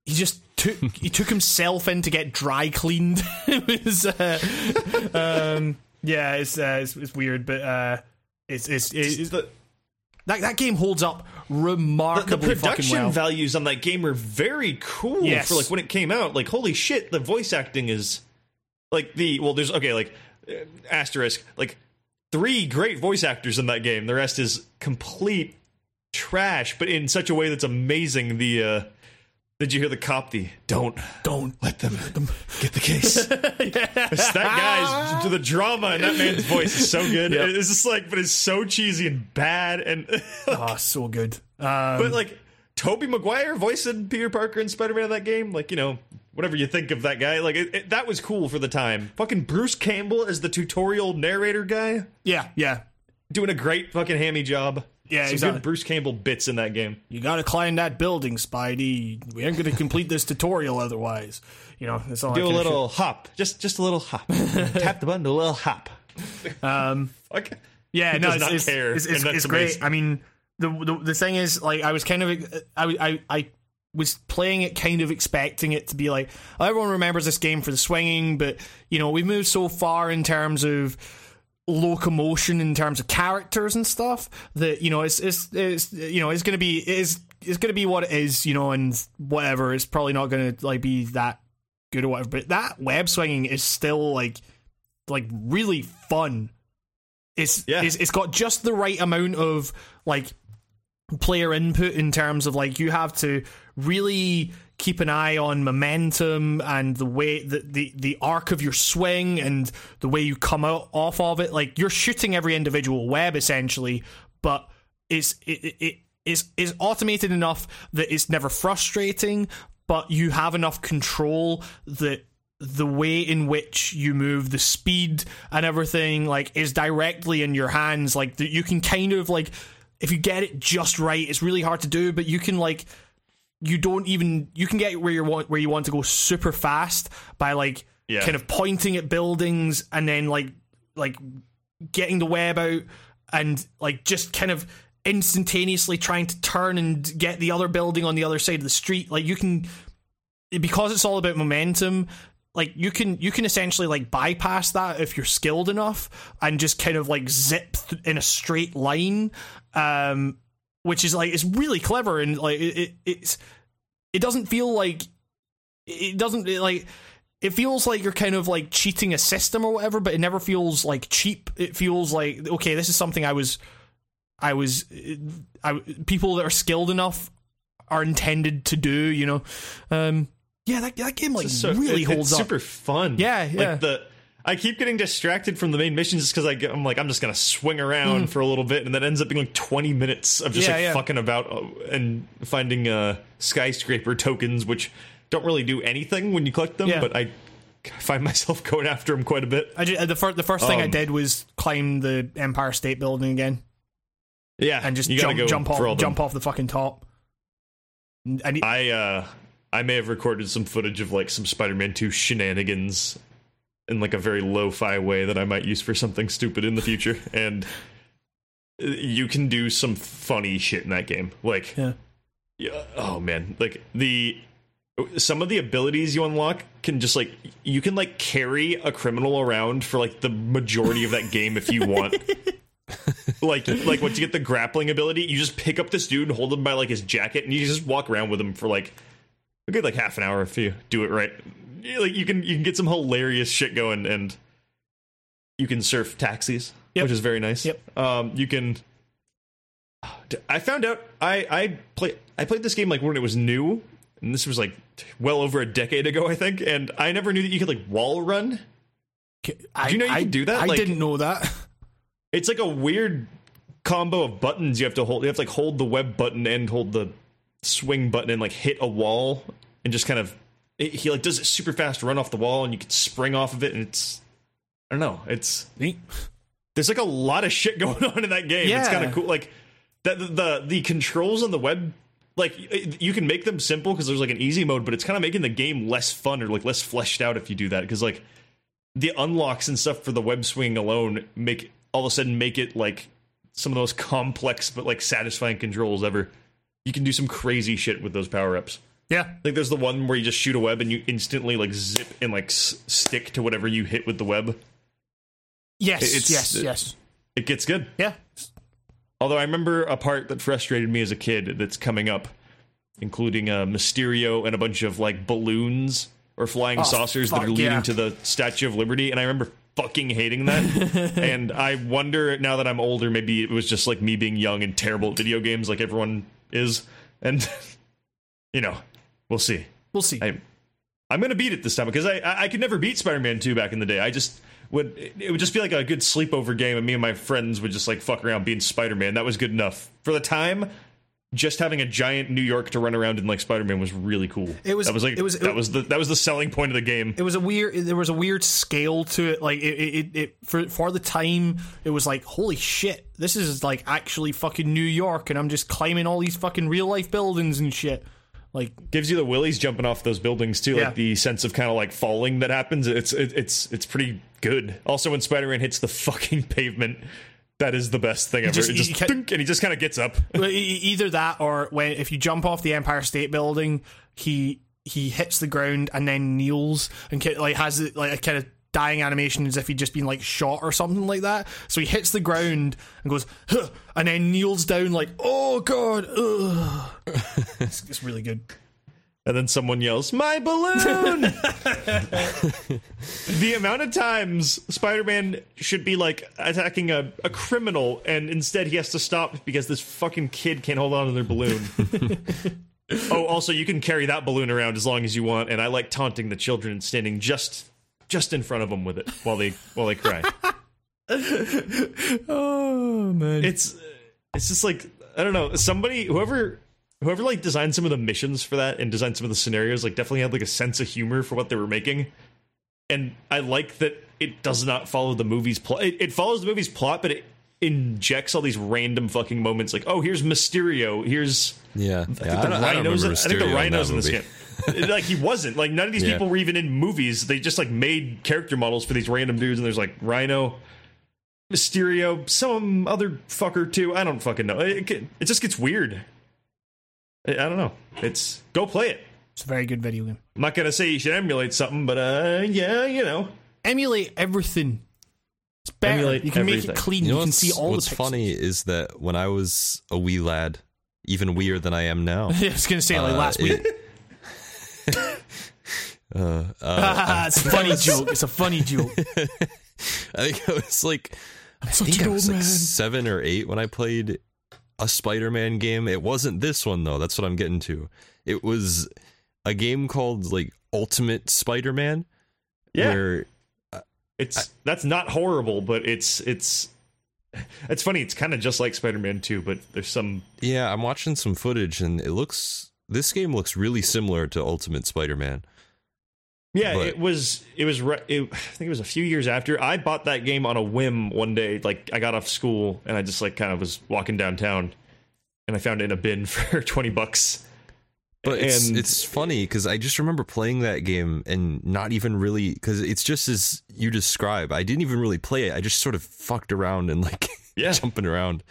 he just took he took himself in to get dry cleaned. it was uh, um yeah, it's, uh, it's it's weird, but uh, it's it's, it's The, that that game holds up the remarkably fucking production well. values on that game are very cool Yes. for like when it came out. Like, holy shit, the voice acting is like the well. There's okay, like uh, asterisk, like three great voice actors in that game. The rest is complete trash, but in such a way that's amazing. The uh did you hear the cop? The don't Don't let them let them get the case. It's that guy's the drama in that man's voice is so good. Yep. It's just like, but it's so cheesy and bad. And oh, so good. Um, but like Tobey Maguire voicing Peter Parker and Spider Man in that game, like you know whatever you think of that guy, like it, it, that was cool for the time. Fucking Bruce Campbell as the tutorial narrator guy, yeah, yeah. doing a great fucking hammy job. Yeah, Some exactly. good Bruce Campbell bits in that game. You gotta climb that building, Spidey. We aren't gonna complete this tutorial otherwise. You know, that's all. Do a little hop, just just a little hop. Tap the button, a little hop. Um, Fuck. yeah, He no, does it's not it's, care, it's, it's, it's great. I mean, the, the the thing is, like, I was kind of, I I I was playing it, kind of expecting it to be like oh, everyone remembers this game for the swinging, but you know, we've moved so far in terms of locomotion in terms of characters and stuff that you know it's it's, it's you know it's gonna be it is it's gonna be what it is you know and whatever. It's probably not gonna like be that good or whatever. But that web swinging is still like like really fun. It's Yeah. it's, it's got just the right amount of like player input in terms of like you have to really keep an eye on momentum and the way the, the the arc of your swing and the way you come out off of it. Like you're shooting every individual web essentially but it's it, it, is is automated enough that it's never frustrating but you have enough control that the way in which you move the speed and everything like is directly in your hands. Like that you can kind of like if you get it just right it's really hard to do but you can like you don't even you can get where you want where you want to go super fast by like Yeah. kind of pointing at buildings and then like like getting the web out and like just kind of instantaneously trying to turn and get the other building on the other side of the street like you can because it's all about momentum like you can you can essentially like bypass that if you're skilled enough and just kind of like zip th- in a straight line um which is like it's really clever and like it, it it's it doesn't feel like it doesn't it, like it feels like you're kind of like cheating a system or whatever but it never feels like cheap it feels like okay this is something i was i was I people that are skilled enough are intended to do you know um Yeah, that, that game like so- really it- holds it's up. super fun. Yeah, yeah. Like the I keep getting distracted from the main missions just because I'm like I'm just gonna swing around for a little bit, and that ends up being like 20 minutes of just Mm. Yeah, like yeah. fucking about uh, and finding uh, skyscraper tokens, which don't really do anything when you collect them, Yeah. but I find myself going after them quite a bit. I ju- the first the first thing I Um, did was climb the Empire State Building again Yeah, and just jump jump off jump off the fucking top. I need, I uh I may have recorded some footage of like some Spider-Man 2 shenanigans in like a very lo-fi way that I might use for something stupid in the future and you can do some funny shit in that game. Like yeah. yeah, oh man, like the some of the abilities you unlock can just like you can like carry a criminal around for like the majority of that game if you want. like like once you get the grappling ability, you just pick up this dude and hold him by like his jacket and you just walk around with him for like a good like half an hour if you do it right. Like you can you can get some hilarious shit going and you can surf taxis, Yep. which is very nice. Yep. Um you can I found out I I play I played this game like when it was new, and this was like well over a decade ago, I think, and I never knew that you could like wall run. I, you know you I, could do that? I Like- didn't know that. It's like a weird combo of buttons you have to hold. You have to like hold the web button and hold the swing button and like hit a wall and just kind of it, he like does it super fast run off the wall and you can spring off of it and it's I don't know it's Neat. there's like a lot of shit going on in that game. It's kind of cool. Like that the, the the controls on the web, like you can make them simple because there's like an easy mode, but it's kind of making the game less fun or like less fleshed out if you do that. Because like the unlocks and stuff for the web swinging alone make all of a sudden make it like some of those complex but like satisfying controls ever. You can do some crazy shit with those power ups. Yeah. Like there's the one where you just shoot a web and you instantly like zip and like s- stick to whatever you hit with the web. Yes. It's- yes. it- yes. It gets good. Yeah. Although I remember a part that frustrated me as a kid that's coming up, including uh, Mysterio and a bunch of like balloons or flying Oh, saucers that are leading yeah. to the Statue of Liberty, and I remember fucking hating that. and I wonder now that I'm older, maybe it was just like me being young and terrible at video games, like everyone is, and you know, we'll see. We'll see. I, I'm gonna beat it this time because I, I I could never beat Spider-Man 2 back in the day. I just would it would just be like a good sleepover game, and me and my friends would just like fuck around being Spider-Man. That was good enough for the time. Just having a giant New York to run around in like Spider-Man was really cool. It was- that was like it was- that was the that was the selling point of the game. it was a weird there was a weird scale to it like it, it, it for for the time it was like holy shit this is like actually fucking new york and i'm just climbing all these fucking real life buildings and shit like Gives you the willies jumping off those buildings too, Yeah. like the sense of kind of like falling that happens. It's it, it's it's pretty good. Also, when Spider-Man hits the fucking pavement. That is the best thing ever. just- just thunk, and he just kind of gets up. either that or when if you jump off the empire state building he he hits the ground and then kneels and like has it like a kind of dying animation as if he'd just been like shot or something like that so he hits the ground and goes huh, and then kneels down like oh god it's, it's really good And then someone yells, My balloon! the amount of times Spider Man should be like attacking a, a criminal, and instead he has to stop because this fucking kid can't hold on to their balloon. oh, also, you can carry that balloon around as long as you want, and I like taunting the children and standing just just in front of them with it while they while they cry. oh man it's uh, it's just like I don't know somebody whoever whoever like designed some of the missions for that and designed some of the scenarios like definitely had like a sense of humor for what they were making and I like that it does not follow the movie's plot it, it follows the movie's plot but it injects all these random fucking moments like oh here's Mysterio here's Yeah, I think yeah. the I don't, I don't rhinos remember I think the Mysterio in in this game like he wasn't like none of these Yeah. people were even in movies they just like made character models for these random dudes and there's like Rhino Mysterio, some other fucker too. I don't fucking know. It, it, it just gets weird. I, I don't know. It's go play it. it's a very good video game I'm not gonna say you should emulate something, but uh, yeah, you know. emulate everything Emulate you can make it clean You you, can see all what's the What's funny is that when I was a wee lad, even weirder than I am now. I was gonna say like uh, last it- week uh, uh, it's a funny joke it's a funny joke I think I was like, I such think I was like man. seven or eight when I played a Spider-Man game. It wasn't this one though. That's what I'm getting to. It was a game called like Ultimate Spider-Man. Yeah. Where It's that's not horrible, but it's it's it's funny. It's kind of just like Spider-Man 2, but there's some yeah, I'm watching some footage and it looks this game looks really similar to Ultimate Spider-Man. Yeah, But- it was. It was. re- It, I think it was a few years after I bought that game on a whim one day. Like I got off school and I just like kind of was walking downtown, and I found it in a bin for twenty bucks. But it's And- it's funny because I just remember playing that game and not even really because it's just as you describe. I didn't even really play it. I just sort of fucked around and like Yeah. jumping around,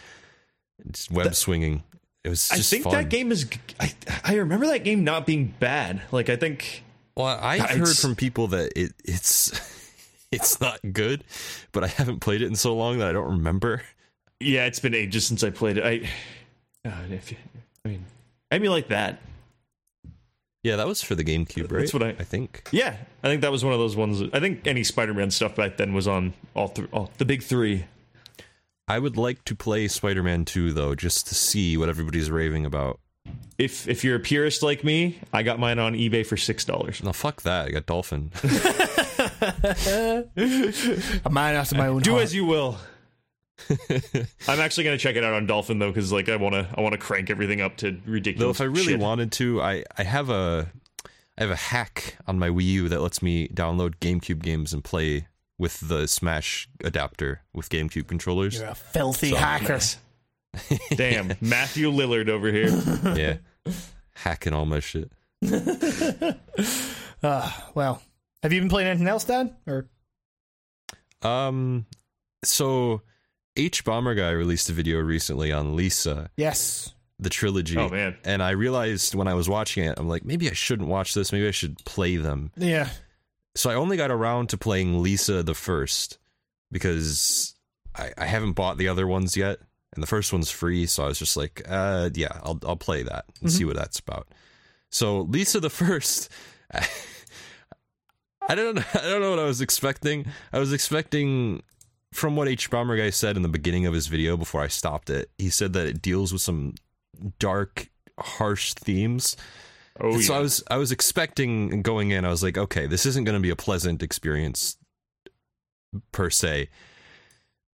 just web swinging. It was I think fun. that game is. I, I remember that game not being bad. Like I think. Well, I've heard from people that it it's it's not good, but I haven't played it in so long that I don't remember. Yeah, it's been ages since I played it. I. Uh, if you, I mean, like that. Yeah, that was for the GameCube, right? That's what I- I think. Yeah, I think that was one of those ones. I think any Spider-Man stuff back then was on all, th- all the big three. I would like to play Spider-Man 2 though, just to see what everybody's raving about. If if you're a purist like me, I got mine on eBay for six dollars. No, fuck that. I got Dolphin. A man after my own Do heart. as you will. I'm actually gonna check it out on Dolphin though, because like I wanna I wanna crank everything up to ridiculous. Though ridiculous. if I really shit. wanted to, I I have a I have a hack on my Wii U that lets me download GameCube games and play with the Smash adapter with GameCube controllers. You're a filthy So- hacker. Damn, Matthew Lillard over here. yeah. Hacking all my shit. Uh, well, have you been playing anything else, Dan? Or Um so hbomberguy released a video recently on Lisa, yes, the trilogy. Oh man, And I realized when I was watching it, I'm like, maybe I shouldn't watch this. Maybe I should play them. yeah, So I only got around to playing Lisa the first because I, I haven't bought the other ones yet, and the first one's free. So I was just like, uh, yeah, I'll I'll play that and see what that's about. So Lisa the first, I don't I don't know what I was expecting. I was expecting. From what hbomberguy said in the beginning of his video before I stopped it, he said that it deals with some dark, harsh themes. oh so yeah. I was I was expecting going in. I was like, okay, this isn't going to be a pleasant experience per se.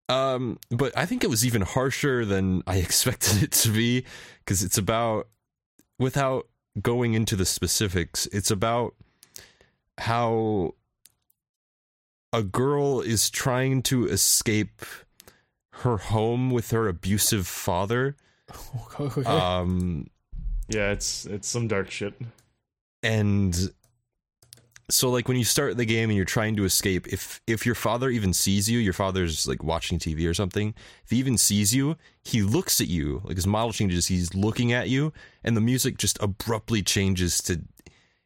Um, but I think it was even harsher than I expected it to be because it's about without going into the specifics. It's about how a girl is trying to escape her home with her abusive father. okay. Um, yeah, it's it's some dark shit. and so like when you start the game and you're trying to escape if if your father even sees you your father's like watching tv or something if he even sees you he looks at you like his model changes he's looking at you and the music just abruptly changes to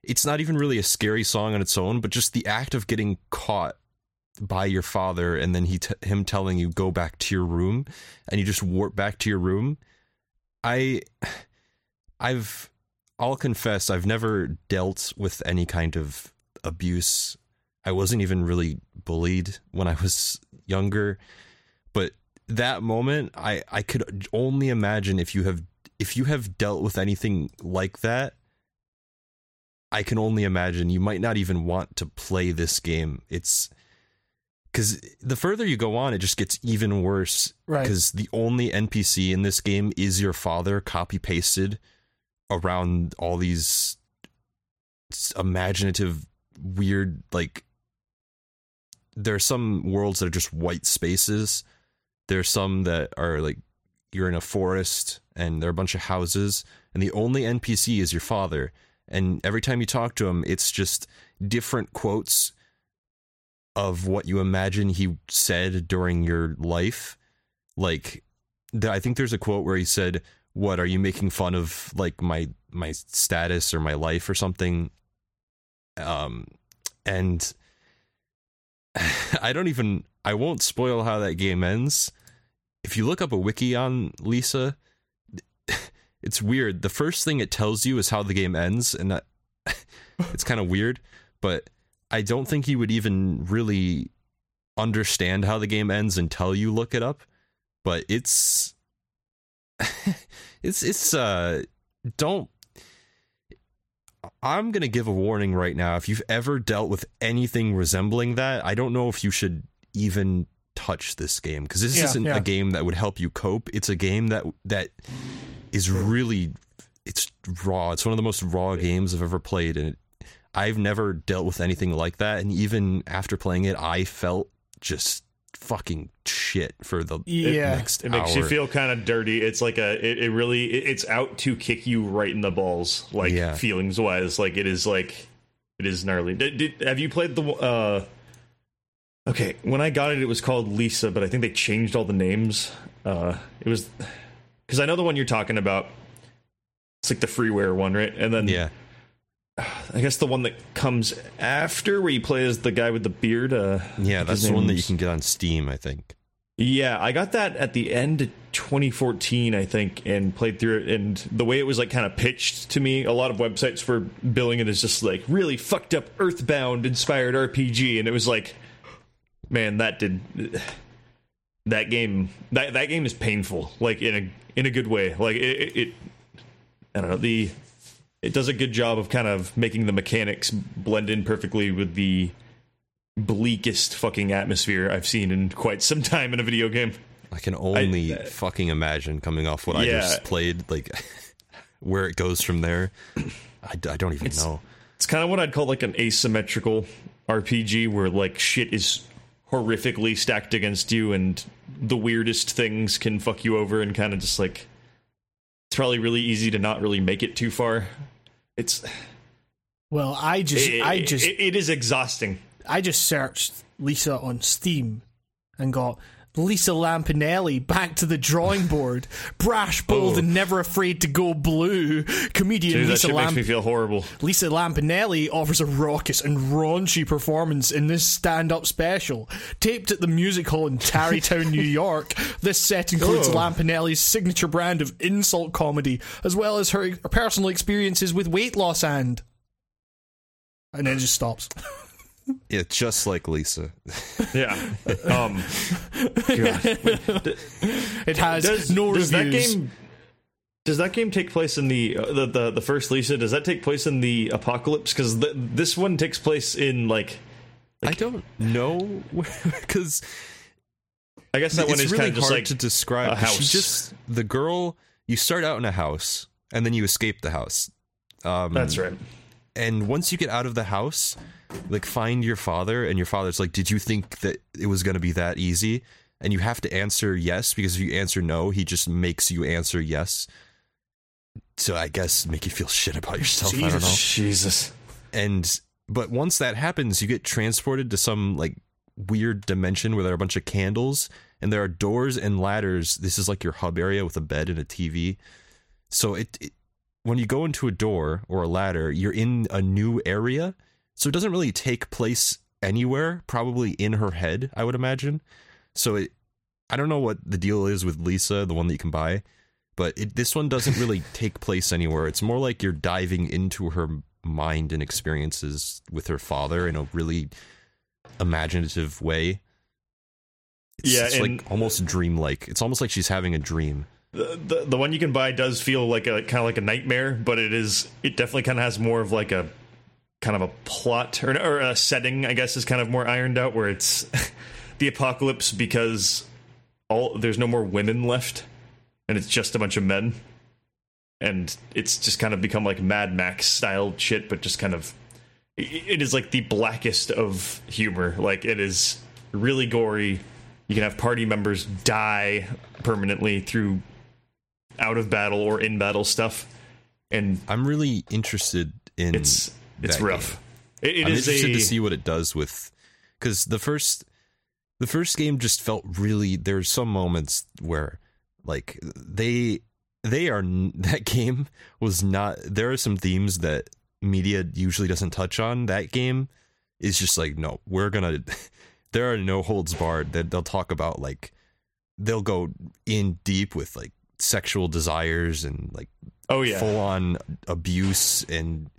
it's not even really a scary song on its own but just the act of getting caught by your father and then he t- him telling you go back to your room and you just warp back to your room i i've I'll confess I've never dealt with any kind of abuse. I wasn't even really bullied when I was younger, but that moment I I could only imagine if you have if you have dealt with anything like that I can only imagine you might not even want to play this game. It's cuz the further you go on it just gets even worse right. because the only NPC in this game is your father copy pasted around all these imaginative weird like there are some worlds that are just white spaces there are some that are like you're in a forest and there are a bunch of houses and the only npc is your father and every time you talk to him it's just different quotes of what you imagine he said during your life like i think there's a quote where he said what are you making fun of like my my status or my life or something? Um and i don't even i won't spoil how that game ends. If you look up a wiki on lisa it's weird. The first thing it tells you is how the game ends and that it's kind of weird but i don't think you would even really understand how the game ends until you look it up but it's it's it's uh don't I'm gonna give a warning right now. If you've ever dealt with anything resembling that, I don't know if you should even touch this game because this Yeah, isn't yeah. a game that would help you cope. It's a game that that is really it's raw. It's one of the most raw games I've ever played, and it, I've never dealt with anything like that. And even after playing it, I felt just fucking shit for the Yeah. next It makes hour. you feel kind of dirty. It's like a. It, it really. It, it's out to kick you right in the balls, like Yeah. feelings wise. Like it is like. It is gnarly. Did, did, have you played the? uh Okay, when I got it, it was called Lisa, but I think they changed all the names. Uh It was because I know the one you're talking about. It's like the freeware one, right? And then yeah. I guess the one that comes after, where you play as the guy with the beard. Uh, Yeah, that's the one that you can get on Steam, I think. Yeah, I got that at the end of 2014, I think, and played through it. And the way it was like kind of pitched to me, a lot of websites were billing it as just like really fucked up Earthbound inspired RPG, and it was like, man, that did that game. That that game is painful, like in a in a good way. Like it, it, it I don't know the. It does a good job of kind of making the mechanics blend in perfectly with the bleakest fucking atmosphere I've seen in quite some time in a video game. I can only uh, fucking imagine coming off what I just played, like where it goes from there. I don't even know. It's kind of what I'd call like an asymmetrical RPG where like shit is horrifically stacked against you and the weirdest things can fuck you over and kind of just like it's probably really easy to not really make it too far. It's Well, I just, it, I just, it- it is exhausting. I just searched Lisa on Steam and got Lisa Lampanelli back to the drawing board. Brash, bold, Oh. and never afraid to go blue. Comedian Dude, Lisa shit makes me feel horrible. Lisa Lampanelli offers a raucous and raunchy performance in this stand-up special. Taped at the Music Hall in Tarrytown, New York, this set includes Oh. Lampanelli's signature brand of insult comedy, as well as her personal experiences with weight loss and... And then it just stops. Yeah, just like Lisa. Yeah. Um God. It has does, no does that reviews. game does that game take place in the uh, the, the the first Lisa? Does that take place in the apocalypse? Because this one takes place in like I don't know because I guess that one it's is really kind of just hard like to describe. a 'cause house. She just the girl. You start out in a house and then you escape the house. Um, that's right. and once you get out of the house like find your father and your father's like did you think that it was going to be that easy? And you have to answer yes because if you answer no he just makes you answer yes. So i guess make you feel shit about yourself i don't know. Jesus. and but once that happens you get transported to some like weird dimension where there are a bunch of candles and there are doors and ladders. This is like your hub area with a bed and a tv so it, it when you go into a door or a ladder you're in a new area so it doesn't really take place anywhere probably in her head i would imagine. So it i don't know what the deal is with lisa the one that you can buy but it, this one doesn't really take place anywhere. It's more like you're diving into her mind and experiences with her father in a really imaginative way. It's, Yeah, it's like almost dreamlike. It's almost like she's having a dream. The, the the one you can buy does feel like a kind of like a nightmare, but it is it definitely kind of has more of like a kind of a plot or, or a setting. I guess is kind of more ironed out where it's the apocalypse because all there's no more women left, and it's just a bunch of men, and it's just kind of become like Mad Max style shit, but just kind of it it is like the blackest of humor. Like it is really gory. You can have party members die permanently through out of battle or in battle stuff, and i'm really interested in it's it's rough. It, it I'm is interested a to see what it does with because the first the first game just felt really there's some moments where like they they are that game was not there are some themes that media usually doesn't touch on that game is just like no we're gonna there are no holds barred that they'll talk about like they'll go in deep with like sexual desires and like oh yeah. full on abuse and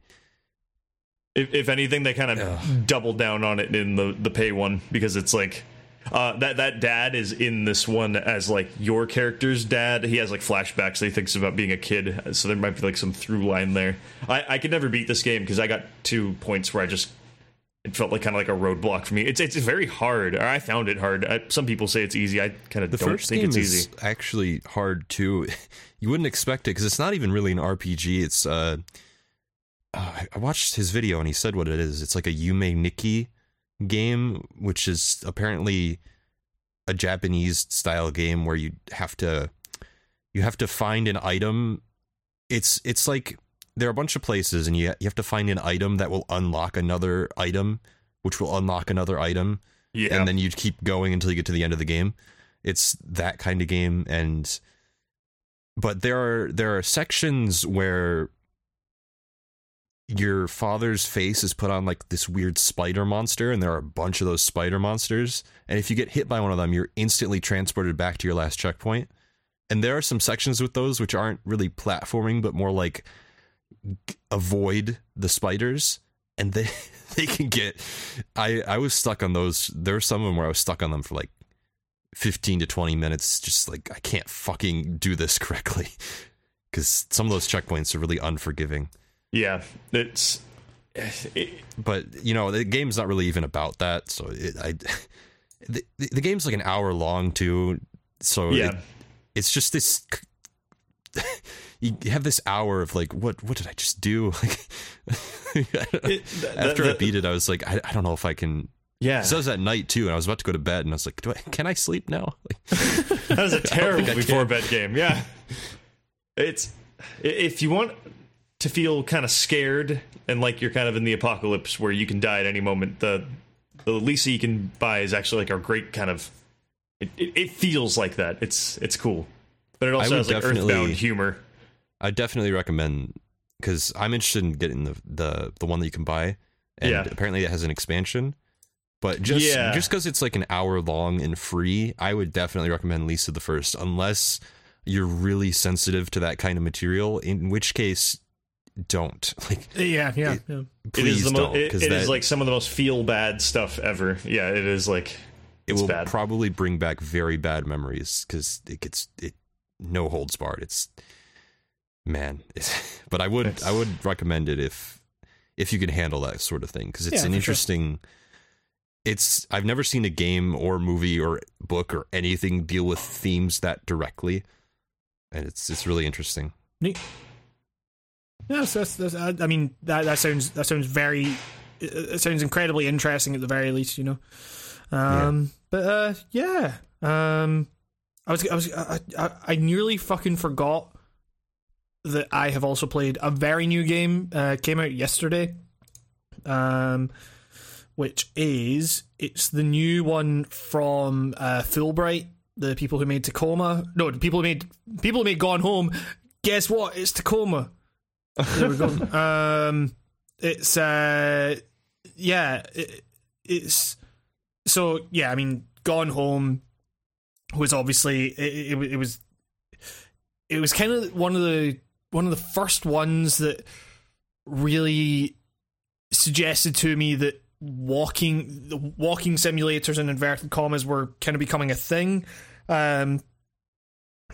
If, if anything, they kind of Ugh. double down on it in the the pay one because it's like Uh, that that dad is in this one as like your character's dad. He has like flashbacks. That he thinks about being a kid, so there might be like some through line there. I, I could never beat this game because I got two points where I just it felt like kind of like a roadblock for me. It's it's very hard. Or I found it hard. I, some people say it's easy. I kind of The don't first think game it's is easy. actually hard too. You wouldn't expect it because it's not even really an RPG. It's uh, uh, I watched his video and he said what it is. It's like a Yume Nikki game, which is apparently a Japanese style game where you have to you have to find an item. It's it's like there are a bunch of places and you you have to find an item that will unlock another item, which will unlock another item Yeah, and then you keep going until you get to the end of the game. It's that kind of game, and but there are there are sections where your father's face is put on like this weird spider monster, and there are a bunch of those spider monsters. And if you get hit by one of them, you're instantly transported back to your last checkpoint. And there are some sections with those which aren't really platforming, but more like avoid the spiders and they they can get i i was stuck on those there were some of them where i was stuck on them for like 15 to 20 minutes just like i can't fucking do this correctly because some of those checkpoints are really unforgiving yeah. It's it, but you know the game's not really even about that so it, i the, the game's like an hour long too so yeah. it, it's just this you have this hour of like what what did i just do like It- th- after the- i beat it i was like I, I don't know if i can yeah, So it was at night too, and I was about to go to bed, and I was like, "Do I? Can I sleep now?" Like, that was a terrible before bed game. Yeah, it's if you want to feel kind of scared and like you're kind of in the apocalypse where you can die at any moment. The the Lisa you can buy is actually like a great kind of. It, it, it feels like that. It's it's cool, but it also has like earthbound humor. I definitely recommend because I'm interested in getting the the the one that you can buy, and Yeah. apparently it has an expansion. But just Yeah. just because it's like an hour long and free, I would definitely recommend Lisa the First, unless you're really sensitive to that kind of material. In which case, don't like Yeah, yeah, yeah. Please is the mo- don't it, because it that is like some of the most feel bad stuff ever. Yeah, it is like it will bad. probably bring back very bad memories because it gets it no holds barred. It's man, it's, but I would It's- I would recommend it if if you can handle that sort of thing because it's Yeah, an for sure. interesting. It's I've never seen a game or movie or book or anything deal with themes that directly, and it's it's really interesting. Neat. Yes, that's, that's, I, I mean that that sounds that sounds very it, it sounds incredibly interesting at the very least, you know. Um, but uh, yeah. Um, I was I was I, I, I nearly fucking forgot that I have also played a very new game. Uh, came out yesterday. Um, which is it's the new one from uh, Fullbright, the people who made Tacoma. No, the people who made people who made Gone Home. Guess what? It's Tacoma. There we go. um, it's uh, yeah, it, it's so yeah. I mean, Gone Home was obviously it, it, it was it was kind of one of the one of the first ones that really suggested to me that walking the walking simulators in inverted commas were kind of becoming a thing. Um,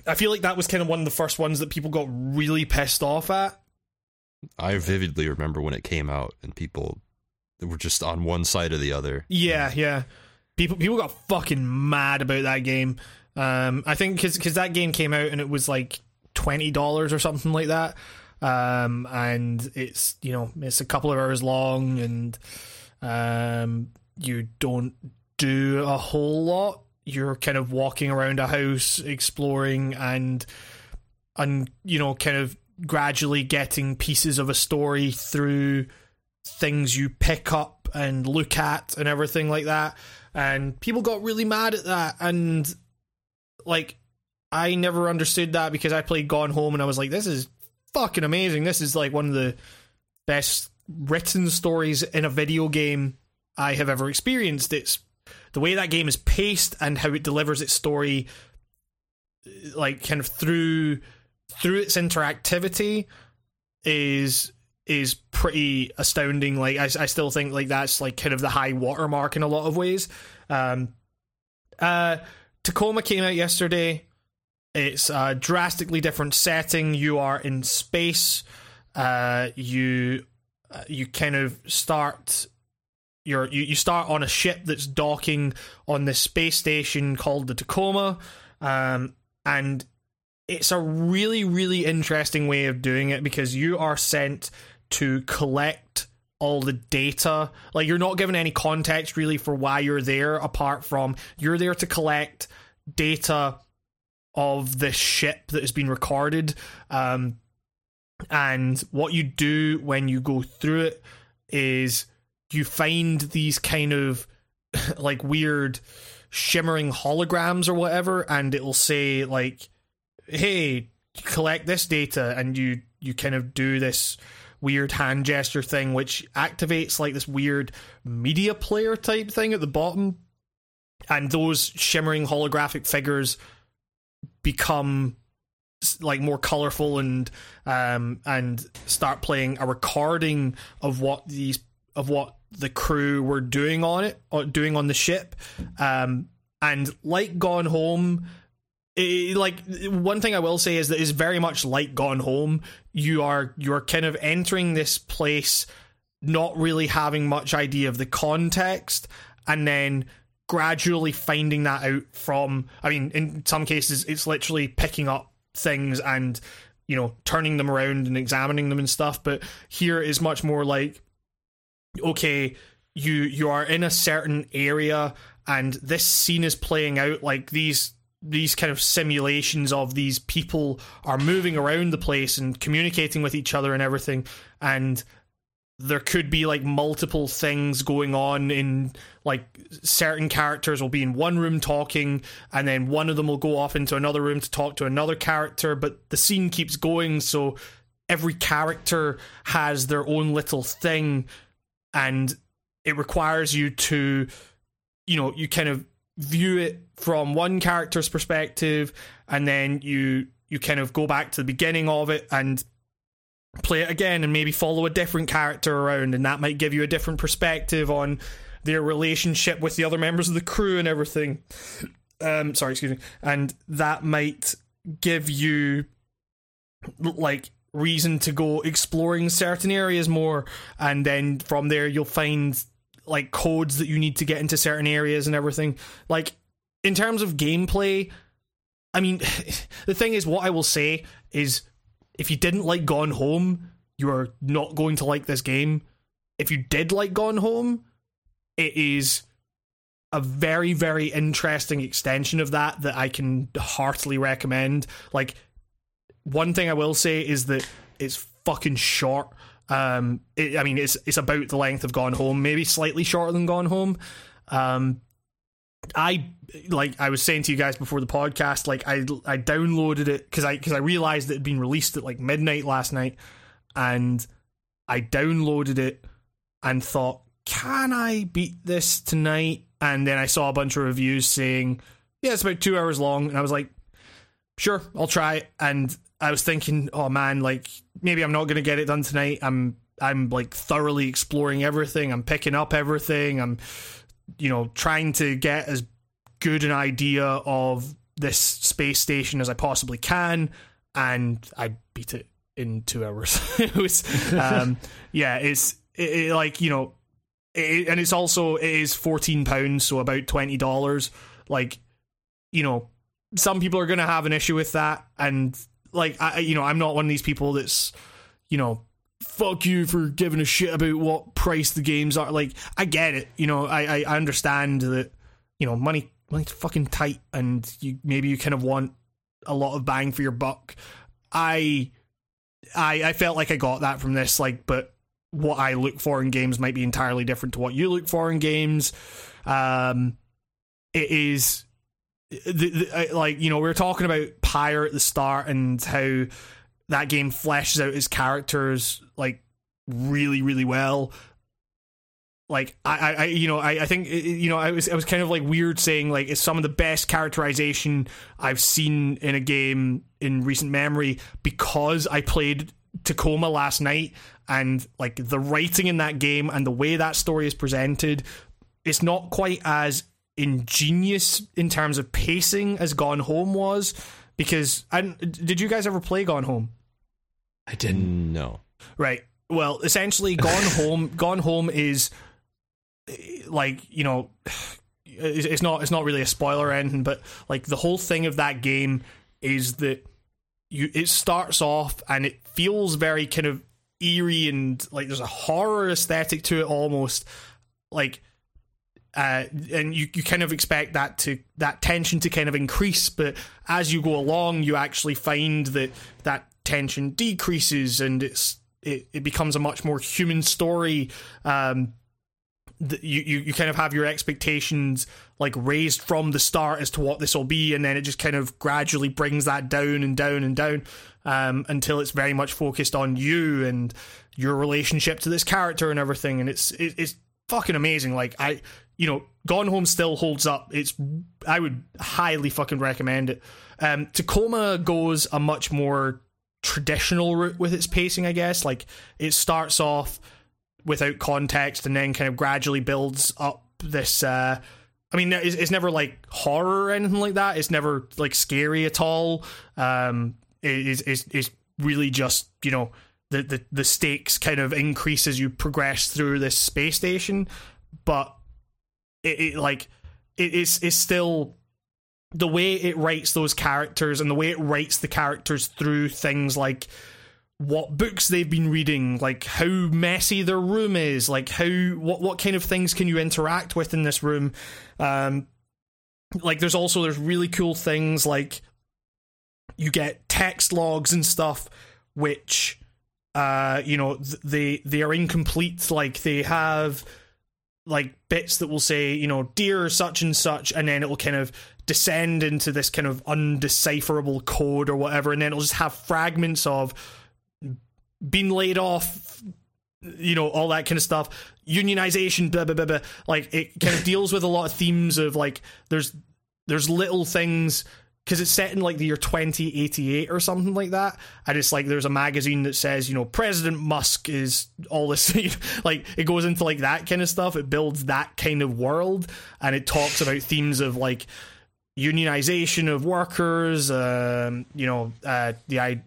I feel like that was kind of one of the first ones that people got really pissed off at. I vividly remember when it came out and people were just on one side or the other. Yeah, yeah. People people got fucking mad about that game. Um, I think because that game came out and it was like twenty dollars or something like that. Um, and it's you know it's a couple of hours long and um, you don't do a whole lot. You're kind of walking around a house, exploring and and you know kind of gradually getting pieces of a story through things you pick up and look at and everything like that. And people got really mad at that. And like, I never understood that because I played Gone Home and I was like, this is fucking amazing. This is like one of the best written stories in a video game I have ever experienced. It's the way that game is paced and how it delivers its story, like kind of through through its interactivity, is is pretty astounding. Like I, I still think like that's like kind of the high watermark in a lot of ways. Um, Uh, Tacoma came out yesterday. It's a drastically different setting. You are in space. Uh, you uh, you kind of start you're, you you start on a ship that's docking on this space station called the Tacoma, um, and it's a really really interesting way of doing it because you are sent to collect all the data. Like you're not given any context really for why you're there, apart from you're there to collect data of this ship that has been recorded. Um, and what you do when you go through it is you find these kind of like weird shimmering holograms or whatever, and it'll say like, "Hey, collect this data," and you you kind of do this weird hand gesture thing, which activates like this weird media player type thing at the bottom, and those shimmering holographic figures become like more colorful and um and start playing a recording of what these of what the crew were doing on it or doing on the ship. Um and like gone home it, like one thing i will say is that it's very much like gone home. You are you're kind of entering this place not really having much idea of the context and then gradually finding that out from i mean in some cases it's literally picking up things and you know turning them around and examining them and stuff. But here is much more like okay you you are in a certain area and this scene is playing out like these these kind of simulations of these people are moving around the place and communicating with each other and everything. And there could be like multiple things going on in like certain characters will be in one room talking and then one of them will go off into another room to talk to another character but the scene keeps going so every character has their own little thing and it requires you to you know you kind of view it from one character's perspective and then you you kind of go back to the beginning of it and play it again and maybe follow a different character around and that might give you a different perspective on their relationship with the other members of the crew and everything. Um sorry excuse me. And that might give you like reason to go exploring certain areas more and then from there you'll find like codes that you need to get into certain areas and everything like in terms of gameplay i mean the thing is what i will say is if you didn't like Gone Home, you are not going to like this game. If you did like Gone Home, it is a very very interesting extension of that that I can heartily recommend. Like one thing I will say is that it's fucking short. Um, it, I mean, it's it's about the length of Gone Home, maybe slightly shorter than Gone Home. Um, I like I was saying to you guys before the podcast, like I I downloaded it because I because I realized it had been released at like midnight last night, and I downloaded it and thought, can I beat this tonight? And then I saw a bunch of reviews saying, yeah, it's about two hours long, and I was like, sure, I'll try it. And I was thinking, oh man, like maybe I'm not gonna get it done tonight. I'm I'm like thoroughly exploring everything. I'm picking up everything. I'm you know, trying to get as good an idea of this space station as I possibly can, and I beat it in two hours. it was, um, yeah, it's it, it, like you know, it, and it's also it is fourteen pounds, so about twenty dollars. Like, you know, some people are gonna have an issue with that, and like I, you know, I'm not one of these people that's, you know, fuck you for giving a shit about what price the games are. Like, I get it. You know, I, I understand that, you know, money money's fucking tight and you maybe you kind of want a lot of bang for your buck. I I I felt like I got that from this, like, but what I look for in games might be entirely different to what you look for in games. Um it is the, the, like you know we were talking about pyre at the start and how that game fleshes out his characters like really really well. Like I, I you know I, I think you know I was I was kind of like weird saying like it's some of the best characterization I've seen in a game in recent memory because I played Tacoma last night and like the writing in that game and the way that story is presented it's not quite as ingenious in terms of pacing as Gone Home was. Because and did you guys ever play Gone Home? I didn't. know. Right. Well, essentially, Gone Home. Gone Home is like you know, it's it's not it's not really a spoiler or anything, but like the whole thing of that game is that you it starts off and it feels very kind of eerie and like there's a horror aesthetic to it almost like uh, and you, you kind of expect that to that tension to kind of increase, but as you go along, you actually find that that tension decreases and it's it, it becomes a much more human story. Um, you, you you kind of have your expectations like raised from the start as to what this will be, and then it just kind of gradually brings that down and down and down um, until it's very much focused on you and your relationship to this character and everything. And it's it, it's fucking amazing. Like I, you know, Gone Home still holds up. It's I would highly fucking recommend it. Um, Tacoma goes a much more traditional route with its pacing, I guess. Like it starts off without context and then kind of gradually builds up this. Uh, I mean, it's, it's never like horror or anything like that. It's never like scary at all. Um, it is it's, it's really just you know the, the the stakes kind of increase as you progress through this space station, but it, it like it is is still the way it writes those characters and the way it writes the characters through things like what books they've been reading, like how messy their room is, like how what what kind of things can you interact with in this room. Um, like there's also there's really cool things like you get text logs and stuff which uh you know th- they they are incomplete like they have like bits that will say you know dear such and such and then it will kind of descend into this kind of undecipherable code or whatever and then it'll just have fragments of being laid off you know all that kind of stuff unionization blah blah blah blah. Like it kind of deals with a lot of themes of like there's there's little things because it's set in like the year 2088 or something like that and it's like there's a magazine that says you know president musk is all this like it goes into like that kind of stuff. It builds that kind of world and it talks about themes of like unionization of workers um, you know uh, the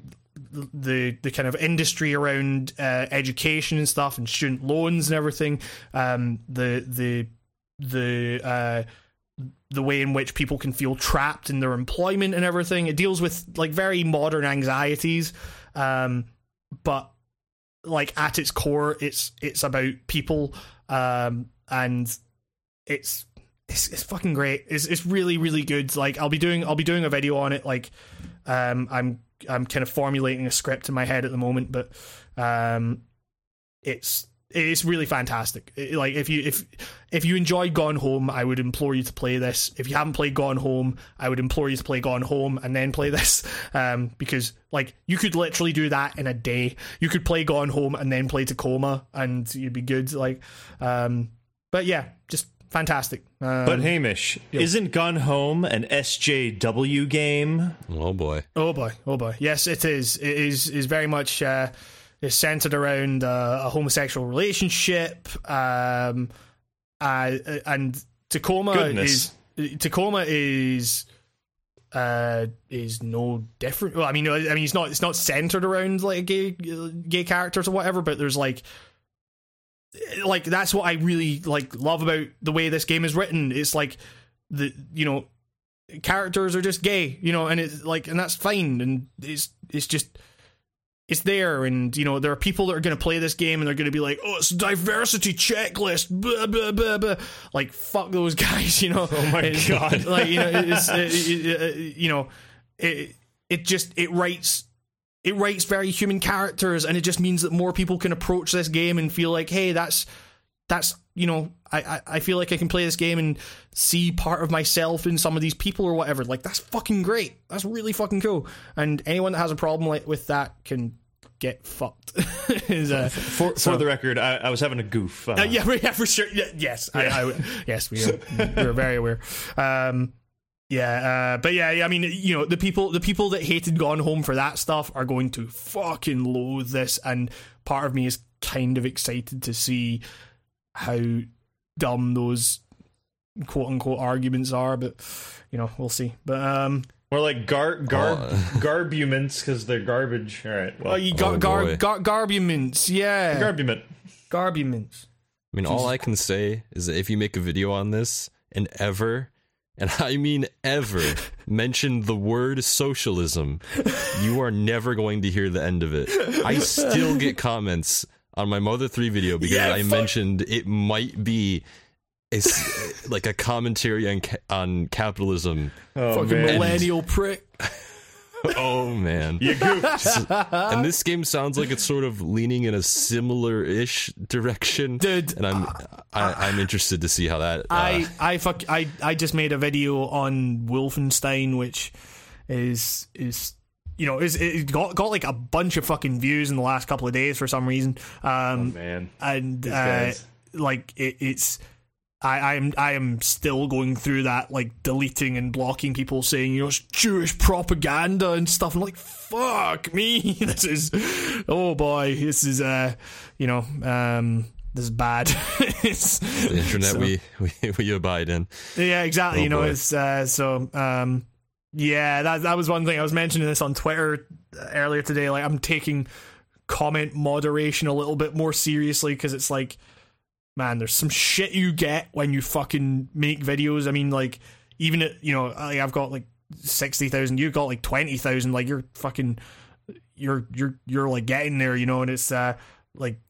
the the kind of industry around uh, education and stuff and student loans and everything. Um, the the the uh, the way in which people can feel trapped in their employment and everything. It deals with like very modern anxieties, um, but like at its core, it's it's about people, um, and it's it's it's fucking great. It's it's really really good. Like I'll be doing I'll be doing a video on it. Like um, I'm I'm kind of formulating a script in my head at the moment, but um, it's it's really fantastic. It- like if you if if you enjoyed Gone Home, I would implore you to play this. If you haven't played Gone Home, I would implore you to play Gone Home and then play this, um, because like you could literally do that in a day. You could play Gone Home and then play Tacoma, and you'd be good. Like, um, but yeah, just fantastic. Um, But Hamish, isn't Gone Home an SJW game? Oh boy. Oh boy, oh boy. Yes, it is. It is is very much uh, is centered around uh, a homosexual relationship. Um, uh, and Tacoma Goodness. is Tacoma is uh is no different. Well, I mean, I mean, it's not it's not centered around like gay gay characters or whatever, but there's like like that's what I really like love about the way this game is written. It's like the you know characters are just gay, you know, and it's like, and that's fine, and it's it's just it's there, and you know, there are people that are going to play this game and they're going to be like, oh, it's a diversity checklist, blah blah blah blah, like fuck those guys, you know. Oh my It's- God. like you know, it's uh, it- it- you know, it it just it writes. It writes very human characters, and it just means that more people can approach this game and feel like, hey, that's that's you know I, I I feel like I can play this game and see part of myself in some of these people or whatever. Like that's fucking great. That's really fucking cool. And anyone that has a problem like with that can get fucked. Is, uh, For for the record, I, I was having a goof. Uh, uh, yeah, yeah, for sure. Yeah, yes, I, I, yes, we are, we're very aware. Um, yeah, uh, but yeah, yeah, I mean, you know, the people, the people that hated Gone Home for that stuff are going to fucking loathe this, and part of me is kind of excited to see how dumb those quote unquote arguments are, but you know we'll see. But um, Or like gar gar Oh. garbuments because they're garbage. All right. Well, oh, you gar Oh, gar, gar garbuments, yeah, garbument. garbuments. I mean, all I can say is that if you make a video on this and ever, and I mean ever, mention the word socialism, you are never going to hear the end of it. I still get comments on my Mother 3 video because Yeah, I fuck- mentioned it might be a s like a commentary on on capitalism. Oh Fucking man, millennial prick. Oh man. you goofed. And this game sounds like it's sort of leaning in a similar-ish direction. Dude, and I'm I, I'm interested to see how that. Uh, I I fuck I I just made a video on Wolfenstein, which is is you know it got got like a bunch of fucking views in the last couple of days for some reason. Um, man, and uh, like it, it's. I, I am I am still going through that like deleting and blocking people saying you know it's Jewish propaganda and stuff. I'm like fuck me. This is oh boy. This is uh you know um this is bad. it's, the internet so- we, we we abide in. yeah, exactly. Oh, you know, boy. it's uh, so. Um, yeah, that that was one thing I was mentioning this on Twitter earlier today. Like, I'm taking comment moderation a little bit more seriously because it's like, man, there's some shit you get when you fucking make videos. I mean, like, even at you know, like, I've got like sixty thousand. You've got like twenty thousand. Like, you're fucking, you're you're you're like getting there. You know, and it's uh like.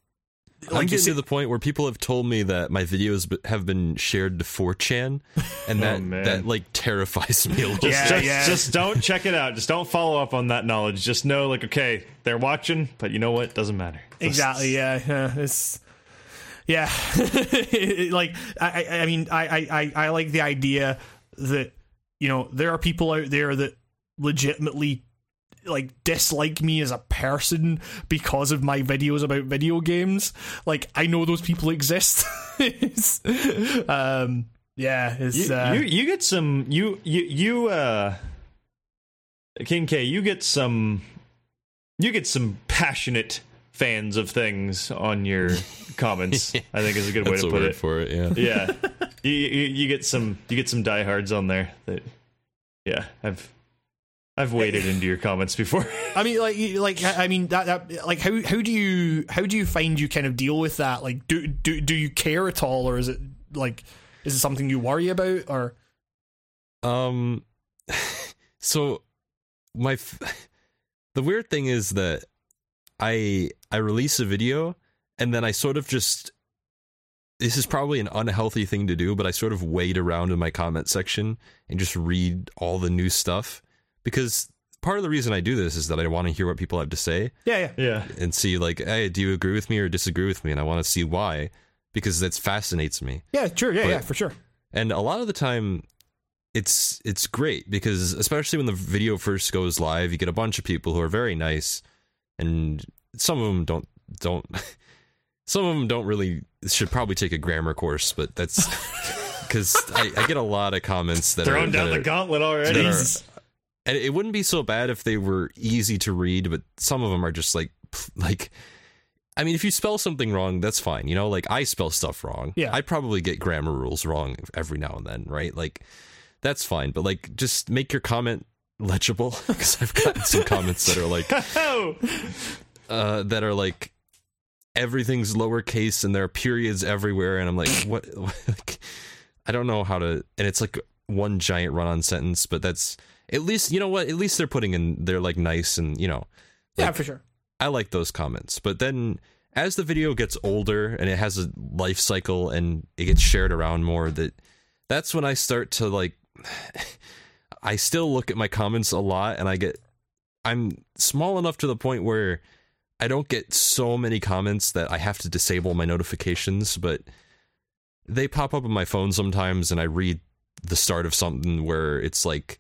I'm Like you getting say, to the point where people have told me that my videos have been shared to 4chan, and oh, that man. that like terrifies me a little. Yeah, just, just, yeah. just don't check it out. Just don't follow up on that knowledge. Just know, like, okay, they're watching, but you know what? Doesn't matter. Just- Exactly. Yeah. yeah it's yeah. Like I, I I mean, I, I, I- I like the idea that you know there are people out there that legitimately like dislike me as a person because of my videos about video games. Like I know those people exist. Um. Yeah. It's You, uh, you you get some you you you uh King K you get some you get some passionate fans of things on your comments. I think is a good way That's to put word it. for it. Yeah. Yeah, you, you you get some you get some diehards on there that yeah I've I've waded into your comments before. I mean, like, like, I I mean, that, that, like, how, how do you, how do you find you kind of deal with that? Like, do, do, do you care at all, or is it like, is it something you worry about, or? Um, so my f- the weird thing is that I I release a video and then I sort of just this is probably an unhealthy thing to do, but I sort of wade around in my comment section and just read all the new stuff because part of the reason I do this is that I want to hear what people have to say Yeah, yeah, yeah, and see like, hey, do you agree with me or disagree with me? And I want to see why because that fascinates me. yeah, sure, yeah, But- yeah, for sure. and a lot of the time it's it's great because especially when the video first goes live you get a bunch of people who are very nice and some of them don't don't some of them don't really should probably take a grammar course but that's because I, I get a lot of comments that are throwing are, down that the are- gauntlet already. And it wouldn't be so bad if they were easy to read but some of them are just like like I mean, if you spell something wrong, that's fine. You know, like I spell stuff wrong. Yeah. I probably get grammar rules wrong every now and then, right? Like, that's fine. But like, just make your comment legible because I've gotten some comments that are like, oh, uh, that are like, everything's lowercase and there are periods everywhere, and I'm like, what? like, I don't know how to. And it's like one giant run-on sentence, but that's at least you know what? At least they're putting in. They're like nice and you know. yeah, for sure. I like those comments. But then as the video gets older and it has a life cycle and it gets shared around more, that that's when I start to like I still look at my comments a lot and I get I'm small enough to the point where I don't get so many comments that I have to disable my notifications, but they pop up on my phone sometimes and I read the start of something where it's like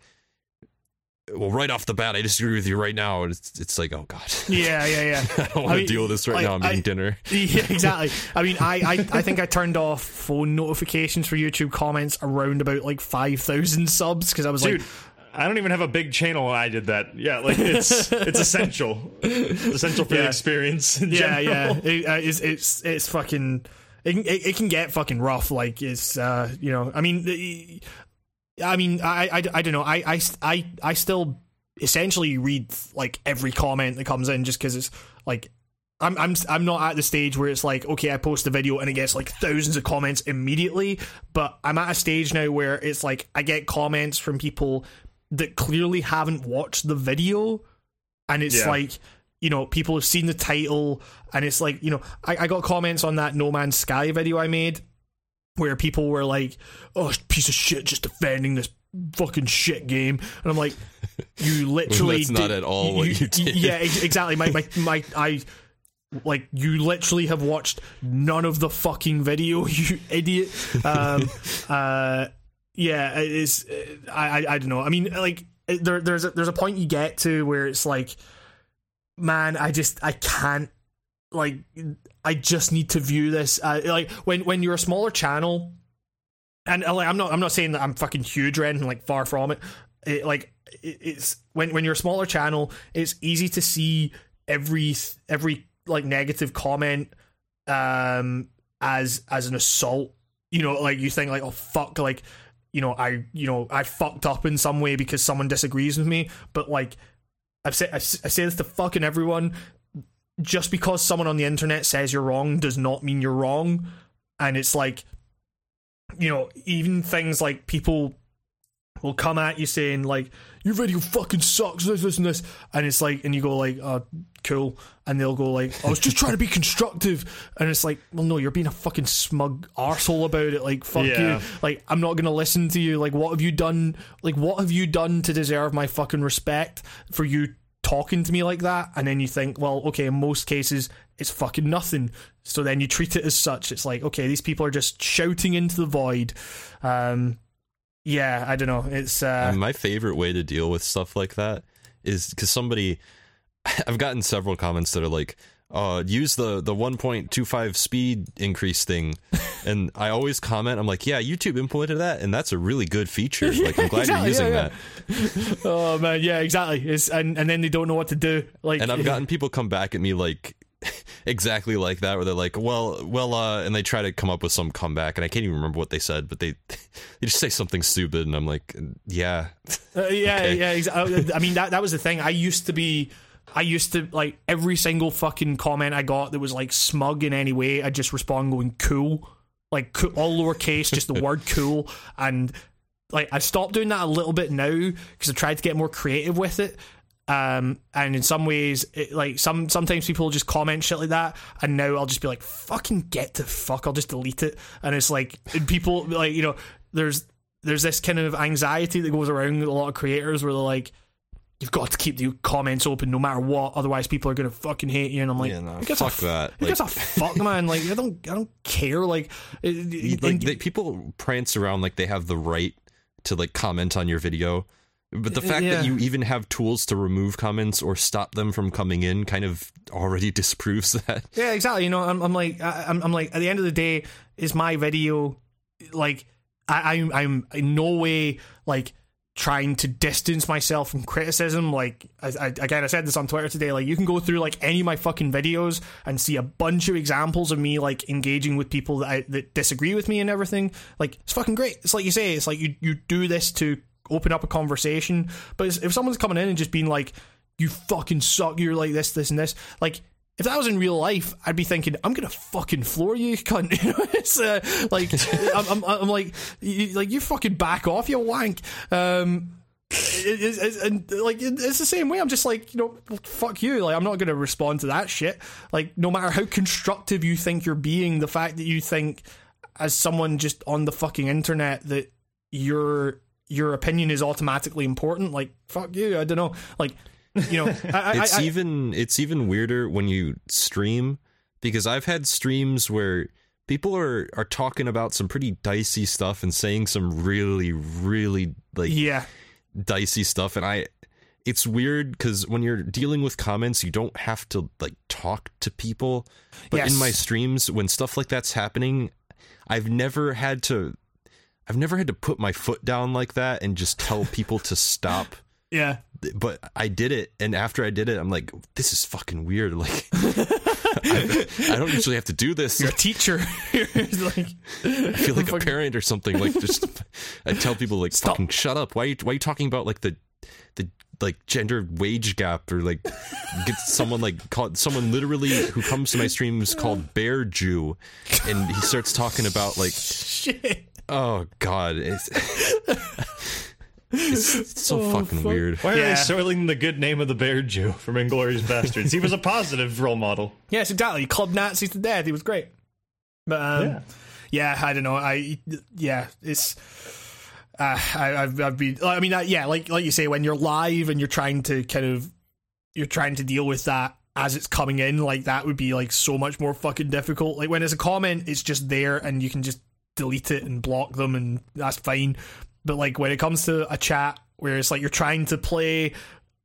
well, right off the bat, I disagree with you right now. And it's, it's like, oh god, Yeah, yeah, yeah. I don't want I to deal with this right like, now. I'm eating I- dinner. Yeah, exactly. I mean, I, I, I think I turned off phone notifications for YouTube comments around about like five thousand subs because I was dude. like, I don't even have a big channel. I did that. Yeah, like it's it's essential, It's essential for the experience. In yeah, yeah. It, uh, it's, it's it's fucking it can, it, it can get fucking rough. Like it's uh, you know, I mean, the- I mean, I I, I don't know. I I I I still essentially read like every comment that comes in just because it's like. I'm I'm I'm not at the stage where it's like okay I post a video and it gets like thousands of comments immediately, but I'm at a stage now where it's like I get comments from people that clearly haven't watched the video, and it's Yeah. like you know people have seen the title and it's like you know I, I got comments on that No Man's Sky video I made where people were like oh piece of shit just defending this fucking shit game. And I'm like you literally That's not did- at all what you did. yeah exactly. My, my my I like you literally have watched none of the fucking video you idiot. Um uh yeah it is I, I i don't know. I mean like there there's a, there's a point you get to where it's like man i just i can't like i just need to view this uh, like when when you're a smaller channel and uh, like i'm not i'm not saying that i'm fucking huge or anything like far from it, it like it, it's when when you're a smaller channel it's easy to see every every like negative comment um as as an assault. You know like you think like oh fuck like you know i you know i fucked up in some way because someone disagrees with me. But like i've said i say this to fucking everyone just because someone on the internet says you're wrong does not mean you're wrong. And it's like you know even things like people will come at you saying like your video fucking sucks this this and this. And it's like and you go like uh cool. And they'll go like I was just trying to be constructive. And it's like well no you're being a fucking smug arsehole about it. Like fuck Yeah. you like I'm not gonna listen to you. Like what have you done? Like what have you done to deserve my fucking respect for you talking to me like that and then you think well okay in most cases it's fucking nothing. So then you treat it as such. It's like okay these people are just shouting into the void. Um yeah i don't know. It's uh my favorite way to deal with stuff like that is because somebody, I've gotten several comments that are like, uh, use the the 1.25 speed increase thing, and I always comment, I'm like, yeah, YouTube implemented that, and that's a really good feature. Like, I'm glad Exactly, you're using yeah, that. oh man yeah exactly it's and, and then they don't know what to do like And I've gotten people come back at me like exactly like that, where they're like, well, well, uh, and they try to come up with some comeback, and I can't even remember what they said, but they they just say something stupid, and I'm like, yeah, Uh, yeah, Okay. yeah. Exactly. I mean, that that was the thing. I used to be, I used to like every single fucking comment I got that was like smug in any way. I just respond going cool, like co- all lowercase, just the word cool, and like I stopped doing that a little bit now because I tried to get more creative with it. Um, and in some ways, it, like some sometimes people just comment shit like that, and now I'll just be like, "Fucking get the fuck!" I'll just delete it, and it's like and people like you know, there's there's this kind of anxiety that goes around with a lot of creators where they're like, "You've got to keep the comments open no matter what, otherwise people are gonna fucking hate you." And I'm like, Yeah, no, "Who gives a fuck that." Who gives a fuck, man? Like, I don't, I don't care. Like, uh, uh, it- it- like and- they, people prance around like they have the right to like comment on your video but the uh, fact Yeah. that you even have tools to remove comments or stop them from coming in kind of already disproves that Yeah, exactly. You know, I'm, I'm like, I, I'm, I'm like, at the end of the day, is my video like, I, I'm, I'm in no way like trying to distance myself from criticism. Like, I, I, again, I said this on Twitter today. Like, you can go through like any of my fucking videos and see a bunch of examples of me like engaging with people that I, that disagree with me and everything. Like, it's fucking great. It's like you say, it's like you you do this to open up a conversation. But if someone's coming in and just being like, "You fucking suck," you're like this, this, and this, like if that was in real life, I'd be thinking, I'm gonna fucking floor you, cunt. You know, it's uh, like I'm, I'm, I'm like, you, like you fucking back off, you wank. Um, it, it, it's and like it's the same way. I'm just like, you know, fuck you. Like I'm not gonna respond to that shit. Like no matter how constructive you think you're being, the fact that you think as someone just on the fucking internet that your your opinion is automatically important, like fuck you. I don't know, like. You know, I, it's I, even it's even weirder when you stream because I've had streams where people are are talking about some pretty dicey stuff and saying some really really like yeah, dicey stuff and I it's weird cuz when you're dealing with comments you don't have to like talk to people but Yes. in my streams when stuff like that's happening I've never had to I've never had to put my foot down like that and just tell people to stop Yeah. But I did it, and after I did it, I'm like, this is fucking weird. Like, I, I don't usually have to do this. You're a teacher. You're like, I feel like a parent or something. Like, just I tell people like, Stop. fucking shut up. Why are you why are you talking about like the the like gender wage gap or like get someone like called someone literally who comes to my streams called Bear Jew, and he starts talking about like shit. oh god, it's, it's so Oh, fucking fuck. weird. Why are Yeah. they soiling the good name of the Bear Jew from Inglourious Basterds? He was a positive role model. Yes, exactly. He clubbed Nazis to death. He was great. But um, Yeah. yeah. I don't know. I yeah, it's. Uh, I, I've I've been. I mean, uh, yeah, like like you say, when you're live and you're trying to kind of, you're trying to deal with that as it's coming in, like that would be like so much more fucking difficult. Like when it's a comment, it's just there and you can just delete it and block them, and that's fine. But like when it comes to a chat where it's like you're trying to play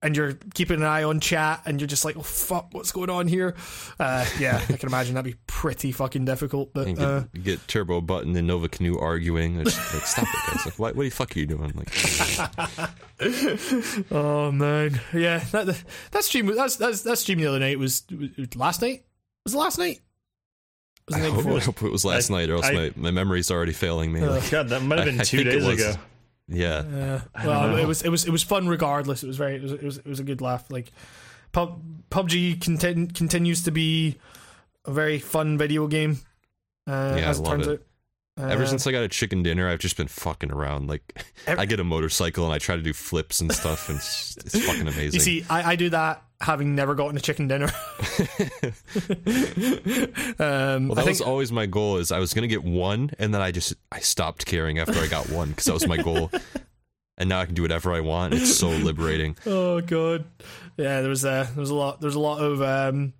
and you're keeping an eye on chat and you're just like, oh fuck, what's going on here? Uh, yeah, I can imagine that'd be pretty fucking difficult. But And get, uh, get Turbo Button and Nova Canoe arguing. It's like, stop it, guys! Like, what, what the fuck are you doing? Like, oh man, yeah, that that stream that's that's that stream the other night was, was last night. Was it last night? I it the night hope. I hope it was last I- night, or else I- my, my memory's already failing me. Like, God, that might have been I two think days ago. Yeah, Yeah. Well, it was it was it was fun regardless. It was very it was it was, it was a good laugh. Like Pub, PUBG contin- continues to be a very fun video game. Uh, Yeah, as I it love turns it. out. Ever Uh, since I got a chicken dinner, I've just been fucking around. Like, Ev- I get a motorcycle and I try to do flips and stuff, and it's, it's fucking amazing. You see, I, I do that having never gotten a chicken dinner. um, well, I that think, was always my goal. Is I was gonna get one, and then I just I stopped caring after I got one because that was my goal. And now I can do whatever I want. It's so liberating. oh god, yeah. There was a there was a lot there was a lot of um,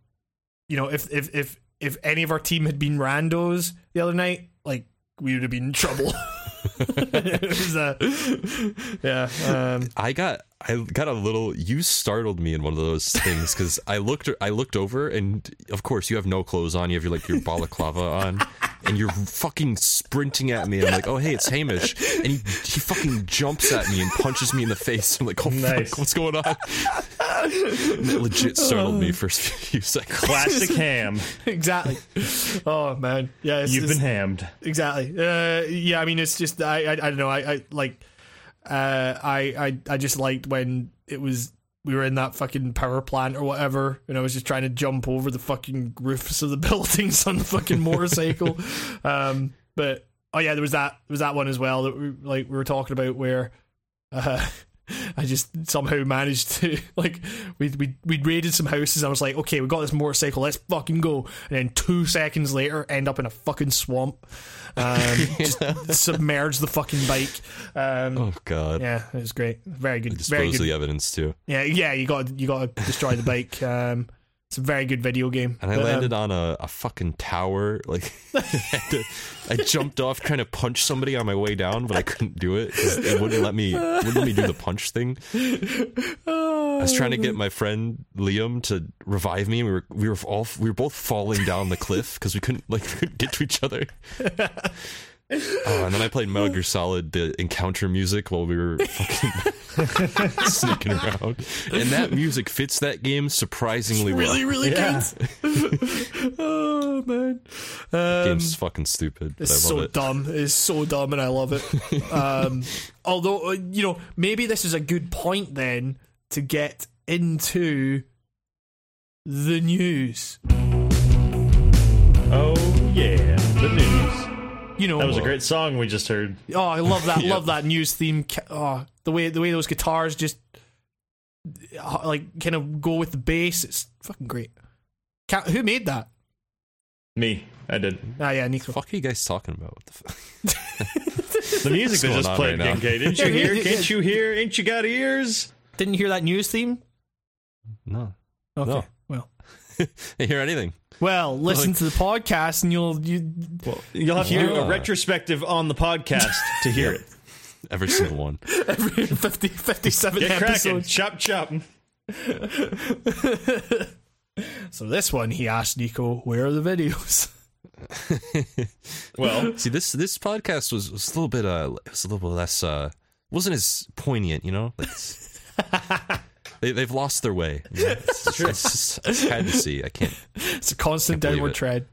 you know, if if if if any of our team had been randos the other night, we would have been in trouble. was uh, yeah. Um, I got I got a little. You startled me in one of those things because I looked I looked over and of course you have no clothes on. You have your like your balaclava on, and you're fucking sprinting at me. I'm like, oh hey, it's Hamish, and he he fucking jumps at me and punches me in the face. I'm like, oh Nice. fuck, what's going on? And it legit startled me for a few seconds. Classic ham. exactly. Oh man, yeah. It's, You've it's- been hammed. exactly uh yeah i mean it's just i i, I don't know i i like uh i i i just liked when it was we were in that fucking power plant or whatever and i was just trying to jump over the fucking roofs of the buildings on the fucking motorcycle. Um but oh yeah there was that there was that one as well that we like we were talking about where uh I just somehow managed to like we we we raided some houses. I was like, okay, we got this motorcycle, let's fucking go. And then two seconds later, end up in a fucking swamp, um, just submerge the fucking bike. Um, Oh god. Yeah, it was great, very good, very Dispose of good. the evidence too. Yeah, yeah, you got you got to destroy the bike. Um, it's a very good video game. And I But, um, landed on a, a fucking tower. Like, I, to- I jumped off trying to punch somebody on my way down, but I couldn't do it. It wouldn't let me. Wouldn't let me do the punch thing. I was trying to get my friend Liam to revive me. We were we were all we were both falling down the cliff because we couldn't like couldn't get to each other. Oh, and then I played Metal Gear Solid the encounter music while we were fucking sneaking around, and that music fits that game surprisingly well. really, really Yeah. good. oh man, um, game's fucking stupid, but I It's love so it. dumb. It's so dumb, and I love it. um, although uh, you know, maybe this is a good point then to get into the news. Oh yeah, the news. You know, That was a great song we just heard. oh, I love that. Yeah. Love that news theme. Oh, the way the way those guitars just uh, like kind of go with the bass. It's fucking great. Ca who made that? Me, I did. Ah, yeah, Nico. The fuck are you guys talking about? What the fuck? The music What's that just on played, right now? Genkai. Didn't you Yeah, yeah, hear? Can't you hear? Ain't you got ears? Didn't you hear that news theme? No, Okay. No. Well, hear anything. well, listen to the podcast and you'll you. Well, you'll have to do a retrospective on the podcast to hear it. Every single one. every 50, 57 Get cracking, episodes. chop chop. So this one, he asked Nico, "Where are the videos?" Well, See this this podcast was, was a little bit uh it was a little bit less uh wasn't as poignant, you know? Like, it's- they, they've lost their way. You know, It's, it's, it's, it's sad to see. I can't. It's a constant downward it. trend.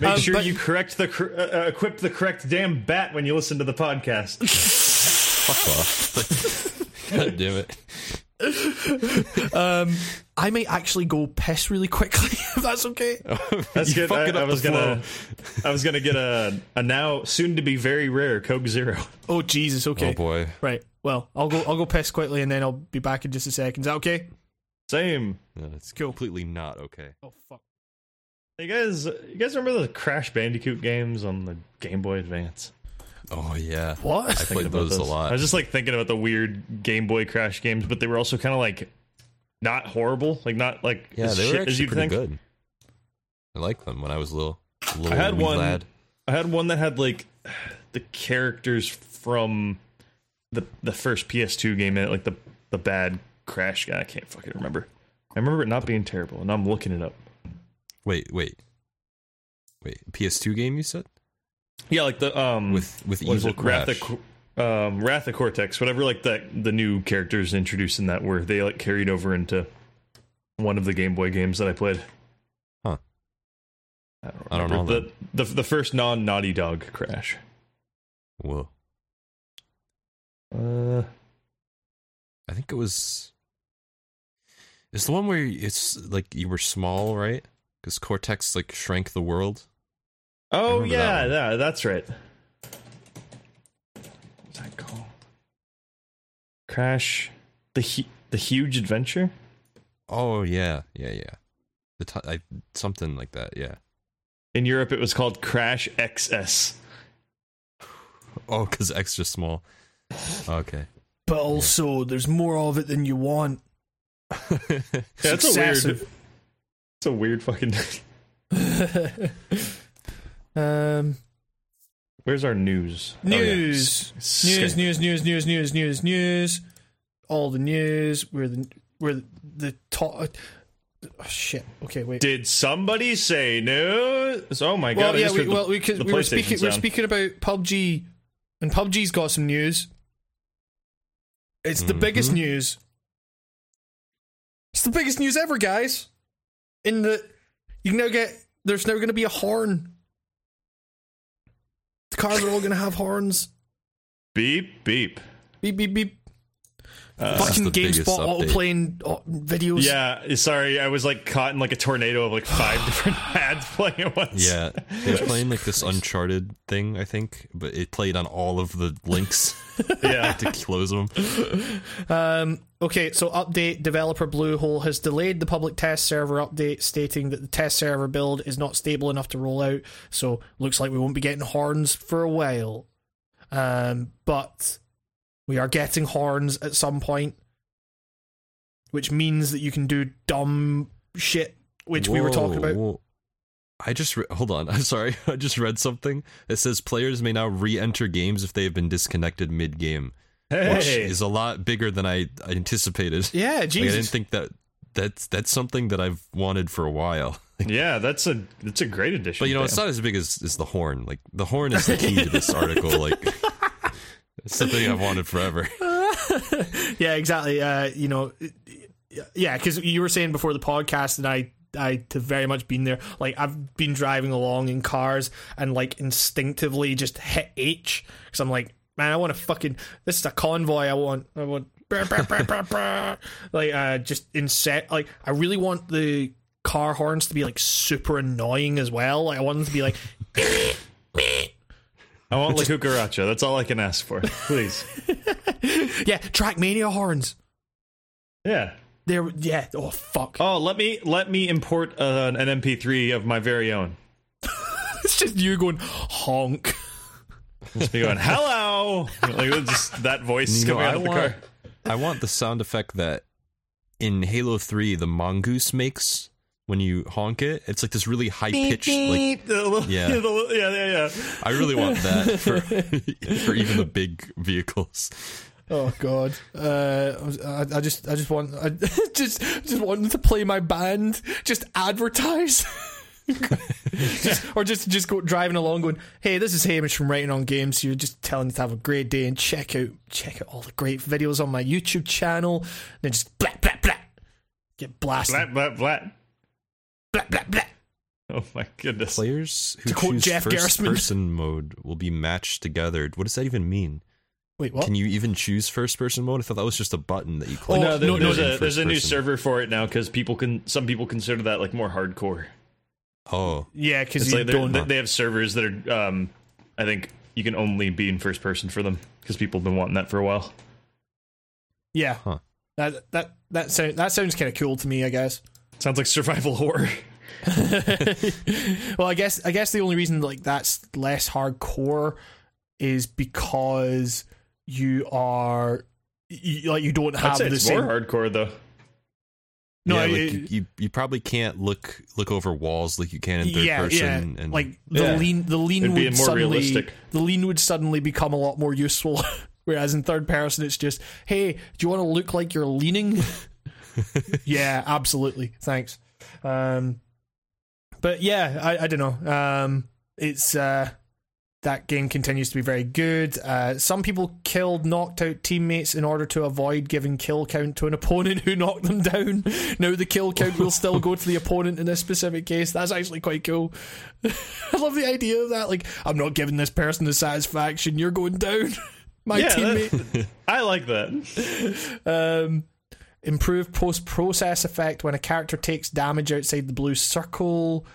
Make Um, sure but- you correct the uh, uh, equip the correct damn bat when you listen to the podcast. Fuck off. God damn it. Um, I might actually go piss really quickly if that's okay. That's good. I, I was gonna, I was gonna get a a now soon to be very rare Coke Zero. Oh Jesus, okay, Oh boy. right. Well, I'll go. I'll go piss quickly, and then I'll be back in just a second. Is that okay? Same. No, it's Cool. completely not okay. Oh fuck. You guys, you guys remember the Crash Bandicoot games on the Game Boy Advance? Oh yeah. What? I Thinking played about those a lot. I was just like thinking about the weird Game Boy Crash games, but they were also kind of like not horrible, like not like yeah, as they shit were as actually you'd pretty think. good. I liked them when I was little. Little I had one- lad. I had one that had like the characters from the the first PS2 game in it, like the the bad Crash guy. I can't fucking remember. I remember it not being terrible, and I'm looking it up. Wait, wait, wait. PS2 game you said Yeah, like the um with with evil it? Wrath Crash. of, um, Wrath of Cortex, whatever. Like the the new characters introduced in that were they like carried over into one of the Game Boy games that I played. Huh. I don't, I don't know the, the the first non Naughty Dog Crash. Whoa. Uh, I think it was. It's the one where it's like you were small, right? Because Cortex like shrank the world. oh remember that yeah, yeah, that's right. What's that called? Crash, the hu- the huge adventure. Oh yeah, yeah, yeah. The t- I, something like that. Yeah. In Europe, it was called Crash XS. Oh, because extra small. Okay. But also, there's more of it than you want. Yeah, that's a weird. It's a weird fucking. um, Where's our news? Oh, yeah. news, S- news, news, news, news, news, news, news. All the news. We're the we're the, the top. Oh, shit. Okay, wait. Did somebody say news? Oh my god! well, I yeah, we, well, we, could, we were PlayStation speaking. We were sound. speaking about PUBG, and PUBG's got some news. It's the biggest Mhm. news. It's the biggest news ever, guys. In the, you can now get. There's now going to be a horn. The cars are all going to have horns. beep beep. Beep beep beep. Uh, Fucking the biggest GameSpot update. auto playing uh, videos. yeah, sorry, I was like caught in like a tornado of like five different ads playing at once. Yeah, they were playing like this Uncharted thing, I think, but it played on all of the links yeah. to close them. Um, okay, so update developer Bluehole has delayed the public test server update, stating that the test server build is not stable enough to roll out. So looks like we won't be getting horns for a while. Um, but we are getting horns at some point, which means that you can do dumb shit, which we were talking about. whoa. I just re- hold on. I'm sorry. I just read something that says players may now re-enter games if they have been disconnected mid-game, which is a lot bigger than I I anticipated. Yeah, Like, I didn't think that that's that's something that I've wanted for a while. yeah, that's a that's a great addition. But you know, it's not as big as, as the horn. Like the horn is the key to this article. Like it's something I've wanted forever. yeah, exactly. Uh, you know, yeah, because you were saying before the podcast, and I, I have very much been there. Like I've been driving along in cars and like instinctively just hit H because I'm like, man, I want to fucking. This is a convoy. I want. I want. like uh, just in set. Like I really want the car horns to be like super annoying as well. Like I want them to be like. I want La Cucaracha. That's all I can ask for. Please. Yeah, Trackmania horns. Yeah. They're yeah. Oh fuck. Oh, let me let me import uh, an MP3 of my very own. It's just you going honk. Just me going, hello, like just that voice You know, coming out I of the want car. I want the sound effect that in Halo Three the mongoose makes when you honk it. It's like this really high pitched like little- Yeah. little- yeah, yeah, yeah. I really want that for for even the big vehicles. Oh God! Uh, I, I just, I just want, I just, just want them to play my band. Just advertise. just, or just just go driving along, going, "Hey, this is Hamish from Writing on Games. You're just telling you to have a great day and check out check out all the great videos on my YouTube channel." And then just blah blah blah, get blasted. Blat, blat, blat. Blah blah blah. Oh my goodness. Players who To quote choose Jeff first Gerstmann. person mode will be matched together. What does that even mean? Wait, what? Can you even choose first person mode? I thought that was just a button that you click. Oh, no, there- no, there's a there's a new person. server for it now because people can some people consider that like more hardcore. Oh, yeah, because like they're- they they have servers that are um I think you can only be in first person for them because people have been wanting that for a while. yeah, Huh. that that that sound, that sounds kind of cool to me. I guess. Sounds like survival horror. well, I guess I guess the only reason like that's less hardcore is because you are you, like you don't I'd have say the it's same. more hardcore though. No, yeah, I- like you, you, you probably can't look look over walls like you can in third yeah, person. yeah. And like the Yeah. lean, the lean It'd would suddenly realistic. the lean would suddenly become a lot more useful. Whereas in third person, it's just, hey, do you want to look like you're leaning? yeah, absolutely. Thanks. Um, but yeah, I, I don't know. Um, it's uh, that game continues to be very good. Uh, some people killed knocked out teammates in order to avoid giving kill count to an opponent who knocked them down. Now the kill count will still go to the opponent in this specific case. That's actually quite cool. I love the idea of that. Like, I'm not giving this person the satisfaction. You're going down. My Yeah, teammate. that- I like that. Um, improved post process effect when a character takes damage outside the blue circle.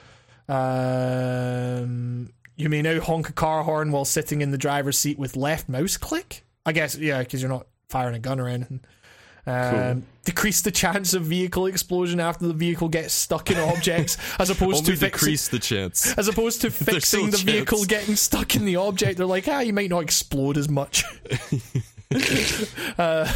Um, you may now honk a car horn while sitting in the driver's seat with left mouse click. I guess, yeah, because you're not firing a gun or anything. Um, Decrease the chance of vehicle explosion after the vehicle gets stuck in objects, as opposed to fixing, decrease the chance. as opposed to fixing the a vehicle getting stuck in the object. They're like, ah, you might not explode as much. uh,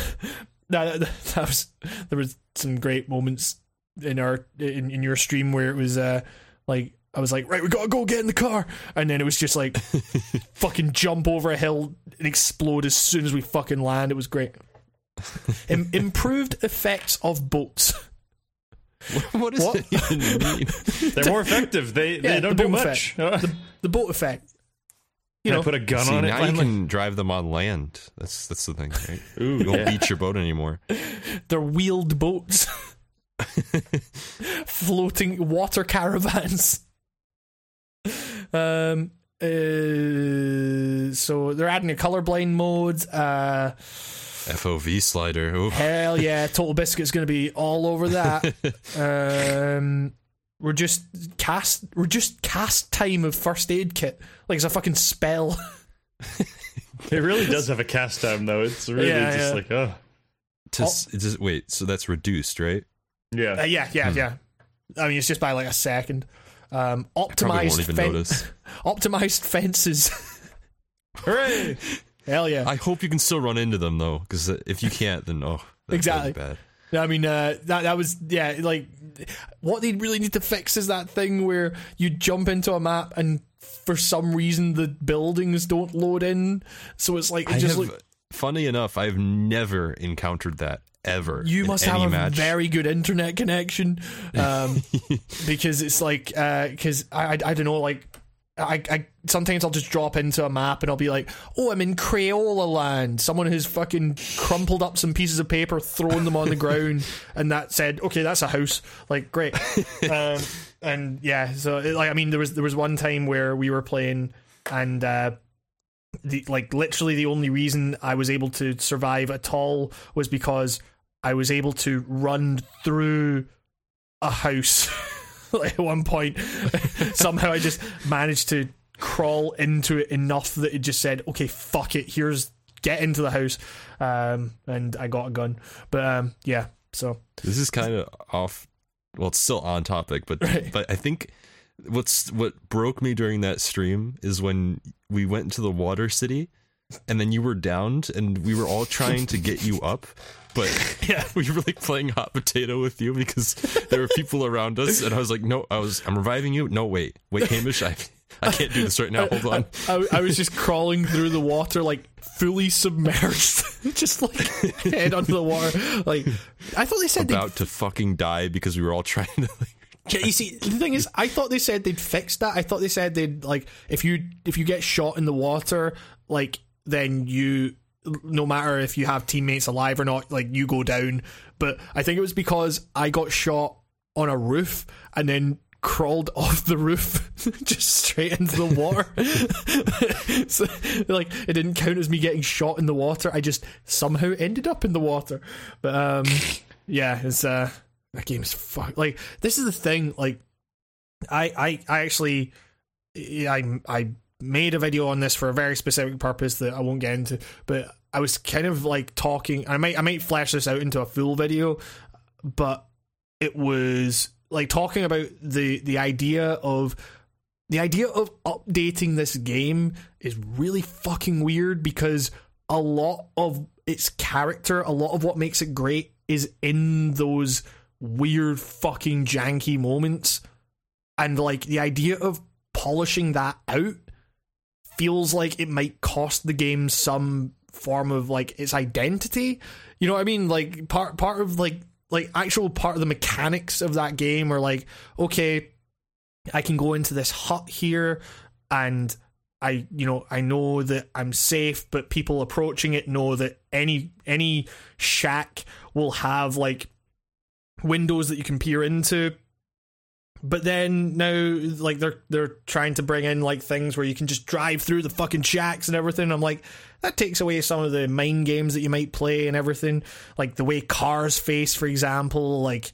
that, that, was there was some great moments in our in, in your stream where it was uh like I was like, right, we gotta go get in the car, and then it was just like fucking jump over a hill and explode as soon as we fucking land. It was great. Im- improved effects of boats. what does What? it even mean? They're more effective. They Yeah, they don't the do much. The boat effect. You Can I know, put a gun See, on it. now you finally? can drive them on land. That's that's the thing, right? Ooh, You won't yeah. beach your boat anymore. they're wheeled boats, floating water caravans. Um. Uh, so they're adding a colorblind mode. Uh, FOV slider. Oof. hell yeah, TotalBiscuit's going to be all over that. um, we're just cast. We're just cast time of first aid kit. Like it's a fucking spell. It really does have a cast time though. It's really Yeah, just yeah. like oh To, s- it just, wait, so that's reduced, right? yeah. Uh, yeah, yeah, yeah. I mean, it's just by like a second. Um, optimized won't even fen- notice. optimized fences. Hooray! Hell yeah. I hope you can still run into them though, because if you can't, then oh, that's Exactly. bad. I mean, uh, that that was yeah. Like, what they really need to fix is that thing where you jump into a map and for some reason the buildings don't load in, so it's like it I just have, look, funny enough, I've never encountered that ever. you must have a match. very good internet connection, um, because it's like because I, I I don't know like. I, I sometimes I'll just drop into a map and I'll be like, "Oh, I'm in Crayola land." Someone has fucking crumpled up some pieces of paper, thrown them on the ground, and that said, "Okay, that's a house." Like, great. um, and yeah, so it, like I mean, there was there was one time where we were playing, and uh, the like literally the only reason I was able to survive at all was because I was able to run through a house. like at one point, somehow I just managed to crawl into it enough that it just said, "Okay, fuck it, here's get into the house," um, and I got a gun. But um, yeah, so This is kind of off. Well, it's still on topic, but Right. but I think what's what broke me during that stream is when we went to the water city, and then you were downed, and we were all trying to get you up, but yeah, we were like playing hot potato with you because there were people around us, and I was like, no, I was I'm reviving you. No, wait, wait, Hamish, I I can't do this right now. Hold on. I, I was just crawling through the water, like fully submerged, just like head under the water. Like I thought they said they About to fucking die because we were all trying to like Yeah, you see, the thing is, I thought they said they'd fixed that. I thought they said they'd like if you if you get shot in the water, like then you no matter if you have teammates alive or not, like you go down. But I think it was because I got shot on a roof and then crawled off the roof just straight into the water. so, like it didn't count as me getting shot in the water. I just somehow ended up in the water. But um yeah, it's uh that game's fuck like this is the thing like I I I actually I I made a video on this for a very specific purpose that I won't get into, but I was kind of like talking. I might I might flesh this out into a full video, but it was like talking about the the idea of the idea of updating this game is really fucking weird because a lot of its character, a lot of what makes it great is in those weird fucking janky moments. And like the idea of polishing that out feels like it might cost the game some form of like its identity. You know what I mean? Like part part of like like actual part of the mechanics of that game are like okay, I can go into this hut here and I you know I know that I'm safe, but people approaching it know that any any shack will have like windows that you can peer into but then now like they're they're trying to bring in like things where you can just drive through the fucking shacks and everything. I'm like that takes away some of the mind games that you might play and everything. Like the way cars face for example like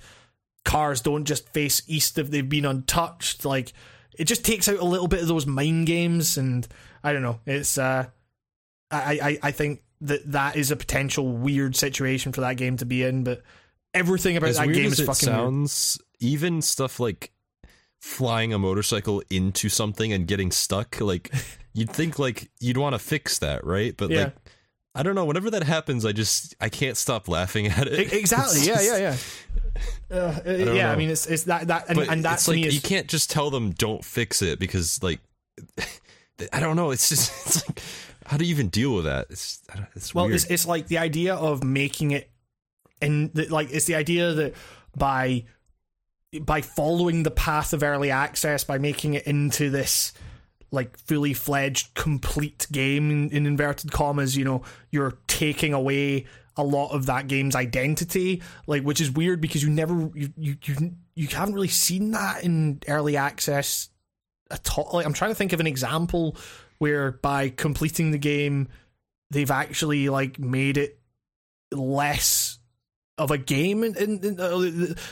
cars don't just face east if they've been untouched. Like it just takes out a little bit of those mind games and i don't know it's uh i i, I think that that is a potential weird situation for that game to be in but everything about As that weird game is fucking weird. sounds, even stuff like flying a motorcycle into something and getting stuck, like you'd think like you'd want to fix that, right? But Yeah. like I don't know, whenever that happens, I just I can't stop laughing at it. Exactly. It's Yeah, yeah, yeah. Uh, don't yeah, I mean, it's it's that that and, and that it's like is you can't just tell them don't fix it because like I don't know. It's just it's like how do you even deal with that? It's it's well, weird. it's it's like the idea of making it, and like it's the idea that by by following the path of early access, by making it into this like fully fledged complete game in, in inverted commas, you know, you're taking away a lot of that game's identity, like which is weird because you never you you you, you haven't really seen that in early access at all. Like I'm trying to think of an example where by completing the game they've actually like made it less of a game and, and, uh,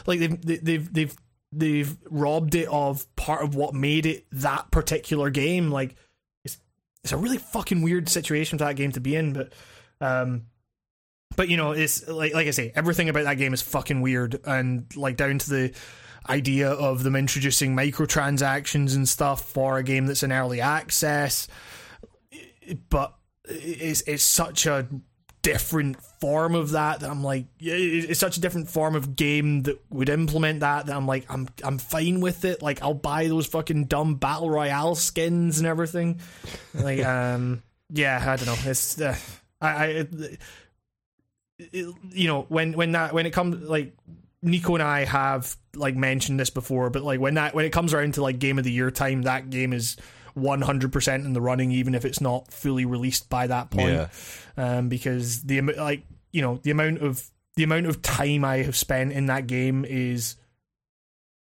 like they've they've they've they've robbed it of part of what made it that particular game. Like it's it's a really fucking weird situation for that game to be in but um but you know it's like like I say everything about that game is fucking weird and like down to the idea of them introducing microtransactions and stuff for a game that's in early access. But it's it's such a different form of that that I'm like yeah, it's such a different form of game that would implement that that I'm like I'm I'm fine with it. Like I'll buy those fucking dumb battle royale skins and everything. Like um yeah I don't know. It's uh, I I it, it- you know when when that when it comes like Nico and I have like mentioned this before but like when that when it comes around to like game of the year time that game is 100% in the running even if it's not fully released by that point Yeah. um, because the like you know the amount of the amount of time I have spent in that game is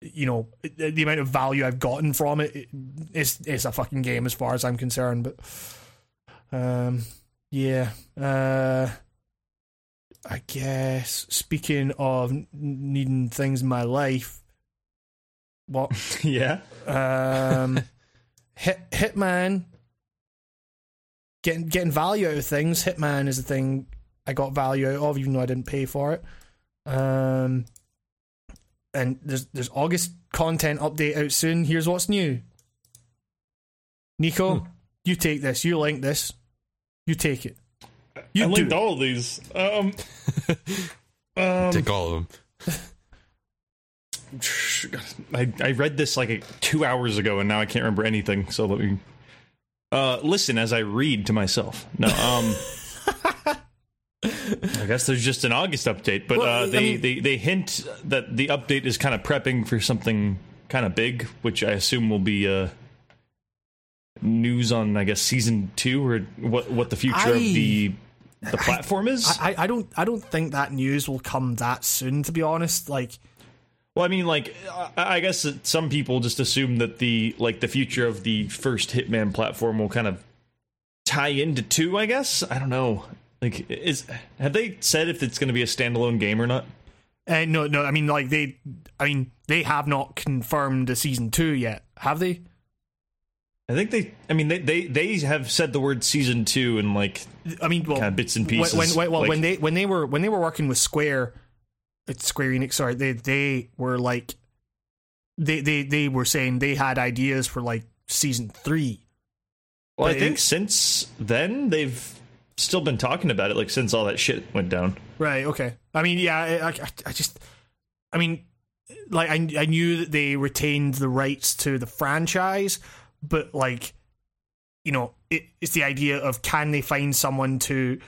you know the the amount of value I've gotten from it is is a fucking game as far as I'm concerned but um yeah uh I guess speaking of needing things in my life what yeah. um, Hit Hitman getting getting value out of things. Hitman is the thing I got value out of, even though I didn't pay for it. Um, and there's there's August content update out soon. Here's what's new. Nico, Hmm. you take this. You link this. You take it. You I linked it. all of these. Um, um, Take all of them. I, I read this like two hours ago and now I can't remember anything. So let me uh, listen as I read to myself. No, um, I guess there's just an August update, but Well, uh, they, mean- they they hint that the update is kind of prepping for something kind of big, which I assume will be uh, news on, I guess, season two or what what the future of the the platform is. I, I don't I don't think that news will come that soon. To be honest, like well, I mean, like I, guess some people just assume that the like the future of the first Hitman platform will kind of tie into two. I guess I don't know. Like, is have they said if it's going to be a standalone game or not? uh, no no. I mean like they I mean they have not confirmed a season two yet, have they? I think they. I mean, they they they have said the word season two and like I mean, well, Kinda bits and pieces, When, when, well, like- when they when they were when they were working with Square, it's Square Enix. Sorry, they they were like, they they they were saying they had ideas for like season three. Well, I think it- since then they've still been talking about it, like since all that shit went down. Right. Okay. I mean, yeah. I, I, I just, I mean, like I I knew that they retained the rights to the franchise, but like, you know, it, it's the idea of can they find someone to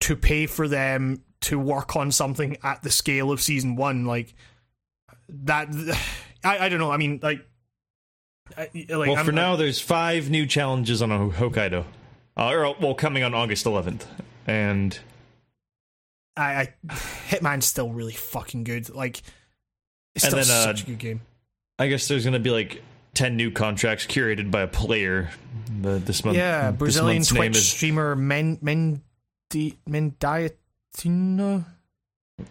to pay for them to work on something at the scale of season one, like that. I I don't know. I mean, like. I, like well, I'm- for now, there's five new challenges on Hokkaido, uh, or well, coming on August 11th, and I, I Hitman's still really fucking good. Like, it's still then, uh, such a good game. I guess there's going to be like ten new contracts curated by a player. The, this month, Yeah, Brazilian Twitch streamer Men Mendi Mendiatino.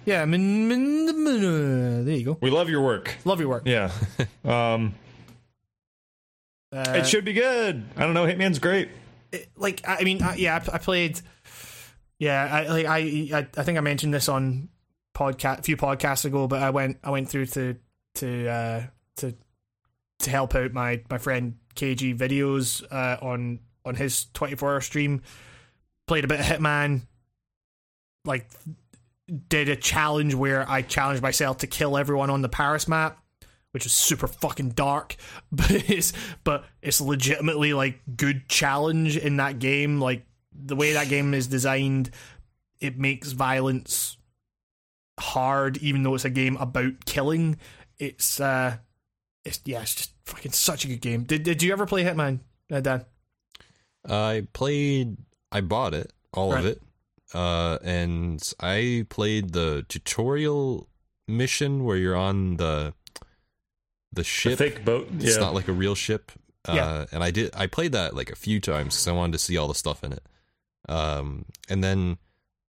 Yeah, Men, there you go. We love your work. Love your work. Yeah, um, Uh, it should be good. I don't know. Hitman's great. it- like I I mean, I, yeah, I, I played. Yeah, I like I, I I think I mentioned this on podcast a few podcasts ago, but I went I went through to to uh, to to help out my my friend KG videos uh, on on his twenty four hour stream. Played a bit of Hitman. Like, did a challenge where I challenged myself to kill everyone on the Paris map, which is super fucking dark, but it's but it's legitimately like good challenge in that game. Like the way that game is designed, it makes violence hard, even though it's a game about killing. It's uh, it's yeah, it's just fucking such a good game. Did did you ever play Hitman, uh, Dan? I played. I bought it, all Right. of it, uh, and I played the tutorial mission where you're on the the The ship. fake boat. It's yeah. not like a real ship. Uh, Yeah. And I did. I played that like a few times because I wanted to see all the stuff in it. Um, and then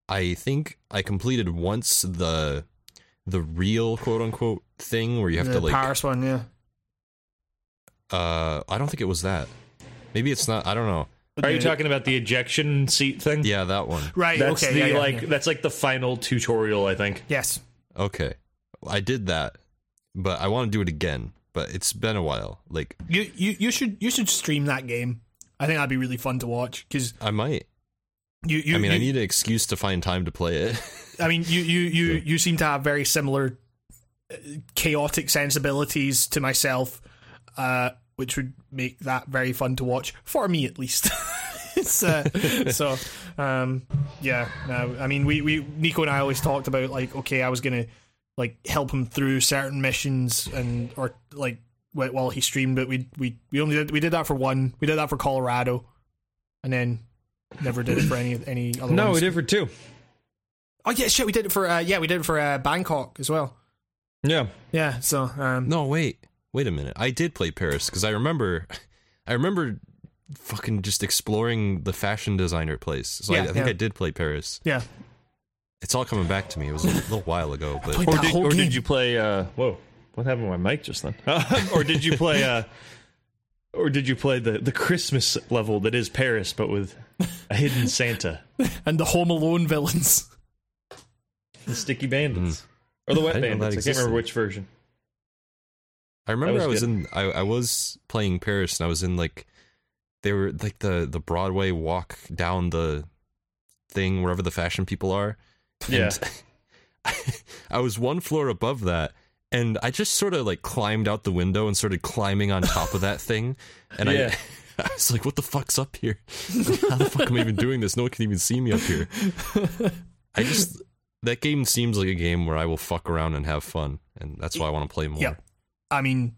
I think I completed once the the real quote unquote thing where you have the to like. Paris one, yeah. Uh, I don't think it was that. Maybe it's not. I don't know. Are you talking about the ejection seat thing? Yeah, that one. Right. That's okay. the yeah, yeah, like yeah. that's like the final tutorial, I think. Yes. Okay. I did that, but I want to do it again. But it's been a while. Like You you you should you should stream that game. I think that'd be really fun to watch because I might. you, you I mean, you, I need an excuse to find time to play it. I mean, you you you you seem to have very similar uh, chaotic sensibilities to myself, uh, which would make that very fun to watch for me at least. it's, uh, so, um, yeah. No, I mean, we we Nico and I always talked about like, okay, I was gonna like help him through certain missions and or like wh- while he streamed, but we we we only did we did that for one. We did that for Colorado, and then never did it for any any other. No, ones. we did for two. Oh yeah, shit, we did it for uh, yeah, we did it for uh, Bangkok as well. Yeah. Yeah, so um, no, wait, wait a minute. I did play Paris because I remember, I remember, fucking just exploring the fashion designer place. So I, Yeah, I think yeah. I did play Paris. yeah, It's all coming back to me. It was a little while ago, but played Or did, or did you play? Uh, whoa, what happened to my mic just then? or did you play? Uh, or did you play the the Christmas level that is Paris, but with a hidden Santa, and the Home Alone villains. the Sticky Bandits, or the Wet I didn't know that Bandits? I can't remember which version. I remember was I was good. in I, I was playing Paris and I was in like they were like the the Broadway walk down the thing wherever the fashion people are. Yeah. And I was one floor above that and I just sort of like climbed out the window and started climbing on top of that thing and Yeah. I I was like what the fuck's up here? How the fuck am I even doing this? No one can even see me up here. I just that game seems like a game where I will fuck around and have fun, and that's why I want to play more. Yep. I mean,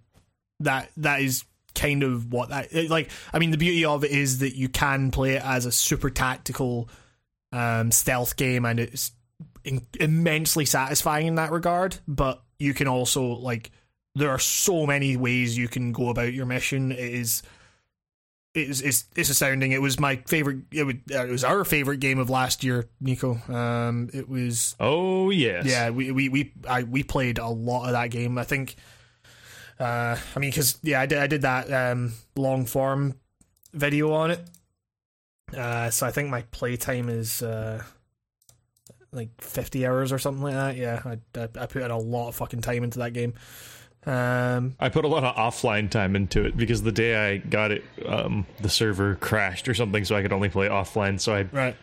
that that is kind of what that like. I mean, the beauty of it is that you can play it as a super tactical um, stealth game, and it's in- immensely satisfying in that regard. But you can also like there are so many ways you can go about your mission. It is. It's, it's it's astounding. It was my favorite. It, would, uh, it was our favorite game of last year, Nico. Um, it was Oh yes. yeah, we we we I, we played a lot of that game. I think. Uh, I mean, because yeah, I did I did that um long form video on it. Uh, so I think my playtime is uh like fifty hours or something like that. Yeah, I I, I put in a lot of fucking time into that game. Um, I put a lot of offline time into it because the day I got it, um, the server crashed or something, so I could only play offline. So I right.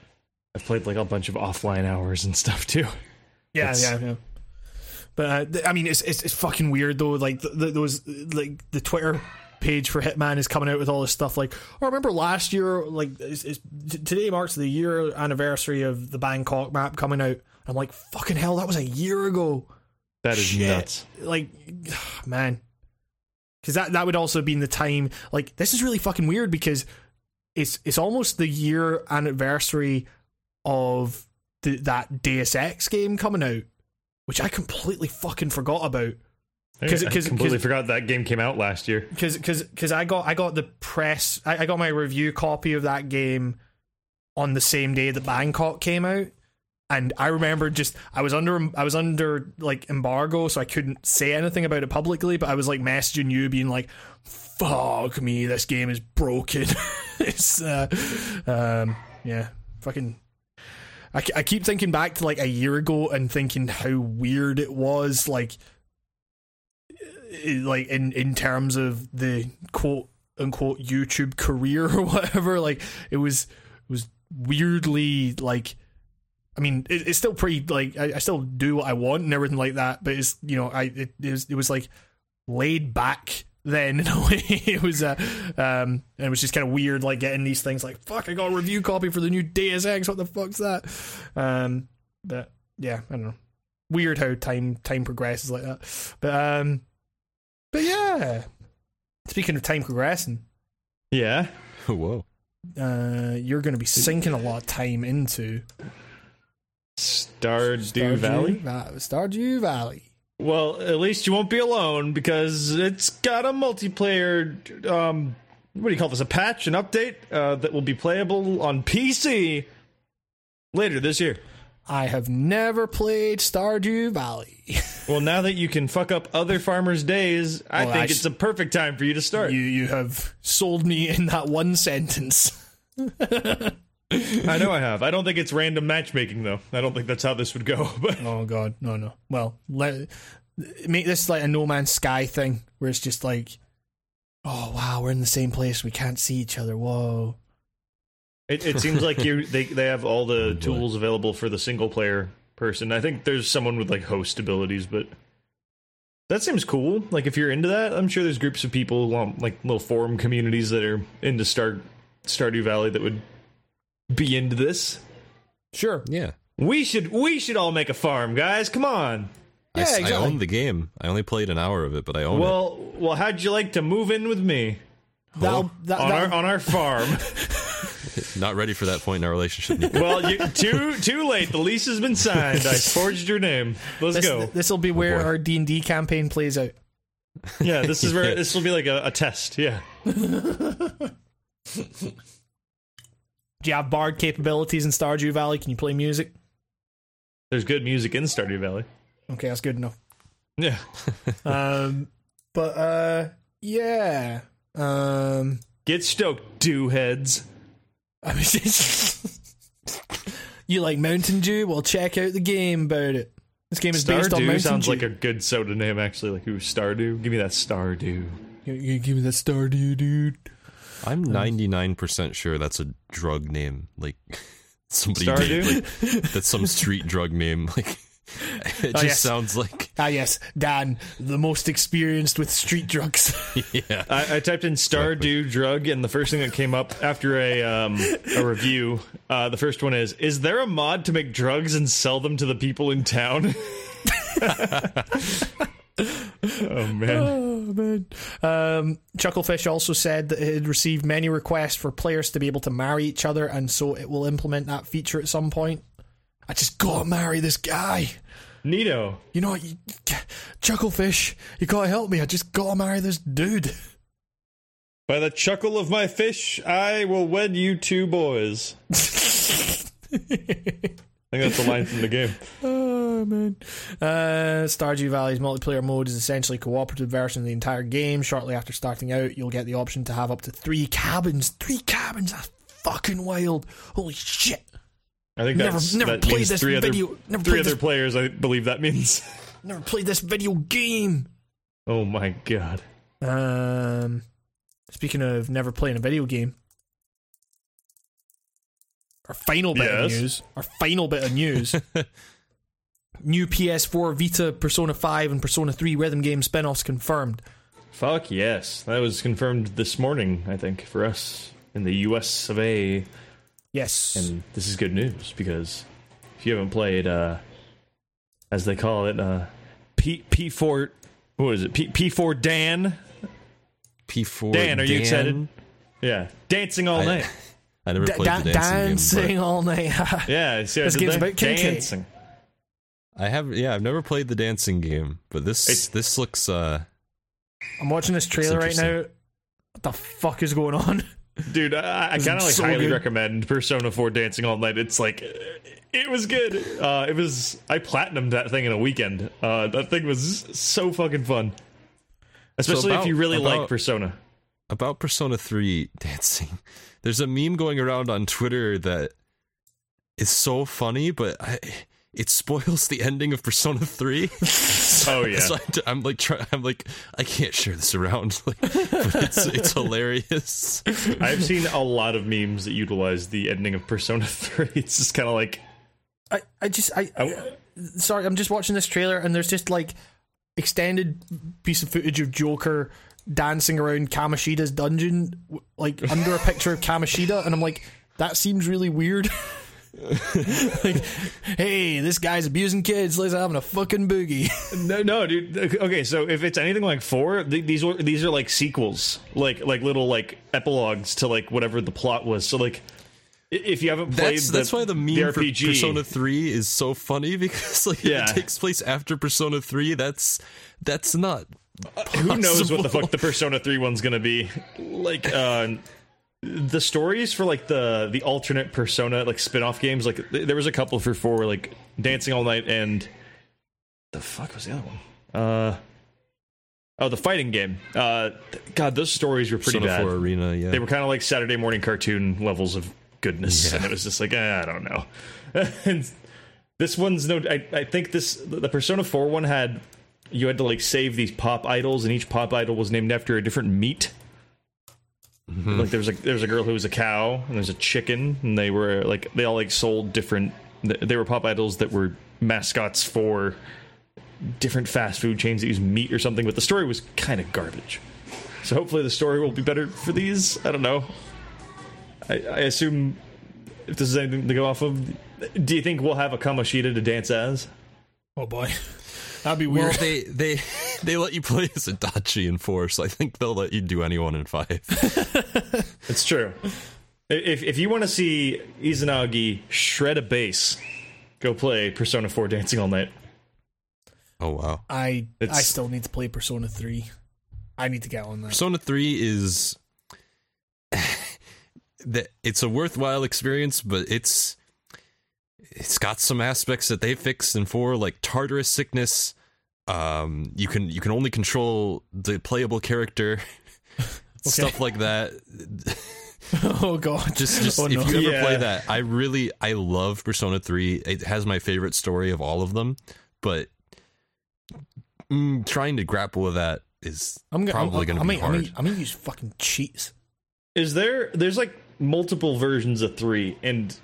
I played like a bunch of offline hours and stuff too. Yeah, It's- yeah, yeah. But uh, th- I mean, it's, it's it's fucking weird though. Like th th those like the Twitter page for Hitman is coming out with all this stuff. Like, I remember last year? Like, it's, it's, t- today marks the year anniversary of the Bangkok map coming out. I'm like, fucking hell, that was a year ago. That is Shit. nuts. Like, man, because that that would also be in the time. Like, this is really fucking weird because it's it's almost the year anniversary of the, that Deus Ex game coming out, which I completely fucking forgot about. 'Cause- I 'cause- completely forgot that game came out last year. because because because I got I got the press I, I got my review copy of that game on the same day that Bangkok came out, and I remember just I was under I was under like embargo, so I couldn't say anything about it publicly. But I was like messaging you, being like, "Fuck me, this game is broken." it's uh, um, yeah, fucking. I, I keep thinking back to like a year ago and thinking how weird it was, like like in in terms of the quote unquote YouTube career or whatever. Like it was it was weirdly like. I mean, it, it's still pretty like I, I still do what I want and everything like that, but it's you know I it, it was it was like laid back then in a way. it was uh, um and it was just kind of weird like getting these things like fuck I got a review copy for the new Deus Ex. What the fuck's that? Um, but yeah, I don't know. Weird how time time progresses like that, but um. But yeah, speaking of time progressing, Yeah. Whoa. uh, you're going to be sinking a lot of time into Stardew Valley. Va- Stardew Valley. Well, at least you won't be alone because it's got a multiplayer. Um, what do you call this? A patch, an update uh, that will be playable on PC later this year. I have never played Stardew Valley. Well, now that you can fuck up other farmers' days, I Oh, think I sh- it's a perfect time for you to start. you you have sold me in that one sentence. I know I have. I don't think it's random matchmaking though. I don't think that's how this would go. But Oh god, no no. Well, let make this like a No Man's Sky thing where it's just like, oh wow, we're in the same place, we can't see each other. Whoa. it, it seems like you they they have all the Oh, boy. tools available for the single player person. I think there's someone with like host abilities, but that seems cool. Like if you're into that, I'm sure there's groups of people, um, like little forum communities that are into Star Stardew Valley that would be into this. Sure. Yeah. We should we should all make a farm, guys. Come on. I, s- Yeah, I exactly. own the game. I only played an hour of it, but I own it. Well, well, how'd you like to move in with me That'll, that, on that, our on our farm? Not ready for that point in our relationship. Nico. well, you, too too late. The lease has been signed. I forged your name. Let's this, go. This will be oh, where boy. our D and D campaign plays out. Yeah, this is where Yeah. this will be like a, a test. Yeah. Do you have bard capabilities in Stardew Valley? Can you play music? There's good music in Stardew Valley. Okay, that's good enough. Yeah. Um, but uh, yeah. Um, Get stoked, do heads. I mean, you like Mountain Dew? Well, check out the game about it. This game is based on Stardew Mountain sounds Dew. like a good soda name, actually. Like, ooh, Stardew? Give me that Stardew. You, you give me that Stardew, dude. I'm 99% sure that's a drug name. Like somebody Stardew? made, like that's some street drug name. Like it just Oh, yes. sounds like Ah, yes, Dan, the most experienced with street drugs. yeah. I, I typed in Stardew drug, and the first thing that came up after a um, a review, uh, the first one is: Is there a mod to make drugs and sell them to the people in town? Oh man! oh, man. Um, Chucklefish also said that it had received many requests for players to be able to marry each other, and so it will implement that feature at some point. I just gotta marry this guy. Nito, You know what? You, Chucklefish, you gotta help me. I just gotta marry this dude. by the chuckle of my fish, I will wed you two boys. I think that's a line from the game. Man! Uh, Stardew Valley's multiplayer mode is essentially a cooperative version of the entire game. Shortly after starting out, you'll get the option to have up to three cabins. Three cabins! That's fucking wild! Holy shit! I think Never- that's, never that played this three video- other never three other this- players. I believe that means. Never played this video game. Oh my god! Um, speaking of never playing a video game, our final bit of news. Our final bit of news. New PS4, Vita, Persona 5, and Persona 3 rhythm game spin-offs confirmed. Fuck yes, that was confirmed this morning. I think for us in the U.S. of A. Yes. And this is good news because if you haven't played, uh, as they call it, uh, P P4, what is it? P P4 Dan? P4. Dan, are you Dan? excited? Yeah, dancing all I- night. I never Da- played da- the dancing, dancing game, all night. Yeah, see, I This did game's that? about kinky. dancing. But I have. Yeah, I've never played the dancing game, but this It's- this looks. uh I'm watching this trailer right now. What the fuck is going on? Dude, I, I kind of like so highly good. recommend Persona 4 Dancing All Night. It's like it was good. Uh, it was I platinumed that thing in a weekend. Uh, that thing was so fucking fun. Especially if about- you really like Persona. about Persona 3 dancing. There's a meme going around on Twitter that is so funny, but I, it spoils the ending of Persona 3. Oh yeah. So I, am like, try, I'm like, I can't share this around. Like, but it's it's hilarious. I've seen a lot of memes that utilize the ending of Persona 3. It's just kind of like I, I just I, Oh. I sorry, I'm just watching this trailer and there's just like extended piece of footage of Joker dancing around Kamoshida's dungeon, like under a picture of Kamoshida, and I'm like, that seems really weird. like, hey, this guy's abusing kids. Let's having a fucking boogie. no, no, dude. Okay, so if it's anything like four, th- these are these are like sequels, like like little like epilogues to like whatever the plot was. So like, if you haven't played, That's the, that's why the meme the for RPG, Persona 3 is so funny because like Yeah. it takes place after Persona 3. That's that's not who knows what the fuck the Persona Three one's gonna be? Like, uh, the stories for like the the alternate Persona like spin off games. Like, th- there was a couple for four, like Dancing All Night and the fuck was the other one? Uh. Oh, the fighting game. Uh, th- God, those stories were pretty Persona bad. 4 Arena. Yeah, they were kind of like Saturday morning cartoon levels of goodness, Yeah. and it was just like eh, I don't know. and this one's no. I, I think this the Persona Four one had you had to like save these pop idols, and each pop idol was named after a different meat. Mm-hmm. Like there's was a there was a girl who was a cow, and there's a chicken, and they were like they all like sold different. They were pop idols that were mascots for different fast food chains that use meat or something. But the story was kind of garbage. So hopefully the story will be better for these. I don't know. I, I assume if this is anything to go off of, do you think we'll have a Kamoshida to dance as? Oh boy, that'd be weird. Well, weird. they they they let you play as Adachi in four, so I think they'll let you do anyone in five. It's true. If if you want to see Izanagi shred a bass, go play Persona 4 Dancing All Night. Oh wow, I I still need to play Persona Three. I need to get on that. Persona three is that it's a worthwhile experience, but it's it's got some aspects that they fixed in four, like Tartarus sickness. Um, you can you can only control the playable character, stuff like that. oh god, just just Oh, if you ever Yeah. play that i really i love persona 3 it has my favorite story of all of them but mm, trying to grapple with that is I'm gonna probably gonna be I'm, hard. I'm, I'm gonna use fucking cheats. Is there there's like multiple versions of 3 and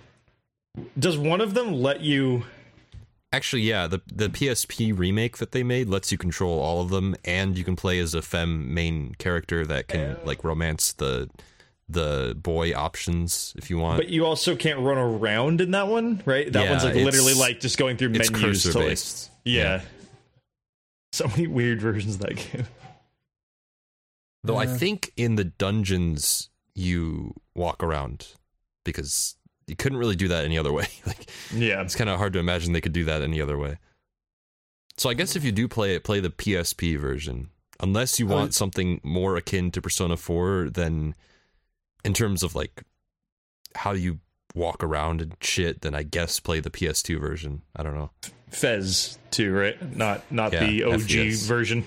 does one of them let you Actually, yeah, the the PSP remake that they made lets you control all of them, and you can play as a femme main character that can oh. like romance the the boy options if you want. But you also can't run around in that one, right? That Yeah, one's like literally like just going through it's menus. cursor to, like- based. yeah. So many weird versions of that game. Though I think in the dungeons you walk around because you couldn't really do that any other way. like Yeah. it's kind of hard to imagine they could do that any other way. So I guess if you do play it, play the PSP version. Unless you Oh, want something more akin to Persona 4 than in terms of like how you walk around and shit, then I guess play the PS2 version. I don't know. Fez too, right? Not not Yeah, the OG FPS. version.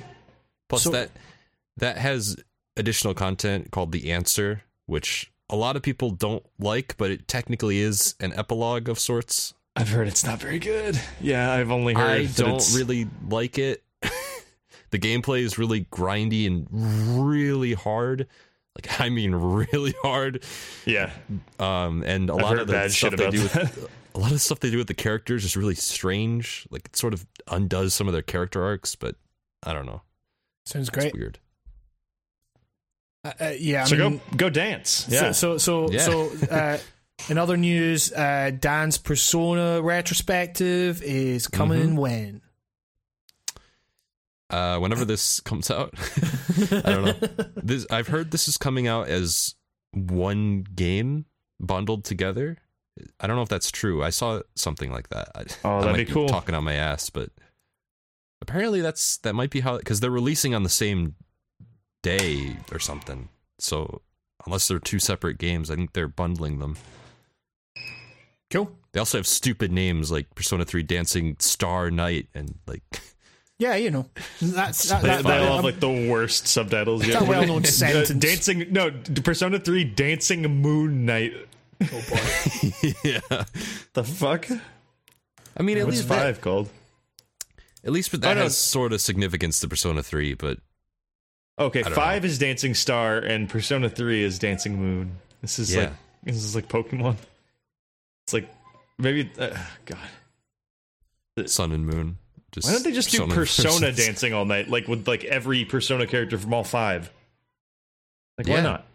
Plus So- that that has additional content called the answer, which a lot of people don't like, but it technically is an epilogue of sorts. I've heard it's not very good. Yeah, I've only heard I that don't it's- really like it. the gameplay is really grindy and really hard. Like I mean really hard. Yeah. Um and a I've lot of the stuff they do that. with a lot of the stuff they do with the characters is really strange. Like it sort of undoes some of their character arcs, but I don't know. Sounds great. It's great. weird. Uh, uh, yeah, I so mean, go go dance. Yeah. So so so, Yeah. so uh, in other news, uh, Dan's Persona retrospective is coming Mhm. when? Uh, whenever this comes out, I don't know. This I've heard this is coming out as one game bundled together. I don't know if that's true. I saw something like that. I, Oh, that'd might be cool. Talking on my ass, but apparently that's that might be how because they're releasing on the same day or something. So unless they're two separate games, I think they're bundling them. Cool. They also have stupid names like Persona 3 Dancing Star Night and like Yeah, you know that's that, They, that, they that- all have like the worst subtitles. It's yet. a well-known sentence. dancing, no, Persona Three, Dancing Moon Night. oh boy. yeah. The fuck? I mean, at What's least that, five called? at least that Oh, no. has sort of significance to Persona 3, but Okay, five is Dancing Star, and Persona Three is Dancing Moon. This is Yeah. like this is like Pokemon. It's like maybe uh, God. Sun and Moon. Just Why don't they just do Persona Persona dancing all night, like with like every Persona character from all five? Like why not?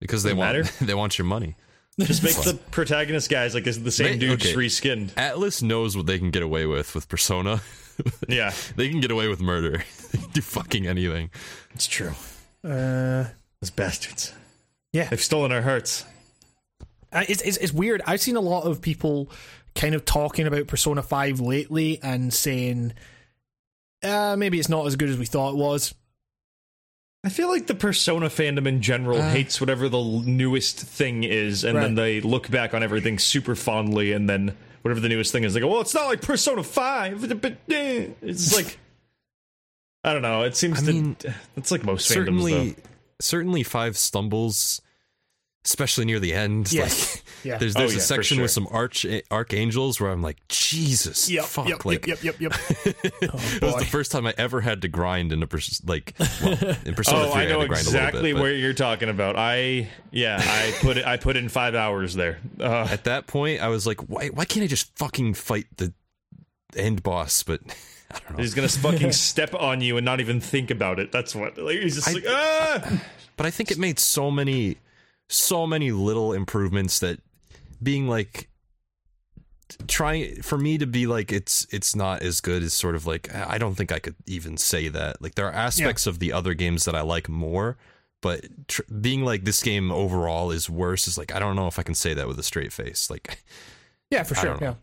Because they want matter. they want your money. Just make the protagonist guys like is the same They- dude, just okay. reskinned. Atlus knows what they can get away with with Persona. Yeah, they can get away with murder. they can do fucking anything. it's true. Uh, Those bastards. Yeah. they've stolen our hearts. Uh, it's, it's it's weird. I've seen a lot of people kind of talking about Persona Five lately and saying, uh, maybe it's not as good as we thought it was. I feel like the Persona fandom in general Uh. hates whatever the newest thing is, and then they look back on everything super fondly, and then whatever the newest thing is, they go, "Well, it's not like Persona Five, but eh." it's like I don't know. It seems I to mean, it's like most fandoms certainly though. certainly five stumbles especially near the end Yes. like Yeah. there's Oh, there's yeah, a for section with some arch archangels where i'm like jesus Yep, fuck yep, like yep, yep, yep, yep. it was the first time i ever had to grind in a pers- like well, in persona Oh, 3 I know had to grind exactly bit, but where you're talking about. I yeah, I put it. I put in five hours there. Uh, at that point i was like why why can't i just fucking fight the end boss but i don't know he's gonna fucking step on you and not even think about it. That's what. Like he's just I- like ah. but I think it made so many so many little improvements that being like trying for me to be like it's it's not as good as sort of like I don't think I could even say that. Like there are aspects of the other games that I like more, but tr- being like this game overall is worse is like I don't know if I can say that with a straight face. Like Yeah, for sure. Yeah.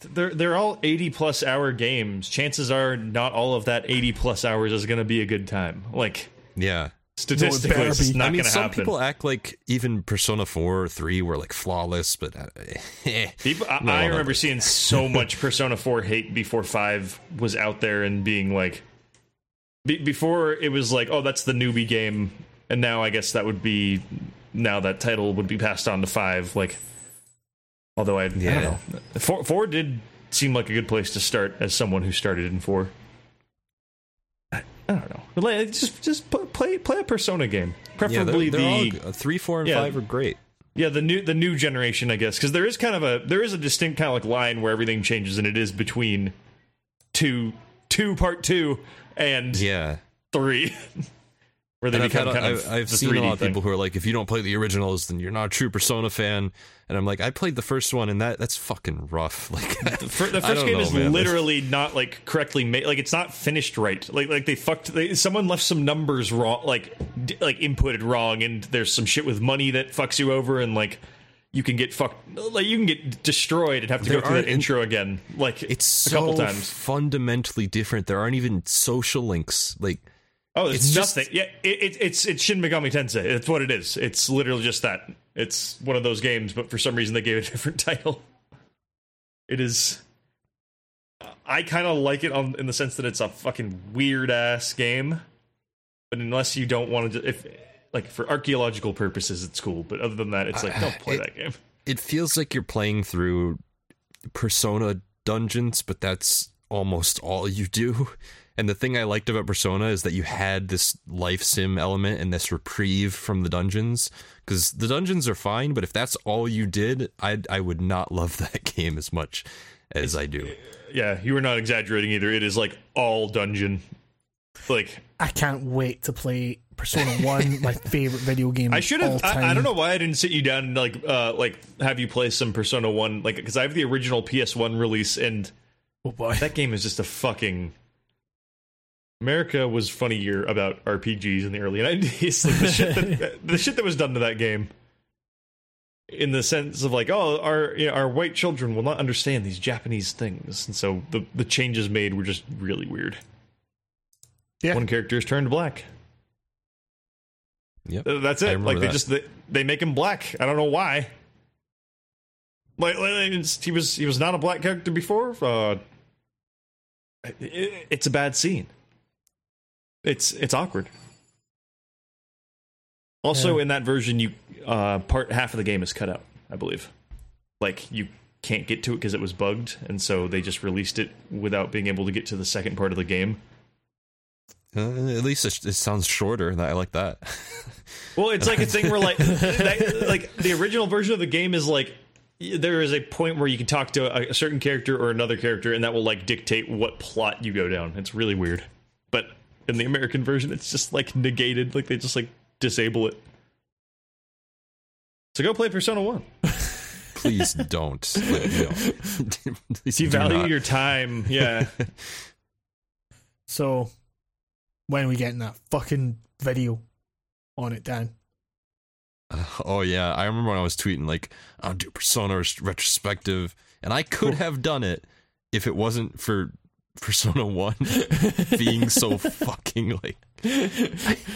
They're they're all eighty plus hour games. Chances are not all of that eighty plus hours is gonna be a good time. Like yeah. Statistically, better it's not I mean, some happen. people act like even Persona 4 or 3 were like flawless, but uh, eh. People, I, No, I remember no. seeing so much Persona 4 hate before 5 was out there and being like. Be, before it was like, oh, that's the newbie game. And now I guess that would be. Now that title would be passed on to 5. Like. Although I, I Yeah. don't know. 4, 4 did seem like a good place to start as someone who started in 4. I, I don't know. Just just play play a Persona game. yeah, Preferably they're, they're the. g- uh, 3, 4 and Yeah. 5 are great. Yeah, the new the new generation, I guess, because there is kind of a there is a distinct kind of like line where everything changes, and it is between two two part two and Yeah. three, where they And I've, had uh, kind I've, of I've seen a 3D lot of thing. people who are like, if you don't play the originals, then you're not a true Persona fan. And I'm like, I played the first one, and that that's fucking rough. Like, The, fir- the first game know, is man. literally not like correctly made. Like it's not finished right. Like like they fucked. They, someone left some numbers wrong. Like d- like inputted wrong, and there's some shit with money that fucks you over, and like you can get fucked. Like you can get destroyed and have to There go through that intro again. Like it's a so couple times. fundamentally different. There aren't even social links. Like, Oh, it's just- nothing. Yeah, it, it, it's it's Shin Megami Tensei. It's what it is. It's literally just that. It's one of those games, but for some reason they gave it a different title. It is. I kind of like it on, in the sense that it's a fucking weird ass game, but unless you don't want to, if like for archaeological purposes, it's cool. But other than that, it's like don't play it- that game. it feels like you're playing through Persona dungeons, but that's almost all you do. And the thing I liked about Persona is that you had this life sim element and this reprieve from the dungeons. Because the dungeons are fine, but if that's all you did, I I would not love that game as much as I do. Yeah, you were not exaggerating either. It is like all dungeon. Like I can't wait to play Persona One, my favorite video game. I should all have. I, I don't know why I didn't sit you down and like, uh, like have you play some Persona One, like because I have the original PS One release, and Oh boy, that game is just a fucking. America was funny year about RPGs in the early '90s. Like the shit that the shit that was done to that game, in the sense of like, oh, our you know, our white children will not understand these Japanese things, and so the the changes made were just really weird. Yeah. one character is turned black. Yep. That's it. Like they that. just they, they make him black. I don't know why. Like, like, it's- he was he was not a black character before. Uh, it, it's a bad scene. It's it's awkward. Also, Yeah. in that version, you uh, part half of the game is cut out. I believe, like you can't get to it because it was bugged, and so they just released it without being able to get to the second part of the game. Uh, at least it, it sounds shorter. I like that. Well, it's like a thing where like that, like the original version of the game is like there is a point where you can talk to a, a certain character or another character, and that will like dictate what plot you go down. It's really weird, but in the American version, it's just like negated. Like they just like disable it. So go play Persona One. Please don't. Like, no. Please You value not. your time. Yeah. So when are we getting that fucking video on it, Dan? Uh, oh yeah, I remember when I was tweeting like, "I'll do Persona retrospective," and I could have done it if it wasn't for Persona One being so fucking like.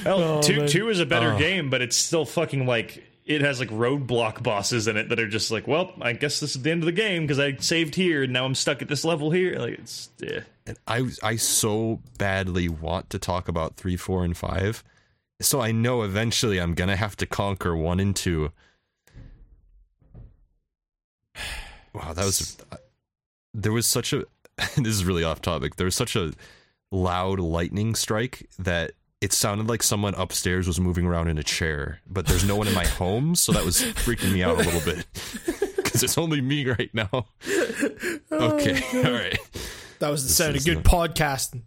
Well, Oh, two man. two is a better Oh. game, but it's still fucking like it has like roadblock bosses in it that are just like, well, I guess this is the end of the game because I saved here and now I'm stuck at this level here. Like it's yeah. And I I so badly want to talk about three, four, and five, so I know eventually I'm gonna have to conquer one and two. Wow, that was. Uh, there was such a. this is really off topic. There was such a loud lightning strike that it sounded like someone upstairs was moving around in a chair, but there's no one in my home, so that was freaking me out a little bit. Because it's only me right now. Oh, okay, all right. That was the sound of good the- podcasting.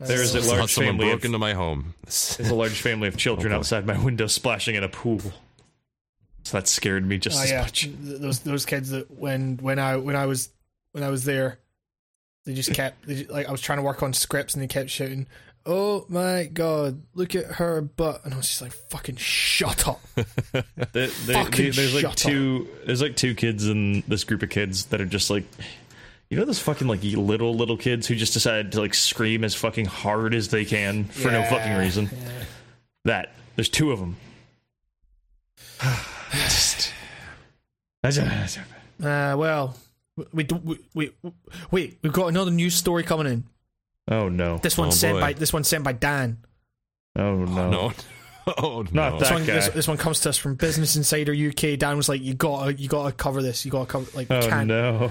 There is a It's large someone family broke of, into my home. there's a large family of children Oh, outside my window splashing in a pool. So that scared me just Oh as yeah, much. Those those kids that when when I when I was when I was there, they just kept they, ju- like I was trying to work on scripts and they kept shouting, "Oh my god, look at her butt!" And I was just like, "Fucking shut up!" They- they- Fucking there's like shut up. two there's like two kids in this group of kids that are just like you know those fucking like little little kids who just decided to like scream as fucking hard as they can for no fucking reason. yeah. That there's two of them. just, Uh, well, we, we, we, we wait. We've got another news story coming in. oh no! This one's Oh, sent boy. by this one's sent by Dan. Oh, oh no! No. Oh Not no. that- This one, this, guy. this one comes to us from Business Insider UK. Dan was like, "You got, to you got to cover this. You got to cover like Oh can't." no!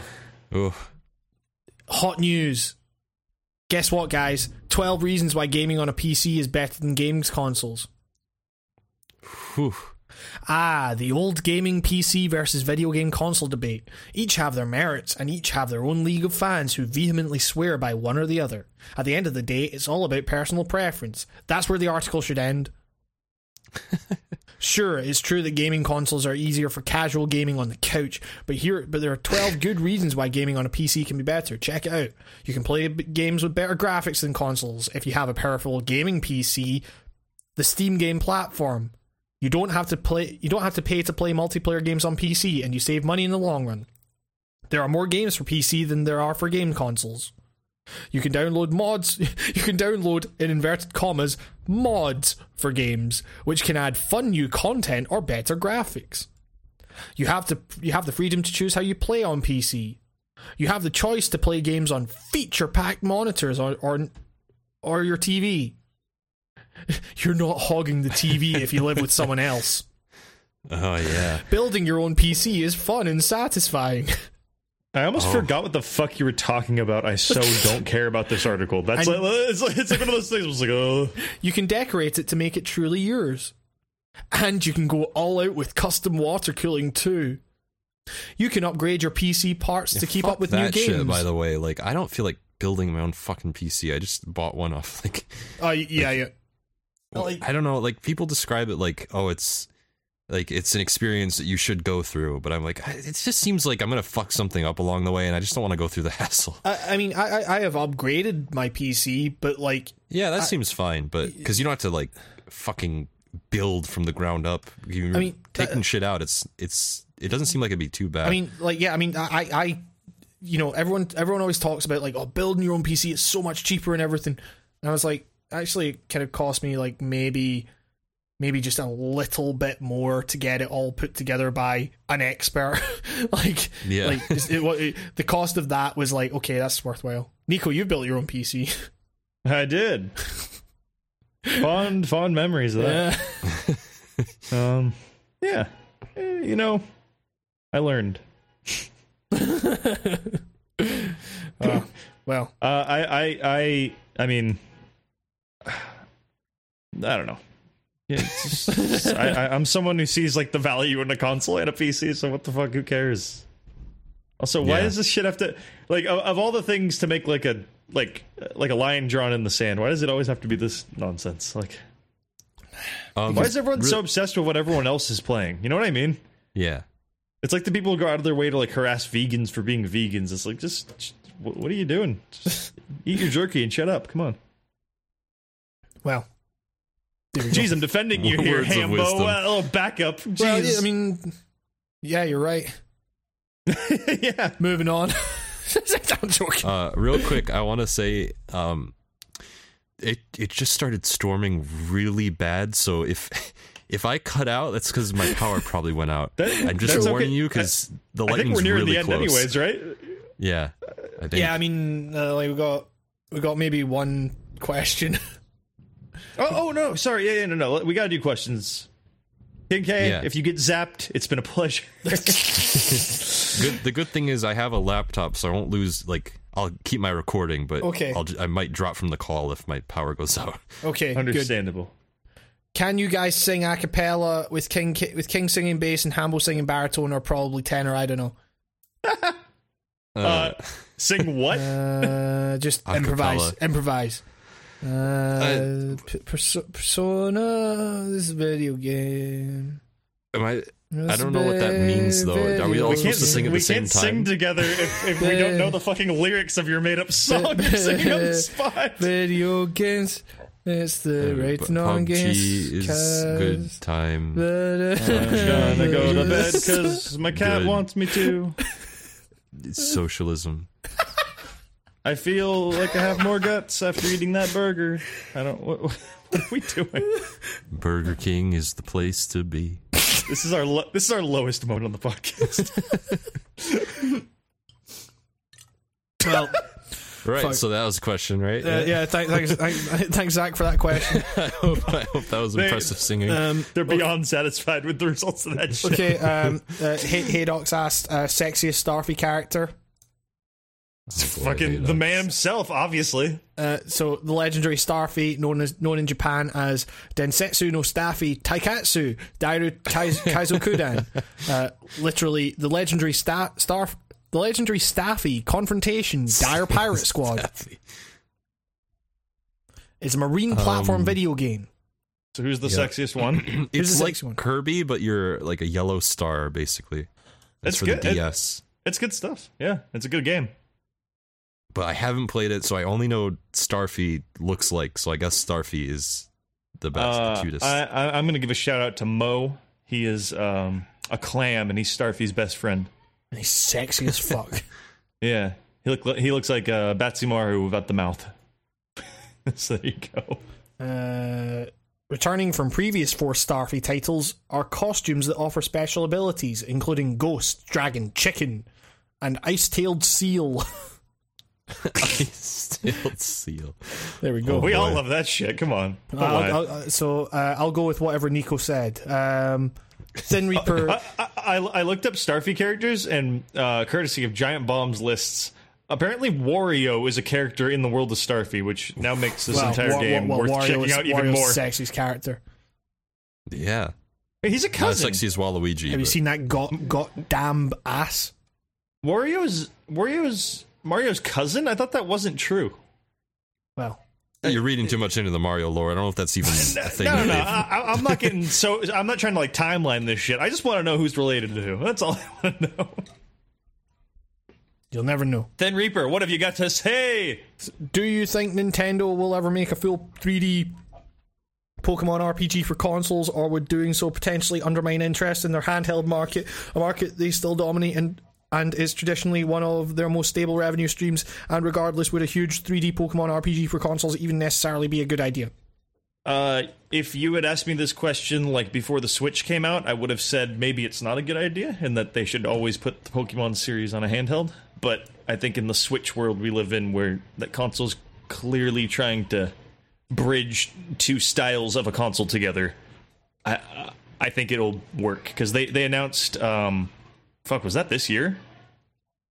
Ugh. Hot news. Guess what, guys? Twelve reasons why gaming on a PC is better than games consoles. Whew. Ah, the old gaming PC versus video game console debate. Each have their merits, and each have their own league of fans who vehemently swear by one or the other. At the end of the day, it's all about personal preference. That's where the article should end. Sure, it's true that gaming consoles are easier for casual gaming on the couch, but here, but there are 12 good reasons why gaming on a PC can be better. Check it out. You can play games with better graphics than consoles if you have a powerful gaming PC. The Steam game platform. You don't have to play. You don't have to pay to play multiplayer games on PC, and you save money in the long run. There are more games for PC than there are for game consoles. You can download mods. You can download, in inverted commas, mods for games, which can add fun new content or better graphics. You have to you have the freedom to choose how you play on PC. You have the choice to play games on feature-packed monitors or or, or your TV. You're not hogging the TV if you live with someone else. Oh yeah. Building your own PC is fun and satisfying. I almost Oh. forgot what the fuck you were talking about. I so don't care about this article. That's like, it's like it's like one of those things. I was like, oh, You can decorate it to make it truly yours. And you can go all out with custom water cooling too. You can upgrade your PC parts to keep up with that new games. shit. By the way, like I don't feel like building my own fucking PC. I just bought one off like Oh, yeah, yeah. Like, I don't know. Like people describe it like, oh, it's like it's an experience that you should go through. But I'm like, it just seems like I'm gonna fuck something up along the way, and I just don't want to go through the hassle. I, I mean, I, I- I have upgraded my PC, but like, Yeah, that seems fine, but because you don't have to like fucking build from the ground up. You're I mean, taking uh, shit out. It's it's it doesn't seem like it'd be too bad. I mean, like, yeah, I mean, I, I, you know, everyone, everyone always talks about like, oh, building your own PC is so much cheaper and everything. And I was like, actually, it kind of cost me like maybe, maybe just a little bit more to get it all put together by an expert. like, Yeah. like it's- it, it, the cost of that was like, okay, that's worthwhile. Nico, you built your own PC. I did. fond, fond memories of that. Yeah. Um, yeah, Eh, you know, I learned. Uh, well, Uh, I, I, I, I mean, I don't know. Yeah, it's just- I, I, I'm someone who sees like the value in a console and a PC. So what the fuck? Who cares? Also, why Yeah. does this shit have to like of, of all the things to make like a like like a line drawn in the sand? Why does it always have to be this nonsense? Like, um, why is everyone re- so obsessed with what everyone else is playing? You know what I mean? Yeah. It's like the people who go out of their way to like harass vegans for being vegans. It's like just, just what what are you doing? Just eat your jerky and shut up. Come on. Well. there. Jeez, I'm defending you here, Hambo. wisdom. Uh, a little backup. Jeez. Well, I mean, yeah, you're right. yeah. Moving on. I'm joking. Uh, real quick, I want to say, um, it it just started storming really bad. So if if I cut out, that's because my power probably went out. That- I'm just warning okay. you because the I think lightning's we're near really the end, close. anyways, right? Yeah, I think. Yeah, I mean, uh, like we got we got maybe one question. Oh, oh no, sorry. Yeah, yeah, no, no. We gotta do questions. King K, Yeah. if you get zapped, it's been a pleasure. Good, the good thing is I have a laptop, so I won't lose. Like, I'll keep my recording, but Okay. I'll, j- I might drop from the call if my power goes out. Okay, good. Understandable. Can you guys sing a cappella with King with King singing bass and Hambo singing baritone, or probably tenor? I don't know. Uh, sing what? Uh, just A improvise, improvise. Uh, p- perso- persona, this video game. am I? I don't know what that means, though. Are we all we supposed can't, to sing at the same time? We can't sing together if, if we don't know the fucking lyrics of your made up song. You're singing on the spot. video games? It's the Uh, rating on PUBG games. is good time. I'm gonna go to bed because my cat Good. wants me to. It's socialism. I feel like I have more guts after eating that burger. I don't. What, what are we doing? Burger King is the place to be. This is our lo- this is our lowest moment on the podcast. Well, Right, Fuck. so that was a question, right? uh, yeah. Th- thanks, thanks, thanks, Zach, for that question. I, hope, I hope that was They- impressive singing. Um, They're beyond satisfied with the results of that shit. okay. Um, uh, hey, Haydox asked uh, sexiest Starfy character. Fucking the man himself, obviously. Uh, so the legendary Starfy, known as known in Japan as Densetsu no Staffy Taikatsu Dairu Kaiz- Kaizokudan, uh, literally the legendary sta- star the legendary Staffy Confrontation Dire Pirate Squad it's a marine platform Um, video game. So who's the Yeah. sexiest one? Who's It's the like one? Kirby, but you're like a yellow star, basically. That's It's for good. the It- DS. it's good stuff. Yeah, it's a good game. But I haven't played it, so I only know Starfy looks like. So I guess Starfy is the best, Uh, the cutest. I, I, I'm going to give a shout out to Mo. He is um, a clam, and he's Starfy's best friend. And he's sexy as fuck. Yeah, he look he looks like uh, Batsimaru without the mouth. so there you go. Uh, returning from previous four Starfy titles are costumes that offer special abilities, including Ghost, Dragon, Chicken, and Ice-tailed Seal. Still seal. There we go. we all love that shit. Come on. Don't I'll- I'll- so uh, I'll go with whatever Nico said. Um, Thin Reaper. I, I, I looked up Starfy characters, and uh, courtesy of Giant Bomb's lists, apparently Wario is a character in the world of Starfy, which now makes this well, entire Wa- Wa- game Wa- worth Wario checking is- out even Wario's more. sexiest character. Yeah, He's a not as cousin. sexy as Waluigi. Have you seen that got got damn ass? Wario's Wario's Mario's cousin. I thought that wasn't true. Well, You're reading too much into the Mario lore. I don't know if that's even a thing. No, no, no. I, I'm not getting so. I'm not trying to like timeline this shit. I just want to know who's related to who. That's all I want to know. you'll never know. Then Reaper, what have you got to say? Do you think Nintendo will ever make a full 3D Pokemon RPG for consoles, or would doing so potentially undermine interest in their handheld market, a market they still dominate and and is traditionally one of their most stable revenue streams? And regardless, would a huge 3D Pokemon RPG for consoles even necessarily be a good idea? Uh, if you had asked me this question like before the Switch came out, I would have said maybe it's not a good idea and that they should always put the Pokemon series on a handheld. But I think in the Switch world we live in, where that console's clearly trying to bridge two styles of a console together, I I think it'll work because they they announced um, fuck was that this year?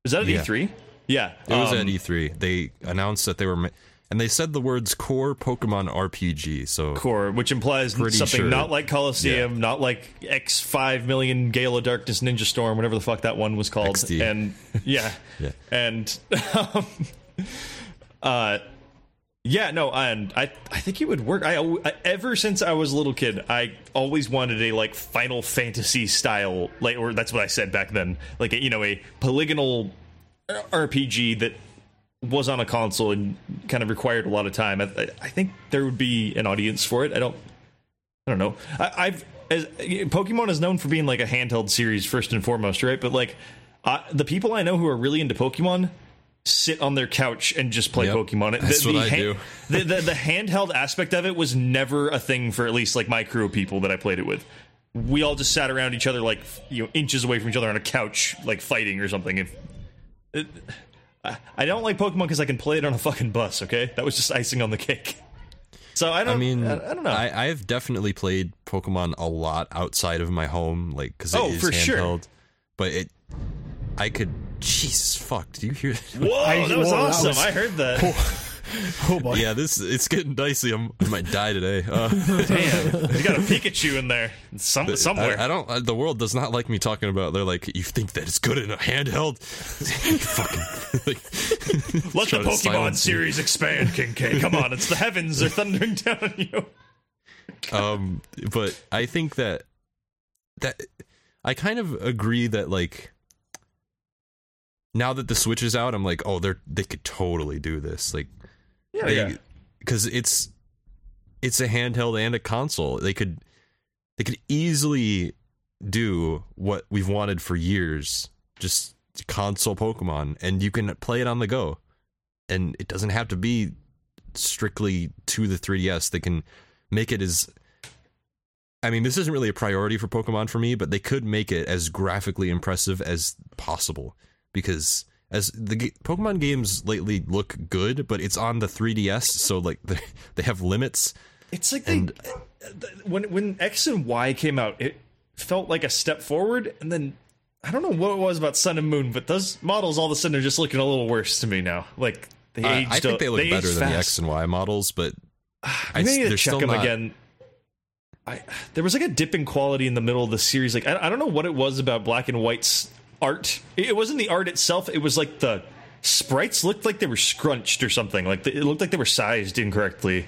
Was that at Yeah. E3? Yeah, It was um, at E3. They announced that they were, ma- and they said the words "core Pokemon RPG." So core, which implies something sure. not like Coliseum, not like X five million Gale of Darkness Ninja Storm, whatever the fuck that one was called. XD. And yeah, Yeah. and um, uh, yeah, no, and I I think it would work. I, I ever since I was a little kid, I always wanted a like Final Fantasy style, like or that's what I said back then, like a, you know a polygonal RPG that was on a console and kind of required a lot of time. I, I think there would be an audience for it. I don't, I don't know. I, I've as, Pokemon is known for being like a handheld series first and foremost, right? But like uh, the people I know who are really into Pokemon sit on their couch and just play Yep. Pokemon. That's what I do. The, the the handheld aspect of it was never a thing for at least like my crew of people that I played it with. We all just sat around each other like you know inches away from each other on a couch, like fighting or something. If it, I don't like Pokemon because I can play it on a fucking bus. Okay, that was just icing on the cake. So I don't. I mean, I, I don't know. I, I've definitely played Pokemon a lot outside of my home, like because it Oh, is for sure. But it, I could. Jesus fuck! Do you hear? Whoa, I- that was whoa, that awesome! was- I heard that. Oh boy. yeah, this it's getting dicey. I'm, I might die today. Uh, Damn, you got a Pikachu in there, some, somewhere. I, I don't. I, the world does not like me talking about. They're like, you think that it's good in a handheld? Fucking. Like, Let the Pokemon silence me. series expand, Kincaid. Come on, it's the heavens are thundering down on you. um but i think that that i kind of agree that like now that the switch is out i'm like oh they're they could totally do this. Like Yeah, they because it's it's a handheld and a console. They could they could easily do what we've wanted for years just console pokemon and you can play it on the go. And it doesn't have to be strictly to the 3ds they can make it as I mean, this isn't really a priority for Pokemon for me, but they could make it as graphically impressive as possible because as the g- Pokemon games lately look good, but it's on the 3DS, so like they they have limits. It's like they, And- uh, when when X and Y came out, it felt like a step forward, and then I don't know what it was about Sun and Moon, but those models all of a sudden are just looking a little worse to me now. Like they I, aged. I think they look better aged than the. X and Y models, but ah, I need to check them not- again. I there was like a dip in quality in the middle of the series. Like I, I don't know what it was about black and white's art. It, wasn't the art itself. It was like the sprites looked like they were scrunched or something. Like it looked like they were sized incorrectly.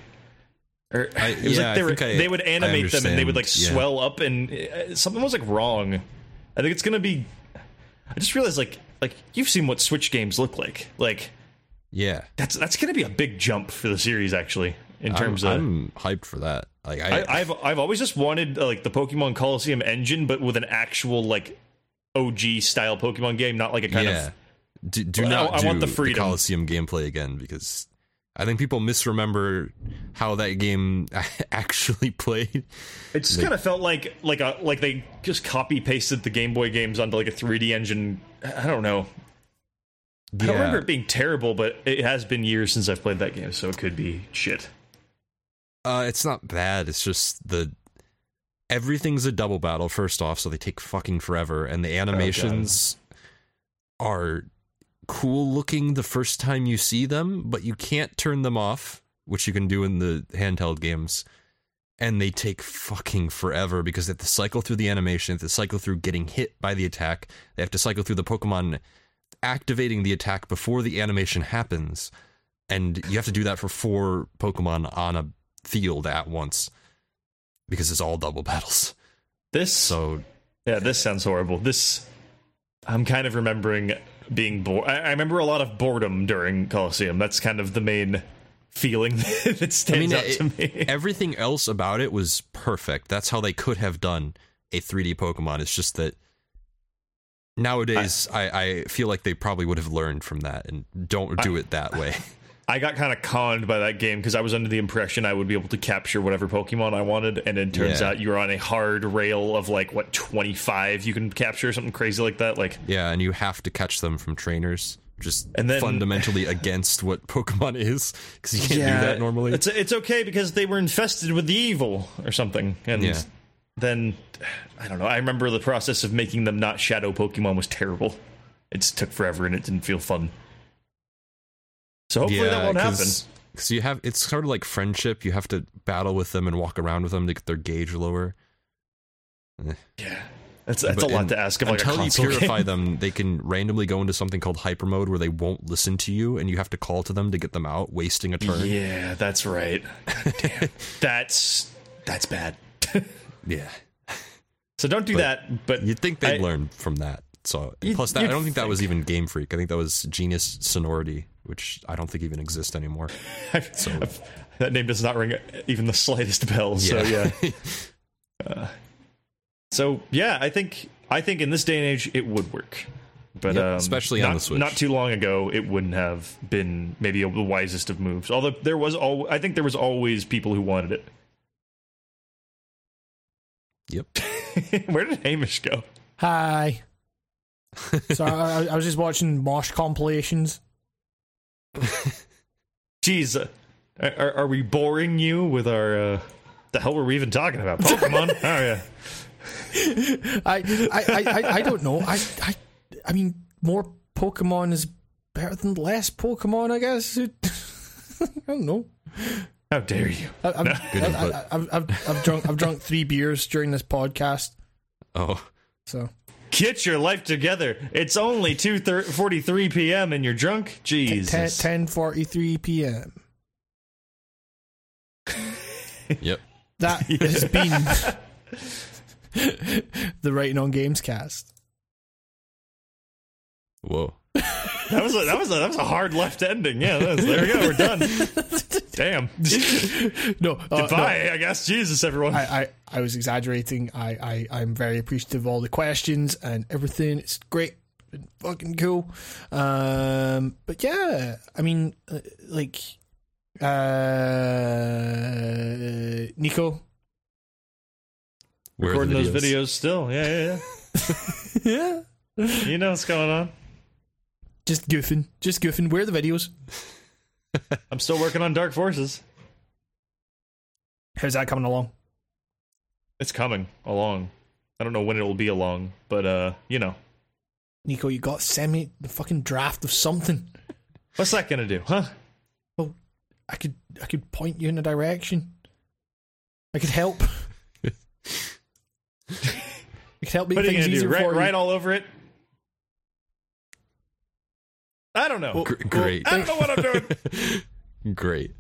Or I- it was yeah, like they were I- they would animate them and they would like yeah. swell up and uh, something was like wrong. I think it's gonna be. I just realized like like you've seen what Switch games look like. Like yeah. that's that's gonna be a big jump for the series actually in I'm, terms of. I'm hyped for that. Like I, I, I've I've always just wanted uh, like the Pokemon Coliseum engine, but with an actual like OG style Pokemon game, not like a kind yeah. of do, do I- not I do want the freedom. Coliseum gameplay again because I think people misremember how that game actually played. It just kind of felt like like a like they just copy pasted the Game Boy games onto like a 3D engine. I don't know. I don't remember it being terrible, but it has been years since I've played that game, so it could be shit. Uh, it's not bad. It's just the everything's a double battle. First off, so they take fucking forever, and the animations are cool looking the first time you see them, but you can't turn them off, which you can do in the handheld games. And they take fucking forever because they have to cycle through the animation, they have to cycle through getting hit by the attack, they have to cycle through the Pokemon activating the attack before the animation happens. And you have to do that for four Pokemon on a field at once because it's all double battles. This So Yeah, this sounds horrible. This, I'm kind of remembering being bored. I, I remember a lot of boredom during Colosseum. That's kind of the main feeling that stands I mean, out it- to me. everything else about it was perfect. That's how they could have done a 3D Pokemon. It's just that nowadays I, I feel like they probably would have learned from that and don't do it that way. I got kind of conned by that game because I was under the impression I would be able to capture whatever Pokemon I wanted, and it turns Yeah. out you're on a hard rail of like what 25 you can capture, something crazy like that. Like, yeah, and you have to catch them from trainers. Just And then- fundamentally against what Pokemon is because you can't Yeah, do that normally. it's it's okay because they were infested with the evil or something, and Yeah. then I don't know. I remember the process of making them not shadow Pokemon was terrible. It just took forever and it didn't feel fun. So hopefully that won't happen. Because you have, it's sort of like friendship. You have to battle with them and walk around with them to get their gauge lower. Eh. Yeah, that's that's But a lot in- to ask of like a until you purify game. them, they can randomly go into something called hyper mode where they won't listen to you, and you have to call to them to get them out, wasting a turn. Yeah, that's right. Damn, that's that's bad. Yeah. So don't do But that. But You'd think they'd I- learn from that. So You'd- plus that, I don't think that was even Game Freak. I think that was Genius Sonority, which I don't think even exists anymore. so that name does not ring even the slightest bell. So yeah. Uh, so yeah, I think I think in this day and age it would work, but Yep, um, especially not, on the Switch. Not too long ago, it wouldn't have been maybe the wisest of moves. Although there was al- I think there was always people who wanted it. Yep. Where did Hamish go? Hi. so I, I was just watching Mosh compilations. Jeez, uh, are, are we boring you with our? Uh, the hell were we even talking about? Pokemon? oh yeah. I, I, I, I, don't know. I, I, I mean, more Pokemon is better than less Pokemon. I guess. I don't know. How dare you? I, I'm, Good I, I've, I've, I've drunk, I've drunk three beers during this podcast. Oh, So Get your life together. It's only two forty-three p.m. and you're drunk. Jesus. 10, 10.43 p.m. yep. That has been the Writing on Games cast. Whoa. That was a, that was a, that was a hard left ending. Yeah, that was, there we go. We're done. Damn. No, uh, Goodbye. I guess. Jesus, everyone. I, I, I was exaggerating. I, I, I'm very appreciative of all the questions and everything. It's great. Been fucking cool. Um, but yeah, I mean, uh, like, uh, Nico. Where are Recording the those videos still. Yeah, yeah, Yeah. yeah. You know what's going on. Just goofing. Just goofing. Where are the videos? I'm still working on Dark Forces. How's that coming along? It's coming along. I don't know when it will be along, but uh, you know, Nico, you got send me the fucking draft of something. What's that gonna do, huh? Well, I could I could point you in a direction. I could help. I could help make What are you things easier do? Write, for you. write all over it? I don't know. Gr- great. I don't know what I'm doing. Great.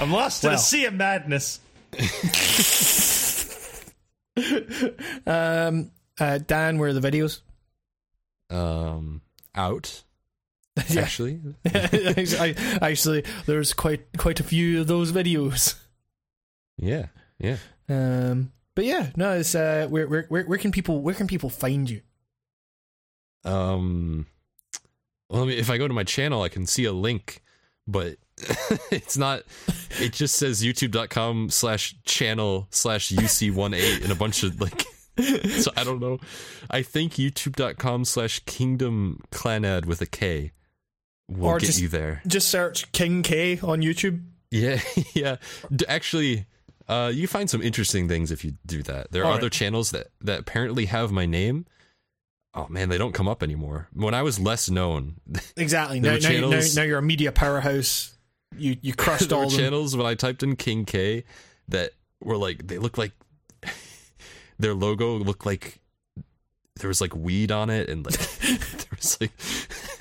I'm lost in Well. a sea of madness. Um, uh, Dan, where are the videos? Um, out. Yeah. Actually, I, actually, there's quite quite a few of those videos. yeah, yeah. Um, but yeah, no, it's uh, where where where where can people where can people find you? Um, well, I mean, if I go to my channel, I can see a link, but it's not. It just says youtube.com slash channel slash UC18 and a bunch of like. So I don't know. I think youtube.com slash kingdom clannad with a K will Or get just- you there. Just search King K on YouTube. Yeah, yeah. D- Actually, uh, you find some interesting things if you do that. There are All other right. channels that that apparently have my name. Oh man, they don't come up anymore. When I was less known, Exactly. There Now, were now, now, you're a media powerhouse. You you crushed there all were them. channels when I typed in King K that were like they look like their logo looked like there was like weed on it and like there was like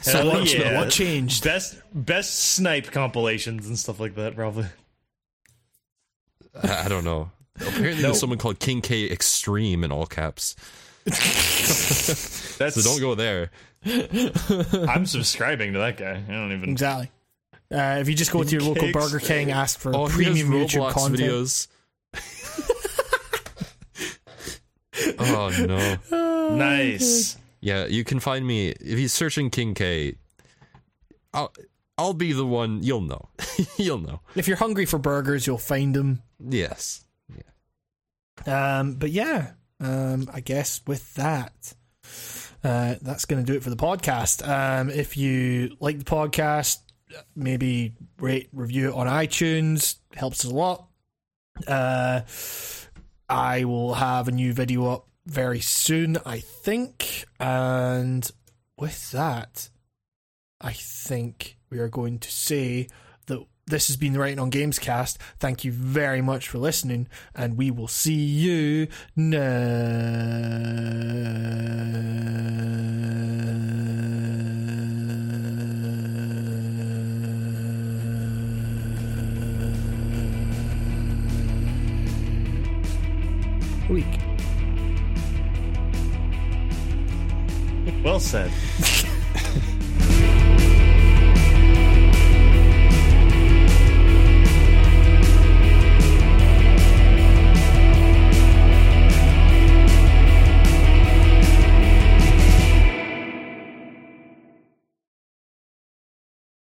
So Hell what, yeah. what changed? Best best snipe compilations and stuff like that, probably. I I don't know. Apparently, No. there's someone called King K Extreme in all caps. That's So don't go there. I'm subscribing to that guy. I don't even. Exactly. Uh, if you just go to your local Cakes. Burger King, ask for Oh, premium YouTube Roblox content. videos. oh no. Nice. Yeah, you can find me if you're searching King K. I'll I'll be the one you'll know. you'll know. If you're hungry for burgers, you'll find them. Yes. Um, but yeah, um, I guess with that, uh, that's going to do it for the podcast. Um, if you like the podcast, maybe rate, review it on iTunes. Helps us a lot. Uh, I will have a new video up very soon, I think. And with that, I think we are going to say this has been the Writing on Games cast. Thank you very much for listening, and we will see you next week. Well said.